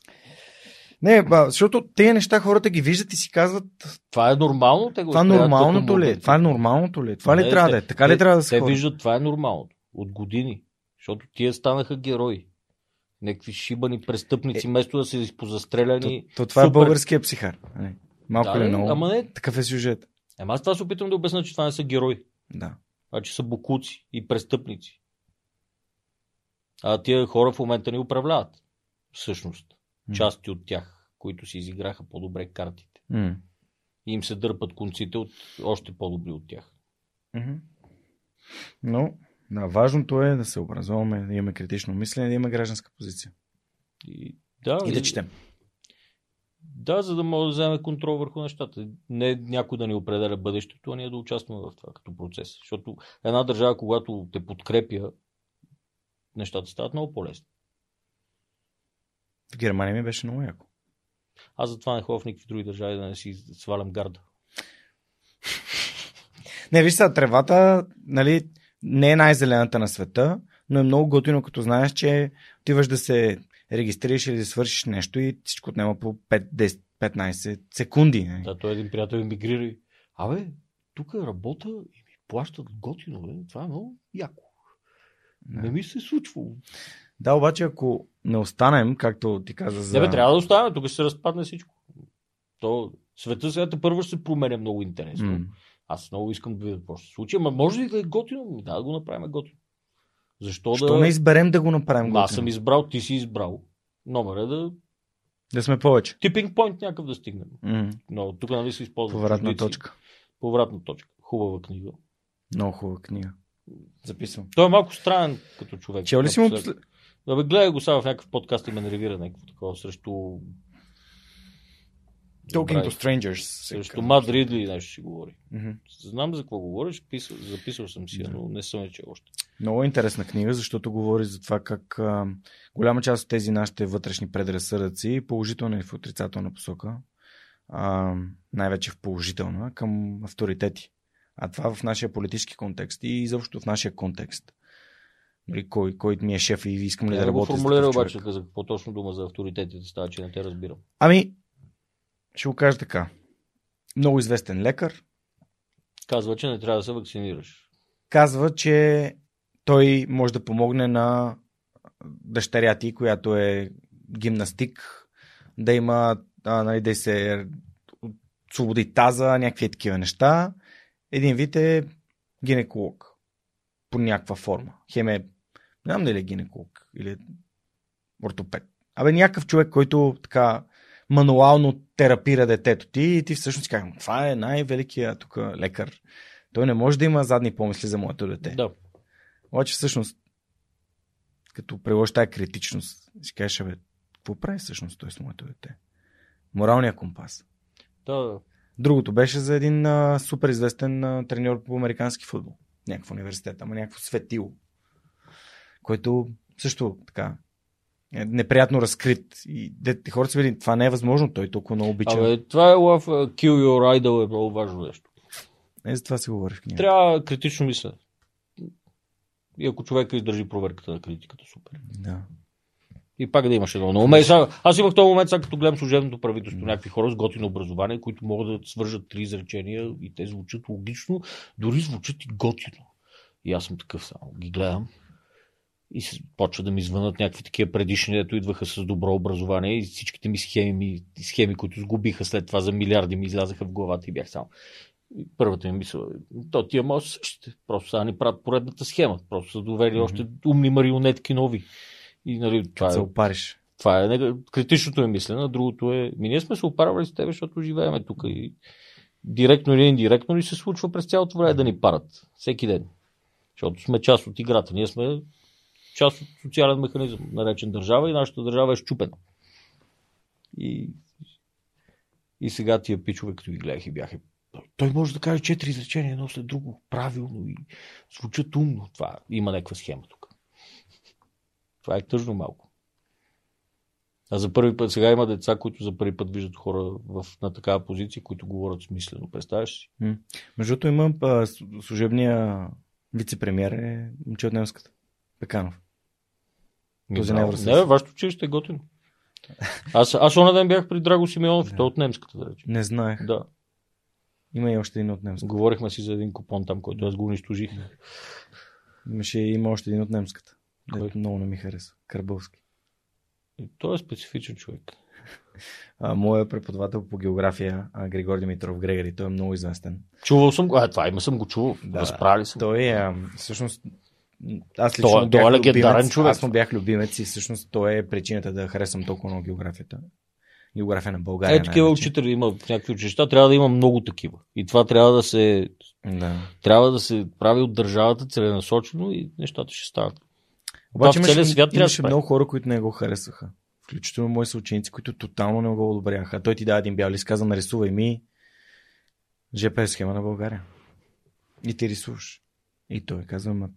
Не, ба, защото тези неща хората ги виждат и си казват, Това е нормално. Те го това приемат нормалното като ли е? Това е нормалното ли е? Това ли Не, трябва те- да е? Така ли те- трябва да се Те виждат, това е нормалното. От години. Защото тия станаха герои. Някакви шибани престъпници, вместо да се изпозастреляни. То, то това е супер- българския психар. нали? Малко Да, ли бе, много? Ама не. Такъв е сюжет. Ама аз това се опитвам да обясня, че това не са герои. Да. а че са букуци и престъпници. А тия хора в момента ни управляват. Всъщност. Части от тях, които си изиграха по-добре картите. М. И им се дърпат конците от още по-добри от тях. Но, да, важното е да се образуваме, да имаме критично мислене, да имаме гражданска позиция. И, да, И да четем. Да, за да може да вземе контрол върху нещата. Не някой да ни определя бъдещето, а ние да участваме в това като процес. Защото една държава, когато те подкрепя, нещата стават много по-лесни. В Германия ми беше много яко. Аз затова не ходя в никакви други държави да не си свалям гарда. Не, виж сега, тревата, нали, не е най-зелената на света, но е много готино, като знаеш, че отиваш да се регистрираш или да свършиш нещо и всичко отнема по 5, 10, 15 секунди. Не? Да, той един приятел емигрира и Абе, тук работа и ми плащат готино, бе. Това е много яко. Да. Не ми се е случвало. Да, обаче ако не останем, както ти каза за... Не бе, трябва да оставаме, тук ще се разпадне всичко. То, света сега първо ще се променя много интересно. М. Аз много искам да видя какво ще се случи, ама може ли да е готино? Ми, Да, да го направим готино. Защо Що да... не изберем да го направим? Ма, Аз готино? съм избрал, ти си избрал. Номер е да... Да сме повече. Типинг пойнт някакъв да стигнем. М. Но тук нали се използва. Повратна чуждици. точка. Повратна точка. Хубава книга. Много хубава книга. Записвам. Той е малко странен като човек. Чел ли си му... Да бе, гледай го сега в някакъв подкаст и ме нервира някакво такова срещу... Talking to strangers. Срещу казва. Мад Ридли нещо си говори. Мгм. Знам за какво говориш, писал, записал съм си, я, но не съм я чел още. Много интересна книга, защото говори за това как а, голяма част от тези нашите вътрешни предразсъдъци, положителна и в отрицателна посока, а, най-вече в положителна, към авторитети. А това в нашия политически контекст и изобщо в нашия контекст. Нали, кой, кой ми е шеф и искам ли да да работя формулира обаче за какво точно дума за авторитетите става, че не те разбирам. Ами, ще го кажа така. Много известен лекар Казва, че не трябва да се вакцинираш. казва, че той може да помогне на дъщеря ти, която е гимнастик, да има, а, нали, да се свободи таза, някакви такива неща. Един вид е гинеколог. По някаква форма. Хем е, не знам дали е гинеколог или ортопед. Абе някакъв човек, който така мануално терапира детето ти и ти всъщност си казваш, това е най-великият тук лекар. Той не може да има задни помисли за моето дете. Да. Обаче всъщност, като приложиш тази критичност, си кажеш, бе, какво прави всъщност той с моето дете? Моралния компас. Да, да. Другото беше за един а, супер известен а, треньор по американски футбол. Някакъв университет, ама някакво светило. Който също така неприятно разкрит. И де, хората си видят, това не е възможно, той толкова много обича. Абе, това е лав, kill your idol е много важно нещо. Не за това си говори в. Трябва критично мислене. И ако човека издържи проверката на критиката, супер. Да. И пак да имаш едно на уме. Сега- Аз имах този момент, сега като гледам служебното правителство, някакви хора с готино образование, които могат да свържат три изречения и те звучат логично, дори звучат и готино. И аз съм такъв само. Ги гледам и почва да ми звънат някакви такива предишни, дето идваха с добро образование и всичките ми схеми, схеми които сгубиха след това за милиарди ми излязаха в главата и бях само. И първата ми мисъл, е, то тия може същите. Просто сега ни правят поредната схема. Просто са довели още умни марионетки нови. И нали, това, Се е, опариш. това е нега- критичното е мислене, другото е... Ми ние сме се оправили с тебе, защото живееме тук и директно или индиректно ни се случва през цялото време да ни парат. Всеки ден. Защото сме част от играта. Ние сме част от социален механизъм, наречен държава и нашата държава е щупена. И, и сега тия пичове, като ги гледах и бяха той може да каже четири изречения едно след друго, правилно и звучат умно. Това има някаква схема тук. Това е тъжно малко. А за първи път, сега има деца, които за първи път виждат хора в, на такава позиция, които говорят смислено. Представяш си? Между другото има а, с- служебния вице-премьер е момче от немската. Пеканов. Този не е. Не, вашето училище е готино. Аз, аз оня ден бях при Драго Симеонов, Да. той е от немската, да. Не знаех. Да. Има и още един от немската. Говорихме си за един купон там, който аз го унищожих. Имаше и има още един от немската. Кой? Много не ми хареса. Карбовски. И той е специфичен човек. А, моя преподавател по география, а, Григор Димитров Грегори, той е много известен. Чувал съм го. А, това има съм го чувал. Да. Разправили съм. Той е, всъщност, аз Той- лично той бях е легендарен човек. Аз му бях любимец и всъщност той е причината да харесвам толкова много географията. География на България. Е, такива учители има в някакви училища, трябва да има много такива. И това трябва да се, Да. трябва да се прави от държавата целенасочено и нещата ще станат. Обаче целия имаше, свят да имаше много хора, които не го харесваха. Включително мои съученици, които тотално не го одобряха. Той ти даде един бял лист, каза, нарисувай ми ЖП схема на България. И ти рисуваш. И той казва, ма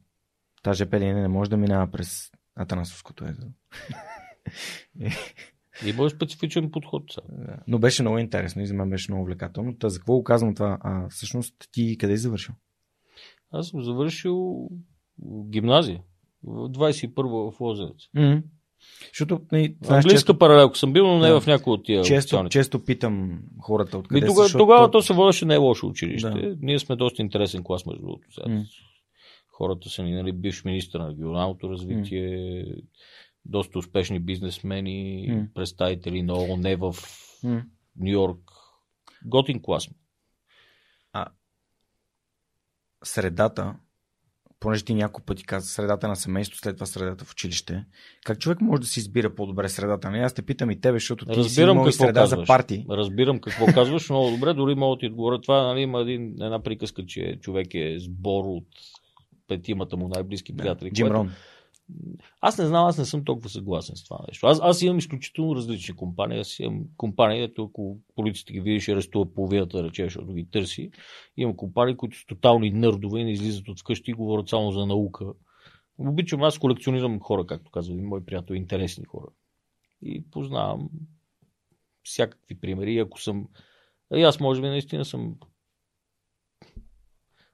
тази ЖП линия не може да минава през Атанасовското езеро. (laughs) И специфичен подход. Да. Но беше много интересно и за мен беше много увлекателно. Та за какво го казвам това? А, всъщност ти къде завършил? Аз съм завършил гимназия. В 21 в Лозенец. М. Защото, не, знаеш, Английска често, паралелка съм бил, но не Да. в някои от тия често, официални. често питам хората откъде Ми, са, защото- тогава то се водеше не е лошо училище. Да. Ние сме доста интересен клас, между другото. Сега. Хората са ни, нали, бивш министър на регионалното развитие, доста успешни бизнесмени, М. представители на ООН в М. Нью Йорк. Готин клас. сме. средата, понеже ти няколко пъти каза средата на семейство, след това средата в училище, как човек може да си избира по-добре средата? Не, аз те питам и тебе, защото ти си Разбирам имал и какво среда за казваш. парти. Разбирам какво (laughs) казваш, много добре, дори мога да ти отговоря. Това нали, има един, една приказка, че човек е сбор от петимата му най-близки приятели. Джим което- Рон. Аз не знам, аз не съм толкова съгласен с това нещо. Аз, аз имам изключително различни компании. Аз имам компании, ето ако полицията ги видиш, арестува половината, да рече, защото ги търси. Имам компании, които са тотални нърдове не излизат от вкъщи и говорят само за наука. Обичам, аз колекционирам хора, както казва един мой приятел, интересни хора. И познавам всякакви примери. И ако съм... И аз може би наистина съм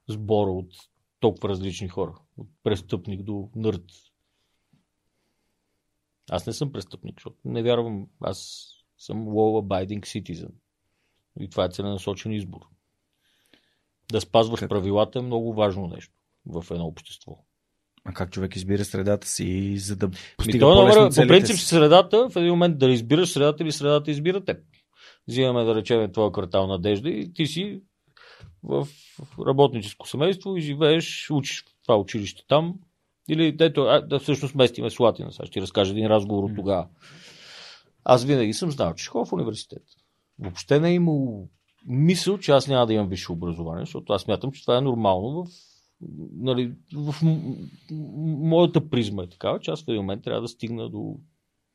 сбора от толкова различни хора. От престъпник до нърд. Аз не съм престъпник, защото не вярвам. Аз съм law-abiding citizen. И това е целенасочен избор. Да спазваш Как? правилата е много важно нещо в едно общество. А как човек избира средата си, за да постига е по-лесно по принцип си? средата, в един момент да избираш средата или средата избира теб. Взимаме да речем твоя квартал надежда и ти си в работническо семейство и живееш, учиш това училище там. Или ето, а, да всъщност местиме Слатина. Сега ще разкажа един разговор от тогава. Аз винаги съм знал, че ще ходя в университет. Въобще не е имал мисъл, че аз няма да имам висше образование, защото аз смятам, че това е нормално в, нали, в моята призма е такава, че аз в един момент трябва да стигна до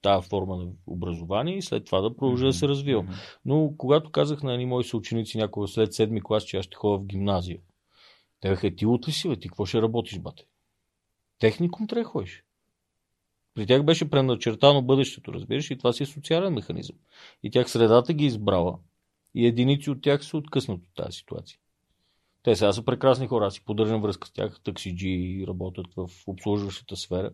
тази форма на образование и след това да продължа да се развивам. Но когато казах на едни мои съученици някога след седми клас, че аз ще ходя в гимназия, те казаха, ти от ли си, бе? Ти какво ще работиш, бате? Техникум трябва ходиш. При тях беше преначертано бъдещето, разбираш, и това си е социален механизъм. И тях средата ги е избрала. И единици от тях се откъснат от тази ситуация. Те сега са прекрасни хора, аз си поддържам връзка с тях, таксиджи работят в обслужващата сфера,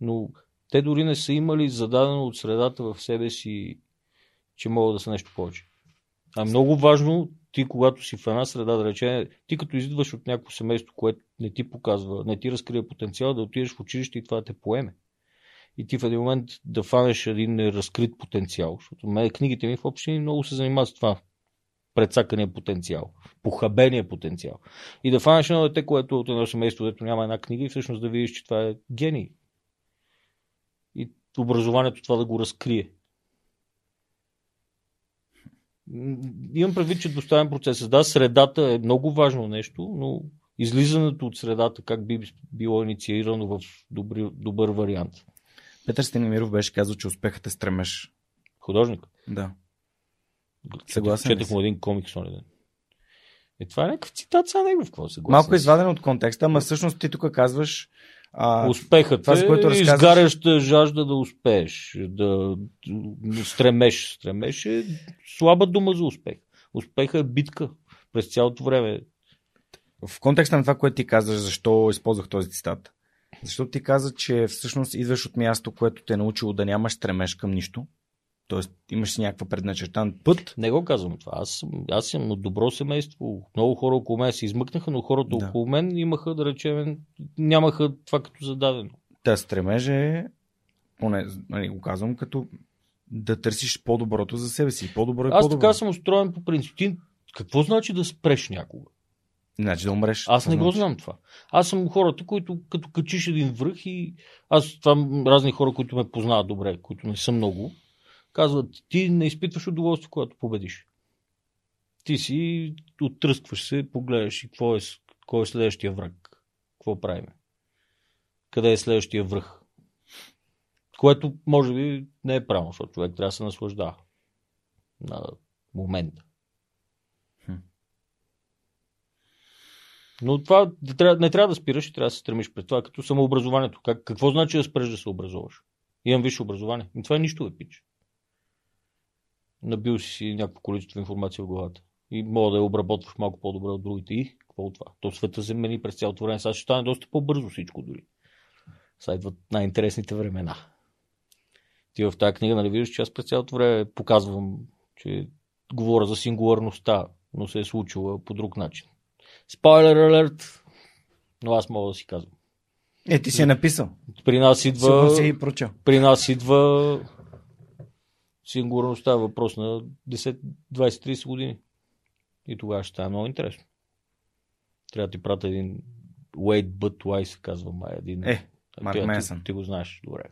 но те дори не са имали зададено от средата в себе си, че могат да са нещо повече. А много важно ти, когато си в една среда, да рече, ти като изидваш от някакво семейство, което не ти показва, не ти разкрие потенциал, да отидеш в училище и това да те поеме. И ти в един момент да фанеш един неразкрит потенциал. Защото мен, книгите ми в общини много се занимават с това. Предсакания потенциал, похабения потенциал. И да фанеш едно дете, което от едно семейство, дето няма една книга и всъщност да видиш, че това е гений. Образованието това да го разкрие. Имам предвид, че доставен процес. Да, средата е много важно нещо, но излизането от средата как би било инициирано в добри, добър вариант. Петър Станимиров беше казал, че успехът е стремеж. Художник. Да. Съгласен Четах му един комикс онзи ден. Е, това е някакъв цитат за него, в какво се Малко е извадено от контекста, ама всъщност ти тук казваш а, Успехът това, е което разказваш- изгаряща жажда да успееш, да стремеш. Стремеш е слаба дума за успех. Успеха е битка през цялото време. в контекста на това, което ти казваш, защо използвах този цитат. Защото ти каза, че всъщност идваш от място, което те е научило да нямаш стремеж към нищо. Тоест имаш си някаква предначертан път. Не го казвам това. Аз, аз съм от добро семейство. Много хора около мен се измъкнаха, но хората Да. около мен имаха, да речем, нямаха това като зададено. Та стремеж е, поне нали, го казвам, като да търсиш по-доброто за себе си. По-добро е Аз по-добро. така съм устроен по принцип. Ти, какво значи да спреш някога? Значи да умреш. Аз не го значи. знам това. Аз съм хората, които като качиш един връх и аз това разни хора, които ме познават добре, които не са много, казват, ти не изпитваш удоволствие, когато победиш. Ти си оттръскваш се, погледаш и какво е, кой е следващия враг. Какво правиме? Къде е следващия връх? Което може би не е правилно, защото човек трябва да се наслаждава на момента. Но това не трябва, да спираш и трябва да се стремиш пред това, като самообразованието. Как, какво значи да спреш да се образуваш? Имам висше образование. И това е нищо, бе, пич. Набил си някакво количество информация в главата. И мога да я обработваш малко по-добре от другите. И Какво от това? То света се мени през цялото време. Сега ще стане доста по-бързо всичко дори. Сега идват най-интересните времена. Ти в тази книга, нали виждаш, че аз през цялото време показвам, че говоря за сингуларността, но се е случила по друг начин. Спойлер алерт! Но аз мога да си казвам. Е, ти си е написал. При нас идва... си и прочел. При нас идва сингуларността, въпрос на 10, 20, 30 години. И тогава ще стане много интересно. Трябва да ти пратя един Wait But Why се казва май. Един... Е, Марк ти, ти- Менсън. Ти, го знаеш, добре.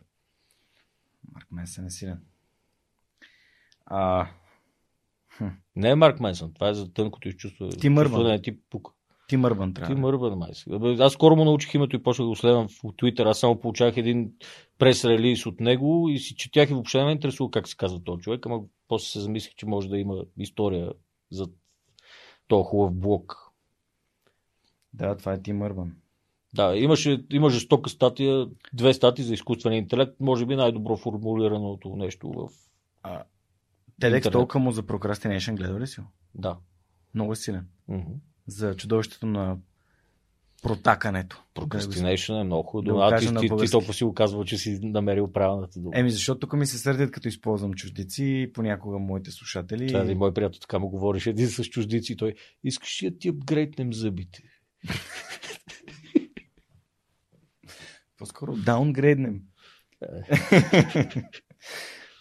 Марк Менсън е силен. А, Не е Марк Менсън, това е за тънкото изчувство. Да не ти пука. ТимЪрбан трябва. Ти мърбан, май. Аз скоро му научих името и почнах да го следвам в Twitter. Аз само получавах един прес-релиз от него и си четях и въобще не ме интересува как се казва този човек, ама после се замислих, че може да има история за този хубав блок. Да, това е ТимЪрбан. Да, имаше, има жестока статия, две статии за изкуствен интелект, може би най-добро формулираното нещо в... А, TEDx толкова му за Procrastination гледа ли си? Да. Много е силен. Мгм. За чудовището на протакането. Procrastination е много Да го хубаво. а, кажа ти, ти, толкова си го казва, че си намерил правилната дума. Еми, защото тук ми се сърдят, като използвам чуждици и понякога моите слушатели. Това един мой приятел така му говориш един с чуждици и той искаш ли да ти апгрейднем зъбите? По-скоро даунгрейднем. (laughs)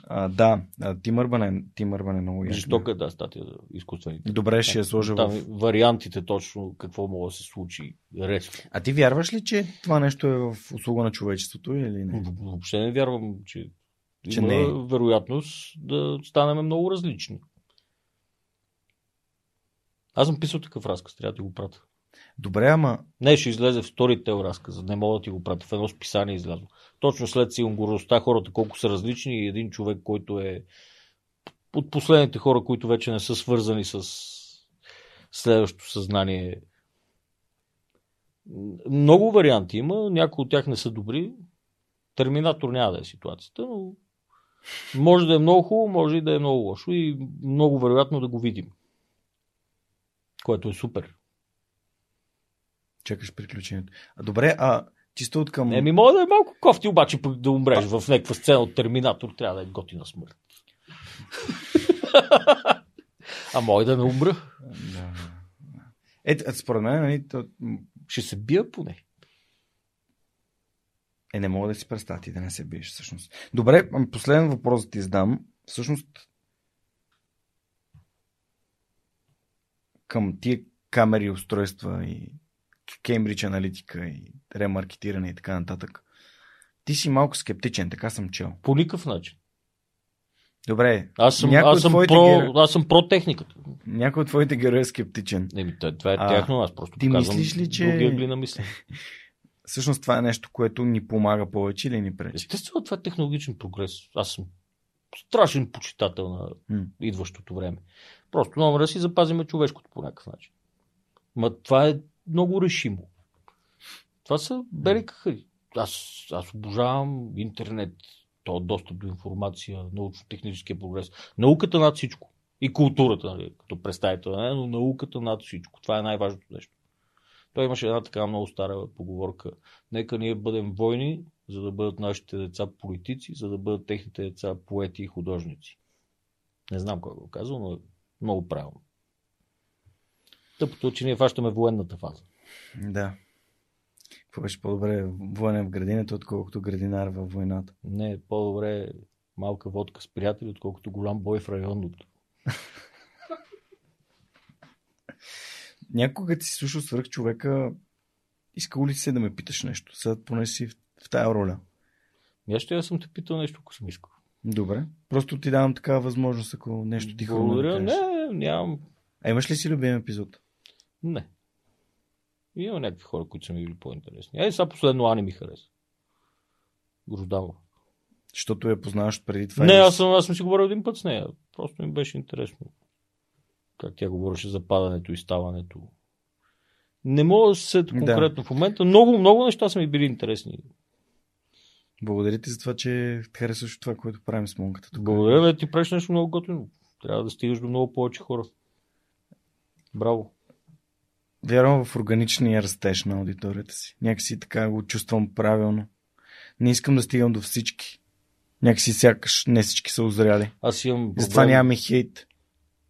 а, да, ТимЪрбан е, ТимЪрбан е много ясно. Жестока е да статия за изкуствените. Добре, ще я сложа Там в... вариантите точно какво може да се случи резко. А ти вярваш ли, че това нещо е в услуга на човечеството или не? В- Въобще не вярвам, че, Че има не е. вероятност да станем много различни. Аз съм писал такъв разказ, трябва да ти го пратя. Добре, ама Не, ще излезе в Storytel разказа. Не мога да ти го пратя. В едно списание излязло. Точно след сингурността, хората колко са различни и един човек, който е от последните хора, които вече не са свързани с следващото съзнание. Много варианти има, някои от тях не са добри. Терминатор няма да е ситуацията, но може да е много хубаво, може и да е много лошо и много вероятно да го видим. Което е супер. Чакаш приключението. А, добре, а чисто от към... Не, ми мога да е малко кофти, обаче да умреш в някаква сцена от Терминатор, трябва да е готина смърт. (laughs) а мога да не умра. Да. Ето, според мен, нали, то... Ще се бия поне. е, не мога да си представя ти да не се биеш, всъщност. Добре, последен въпрос да ти задам. Всъщност, към тия камери, устройства и Кембридж аналитика и ремаркетиране и така нататък. Ти си малко скептичен, така съм чел. По никакъв начин. Добре, Аз съм, Някой аз съм, про, геро- аз съм про техниката. някой от твоите герои е скептичен. Не, това- е А, тяхно, аз просто ти показвам мислиш ли, че- други ъгли на мисля. (laughs) Всъщност това е нещо, което ни помага повече или ни пречи? Естествено, това е технологичен прогрес. Аз съм страшен почитател на М. идващото време. Просто номера си запазиме човешкото по някакъв начин. Ма това е много решимо. Това са кахари. Аз, аз обожавам интернет, то достъп до информация, научно-техническия прогрес. Науката над всичко. И културата, нали, като представител, не, но науката над всичко. Това е най-важното нещо. Той имаше една така много стара поговорка. Нека ние бъдем войни, за да бъдат нашите деца политици, за да бъдат техните деца поети и художници. Не знам кой го е казал, но е много правилно. Тъпото е, че ние фащаме военната фаза. Да. Какво беше по-добре военен в градината, отколкото градинар във войната? Не, по-добре малка водка с приятели, отколкото голям бой в районното. (laughs) Някога ти слушал свърх човека, искал ли си да ме питаш нещо? Сега поне си в, в тая роля. И Аз ще я съм те питал нещо, искал. Добре. Просто ти давам такава възможност, ако нещо ти хрумна Благодаря. да. Не, нямам. А имаш ли си любим епизод? Не. Има някакви хора, които са ми били по-интересни. Ей, сега последно Ани ми хареса. Грозданова. Защото я познаваш преди това. Не, аз съм, аз съм си говорил един път с нея. Просто ми беше интересно. Как тя говореше за падането и ставането. Не мога да се сета Да. конкретно в момента. Много, много неща са ми били интересни. Благодаря ти за това, че харесваш това, което правим с монката. Тук. Благодаря, бе, ти правиш нещо много готино. Трябва да стигаш до много повече хора. Браво. Вярвам в органичния растеж на аудиторията си. Някакси така го чувствам правилно. Не искам да стигам до всички. Някакси сякаш не всички са озряли. Аз имам Затова проблем- нямаме хейт.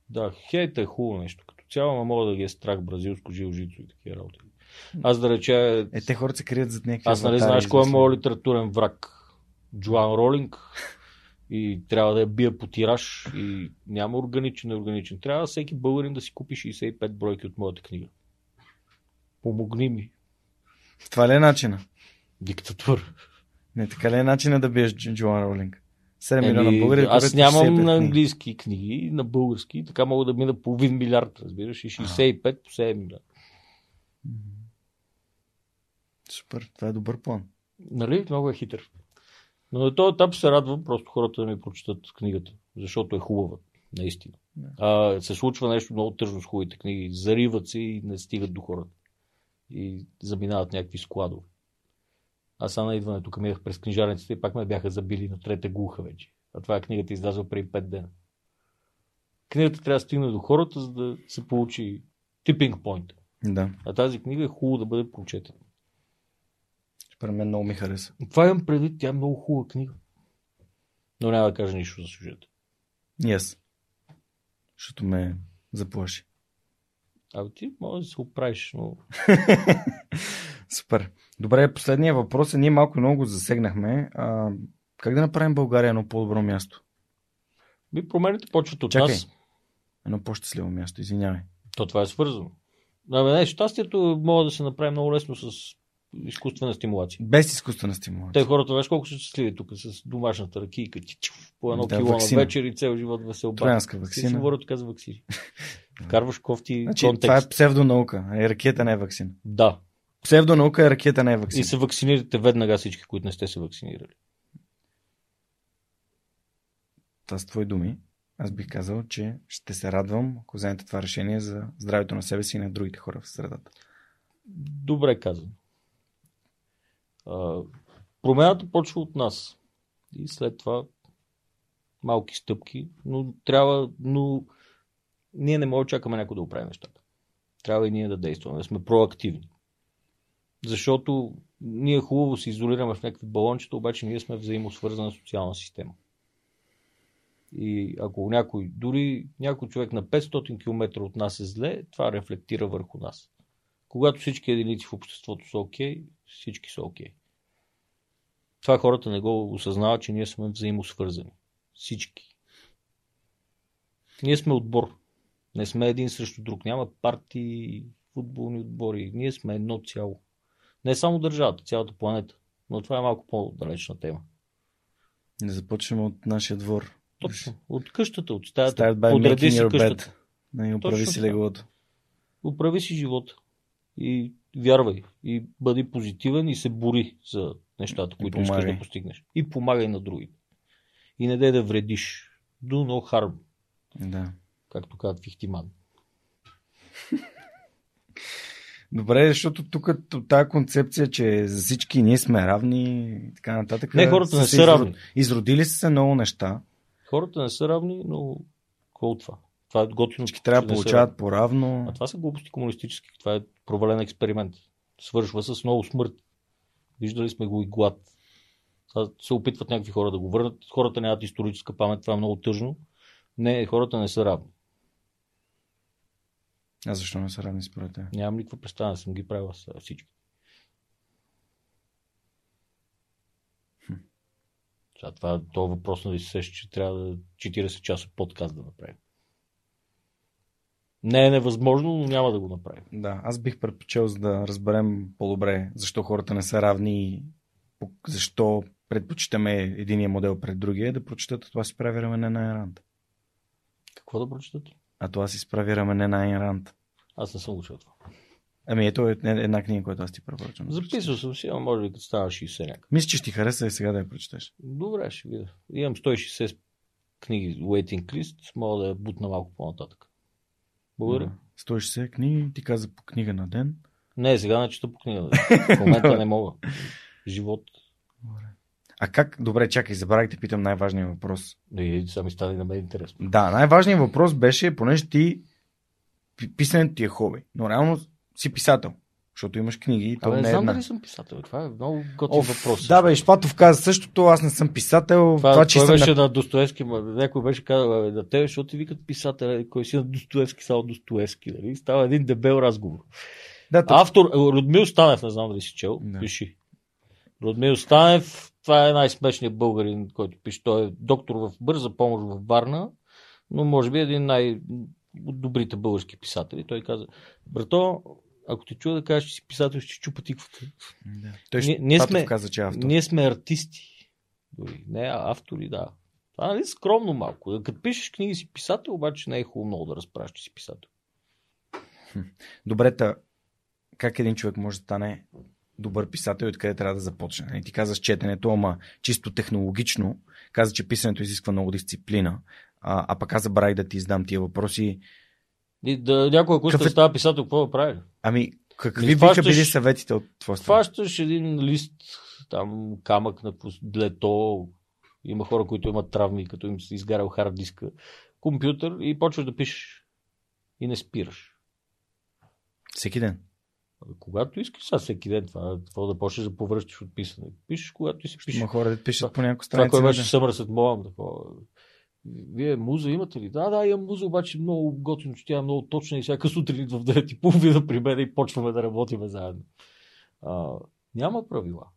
Да, хейт е хубаво нещо. Като цяло, ма мога да ги е страх бразилско жилжицо и такива работи. Аз да реча, Е, те хората се крият зад някакви аз нали знаеш кой е моят литературен враг? Джоан Ролинг. (laughs) И трябва да я бия по тираж. И няма органичен, неорганичен. Трябва всеки българин да си купи 65 бройки от моята книга. Помогни ми. Това ли е начина? Диктатура. Не, така ли е начина да биеш Дж- Джоан Ролинг? 7 милиона Еми, българи. аз нямам 65 на английски книги, на български. Така мога да мина половин милиард, разбираш. И 65 по 7 милиарда. Супер, това е добър план. Нали? Много е хитър. Но на този етап се радвам просто хората да ми прочитат книгата, защото е хубава, наистина. А, се случва нещо много тъжно с хубавите книги. Зариват се и не стигат до хората. И заминават някакви складове. Аз сега на идването към минах през книжарниците и пак ме бяха забили на трета глуха вече. А това е книгата излязла преди 5 дена. Книгата трябва да стигне до хората, за да се получи типинг point. Да, А тази книга е хубаво да бъде прочетена. според мен много ми хареса. Това имам предвид, тя е много хубава книга. Но няма да кажа нищо за сюжета. Аз. Защото ме заплаши. А ти може да се оправиш, но (laughs) Супер. Добре, последния въпрос е, ние малко много го засегнахме. А, как да направим България едно по-добро място? би промените почват от Чакай. нас. Едно по-щастливо място, извинявай. То това е свързано. Абе, не, щастието може да се направи много лесно с изкуствена стимулация. Без изкуствена Те стимулация. хората, виж колко са щастливи тук с домашната ракийка, по едно Да, кило ваксина. на вечер и цел живот да се обади. Троянска си ваксина. говоря така за ваксини. (laughs) Вкарваш кофти Значи, контекст. това е псевдонаука. Е, ракета не е вакцина. Да. Псевдонаука е ракета не е вакцина. И се вакцинирате веднага всички, които не сте се вакцинирали. Това с твои думи. Аз бих казал, че ще се радвам, ако вземете това решение за здравето на себе си и на другите хора в средата. Добре казано. А, промяната почва от нас. И след това малки стъпки, но трябва, но ние не можем да чакаме някой да оправи нещата. Трябва и ние да действаме, да сме проактивни. Защото ние хубаво се изолираме в някакви балончета, обаче ние сме взаимосвързана социална система. И ако някой, дори някой човек на 500 км от нас е зле, това рефлектира върху нас. Когато всички единици в обществото са окей, всички са окей. Това хората не го осъзнават, че ние сме взаимосвързани. Всички. Ние сме отбор. Не сме един срещу друг. Няма партии, футболни отбори. Ние сме едно цяло. Не само държавата, цялата планета. Но това е малко по-далечна тема. Не започваме от нашия двор. Точно. От къщата, от стаята. Start by Подреди си къщата. Не оправи Точно си леглото. Оправи си живота. И вярвай. И бъди позитивен и се бори за нещата, които искаш да постигнеш. И помагай на другите. И не дай да вредиш. Do no harm, Да. Както казват Фихтиман. Добре, защото тук тази концепция, че за всички ние сме равни и така нататък. Не, хората не са изрод- равни. Изродили са се много неща. Хората не са равни, но какво това? Това е готино. Всички трябва да са получават по-равно. А това са глупости комунистически. Това е провален експеримент. Свършва с много смърт. Виждали сме го и глад. Сега се опитват някакви хора да го върнат. Хората нямат историческа памет. Това е много тъжно. Не, хората не са равни. А защо не са равни според теб? Нямам никаква представа, съм ги правил с всички. Сега това, това въпрос нали се сеща, че трябва да 40 часа подкаст да направим. Не е невъзможно, но няма да го направим. Да, аз бих предпочел за да разберем по-добре защо хората не са равни и защо предпочитаме единия модел пред другия, да прочитат това си прави рамене на Ранд. Какво да прочитате? А това си справи рамене на Айн Ранд. Аз не съм чул това. Ами ето е една книга, която аз ти препоръчвам. да. Записал съм си, ама може би като става 60 някак. Мисля, че ще ти хареса и сега да я прочетеш. Добре, ще видя. Имам 160 книги waiting list, мога да я бутна малко по-нататък. Благодаря. Да. 160 книги, ти каза по книга на ден. Не, сега не чета по книга. (laughs) В момента не мога. Живот. А как? Добре, чакай, забравих да питам най-важния въпрос. И сега ми стане на мен интересно. Да, най-важният въпрос беше, понеже ти пи- писането ти е хоби, но реално си писател. Защото имаш книги и то Абе, не не е знам една. дали съм писател. Това е много готин Оф, въпрос. да, бе, Шпатов каза същото, аз не съм писател. Това, Това, че той съм беше на... на Достоевски, някой беше казал, бе, на тебе, защото ти викат писател, е, кой си на Достоевски, само Достоевски, нали? Става един дебел разговор. Да, то... Автор, е, Родмил Станев, не знам дали си чел, Да. пиши. Родмил Станев, това е най-смешният българин, който пише. Той е доктор в бърза помощ в Варна, но може би е един най- от добрите български писатели. Той каза, брато, ако те чуя да кажеш, че си писател, ще чупа тиквата. Да. Той Ние- ние сме- каза, че е автор. Ние сме артисти. Дори. Не автори, да. Това нали скромно малко. Като пишеш книги си писател, обаче не е хубаво много да разправяш, че си писател. Добре, та, как един човек може да стане добър писател и откъде трябва да започне? Нали, Ти казваш четенето, ама чисто технологично. Каза, че писането изисква много дисциплина. А, а пък аз забравих да ти издам тия въпроси. И да, някой, ако иска Какъв да е- става писател, какво да прави? Ами, какви биха били съветите от твоя страна? Фащаш един лист, там камък на длето, има хора, които имат травми, като им се изгарял хард диска, компютър и почваш да пишеш. И не спираш. Всеки ден. Когато искаш, сега всеки ден това, това да почнеш да повръщаш от писане. Пишеш, когато ти си пишеш. Има хора, да пишат Това- по Това, страници. кой на беше съмръсът моям. Такова. Вие муза имате ли? Да, да, имам муза, обаче много готино, че тя е много точна и всяка сутрин в 9.30 при мен и почваме да работиме заедно. А, няма правила.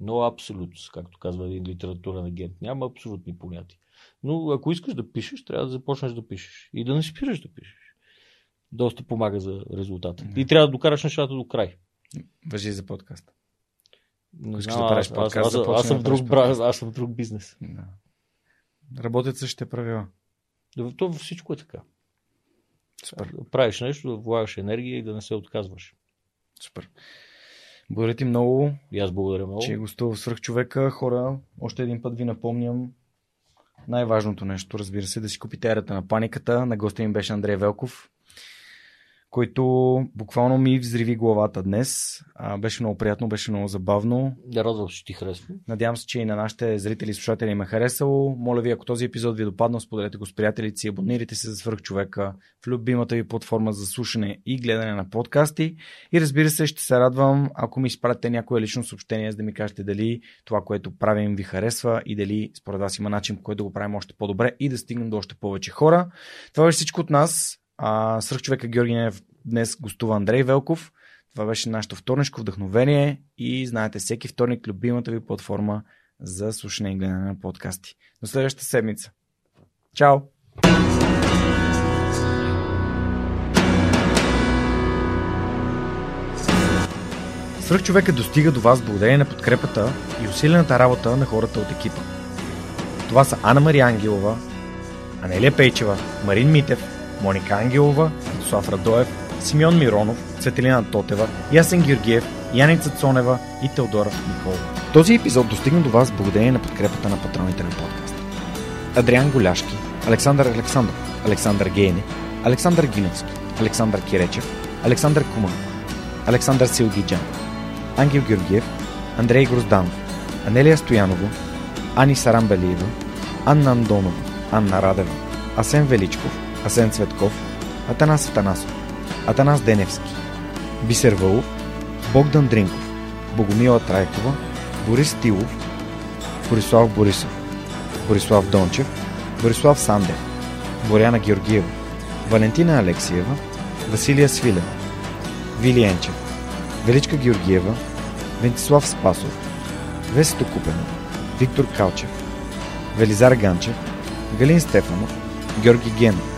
Но абсолют, както казва един литературен агент. Няма абсолютни понятия. Но ако искаш да пишеш, трябва да започнеш да пишеш. И да не спираш да пишеш. Доста помага за резултата. Да. И трябва да докараш нещата до край. Въжи за подкаст. Не искаш да правиш подкаст, аз, аз, аз, да съм правиш друг, подкаст. аз съм друг бизнес. Да. Работят същите правила. Да, То всичко е така. Супер. Да правиш нещо, да влагаш енергия и да не се отказваш. Супер. Благодаря ти много, И аз благодаря много. че е гостувал в свръх човека. Хора, още един път ви напомням най-важното нещо, разбира се, да си купите ерата на паниката. На гостя ми беше Андрей Велков, който буквално ми взриви главата днес. А, беше много приятно, беше много забавно. Да радвам, се, ти харесва. Надявам се, че и на нашите зрители и слушатели им е харесало. Моля ви, ако този епизод ви е допаднал, споделете го с приятелите си, абонирайте се за свърх човека в любимата ви платформа за слушане и гледане на подкасти. И разбира се, ще се радвам, ако ми изпратите някое лично съобщение, за да ми кажете дали това, което правим, ви харесва и дали според вас има начин, по който да го правим още по-добре и да стигнем до още повече хора. Това беше всичко от нас. А, свърх човека Георги Нев днес гостува Андрей Велков. Това беше нашето вторнишко вдъхновение и знаете, всеки вторник любимата ви платформа за слушане и гледане на подкасти. До следващата седмица. Чао! Свръх човека достига до вас благодарение на подкрепата и усилената работа на хората от екипа. Това са Анна Мария Ангелова, Анелия Пейчева, Марин Митев, Моника Ангелова, Слав Радоев, Симеон Миронов, Цветелина Тотева, Ясен Георгиев, Яница Цонева и Теодора Николова. Този епизод достигна до вас благодарение на подкрепата на патроните на подкаста. Адриан Голяшки, Александър Александров, Александър Гейне, Александър Гиновски, Александър Киречев, Александър Куман, Александър Силгиджан, Ангел Георгиев, Андрей Грозданов, Анелия Стоянова, Ани Сарамбелиева, Анна Андонова, Анна Радева, Асен Величков, Асен Цветков, Атанас Атанасов, Атанас Деневски, Бисер Вълов, Богдан Дринков, Богомила Трайкова, Борис Тилов, Борислав Борисов, Борислав Дончев, Борислав Сандев, Боряна Георгиева, Валентина Алексиева, Василия Свилева, Вили Енчев, Величка Георгиева, Вентислав Спасов, Весето Купено, Виктор Калчев, Велизар Ганчев, Галин Стефанов, Георги Генов,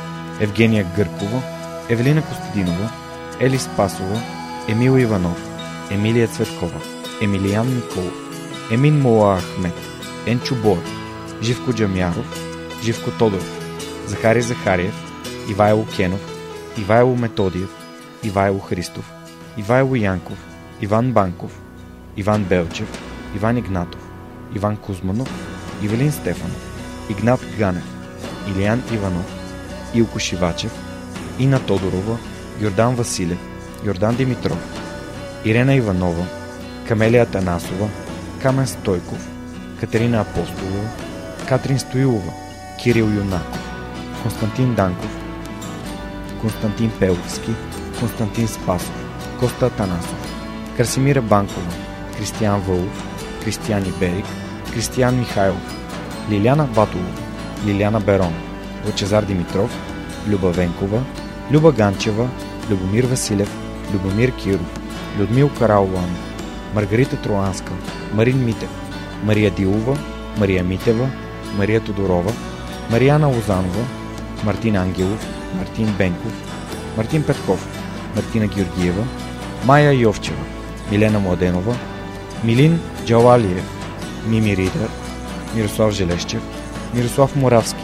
Евгения Гъркова, Евелина Костадинова, Ели Спасова, Емил Иванов, Емилия Цветкова, Емилиян Николов, Емин Мола Ахмет, Енчо Боев, Живко Джамяров, Живко Тодоров, Захари Захариев, Ивайло Кенов, Ивайло Методиев, Ивайло Христов, Ивайло Янков, Иван Банков, Иван Белчев, Иван Игнатов, Иван Кузманов, Ивелин Стефанов, Игнат Ганев, Илиян Иванов, Илко Шивачев, Ина Тодорова, Йордан Василев, Йордан Димитров, Ирена Иванова, Камелия Танасова, Камен Стойков, Катерина Апостолова, Катрин Стоилова, Кирил Юнаков, Константин Данков, Константин Пеловски, Константин Спасов, Коста Танасов, Красимира Банкова, Кристиян Вълов, Кристиян Иберик, Кристиян Михайлов, Лиляна Батолова, Лиляна Берон, Лъчезар Димитров, Люба Венкова, Люба Ганчева, Любомир Василев, Любомир Киров, Людмил Караулан, Маргарита Троанска, Марин Митев, Мария Дилова, Мария Митева, Мария Тодорова, Марияна Лозанова, Мартин Ангелов, Мартин Бенков, Мартин Петков, Мартина Георгиева, Майя Йовчева, Милена Младенова, Милин Джалалиев, Мими Ридър, Мирослав Желещев, Мирослав Моравски,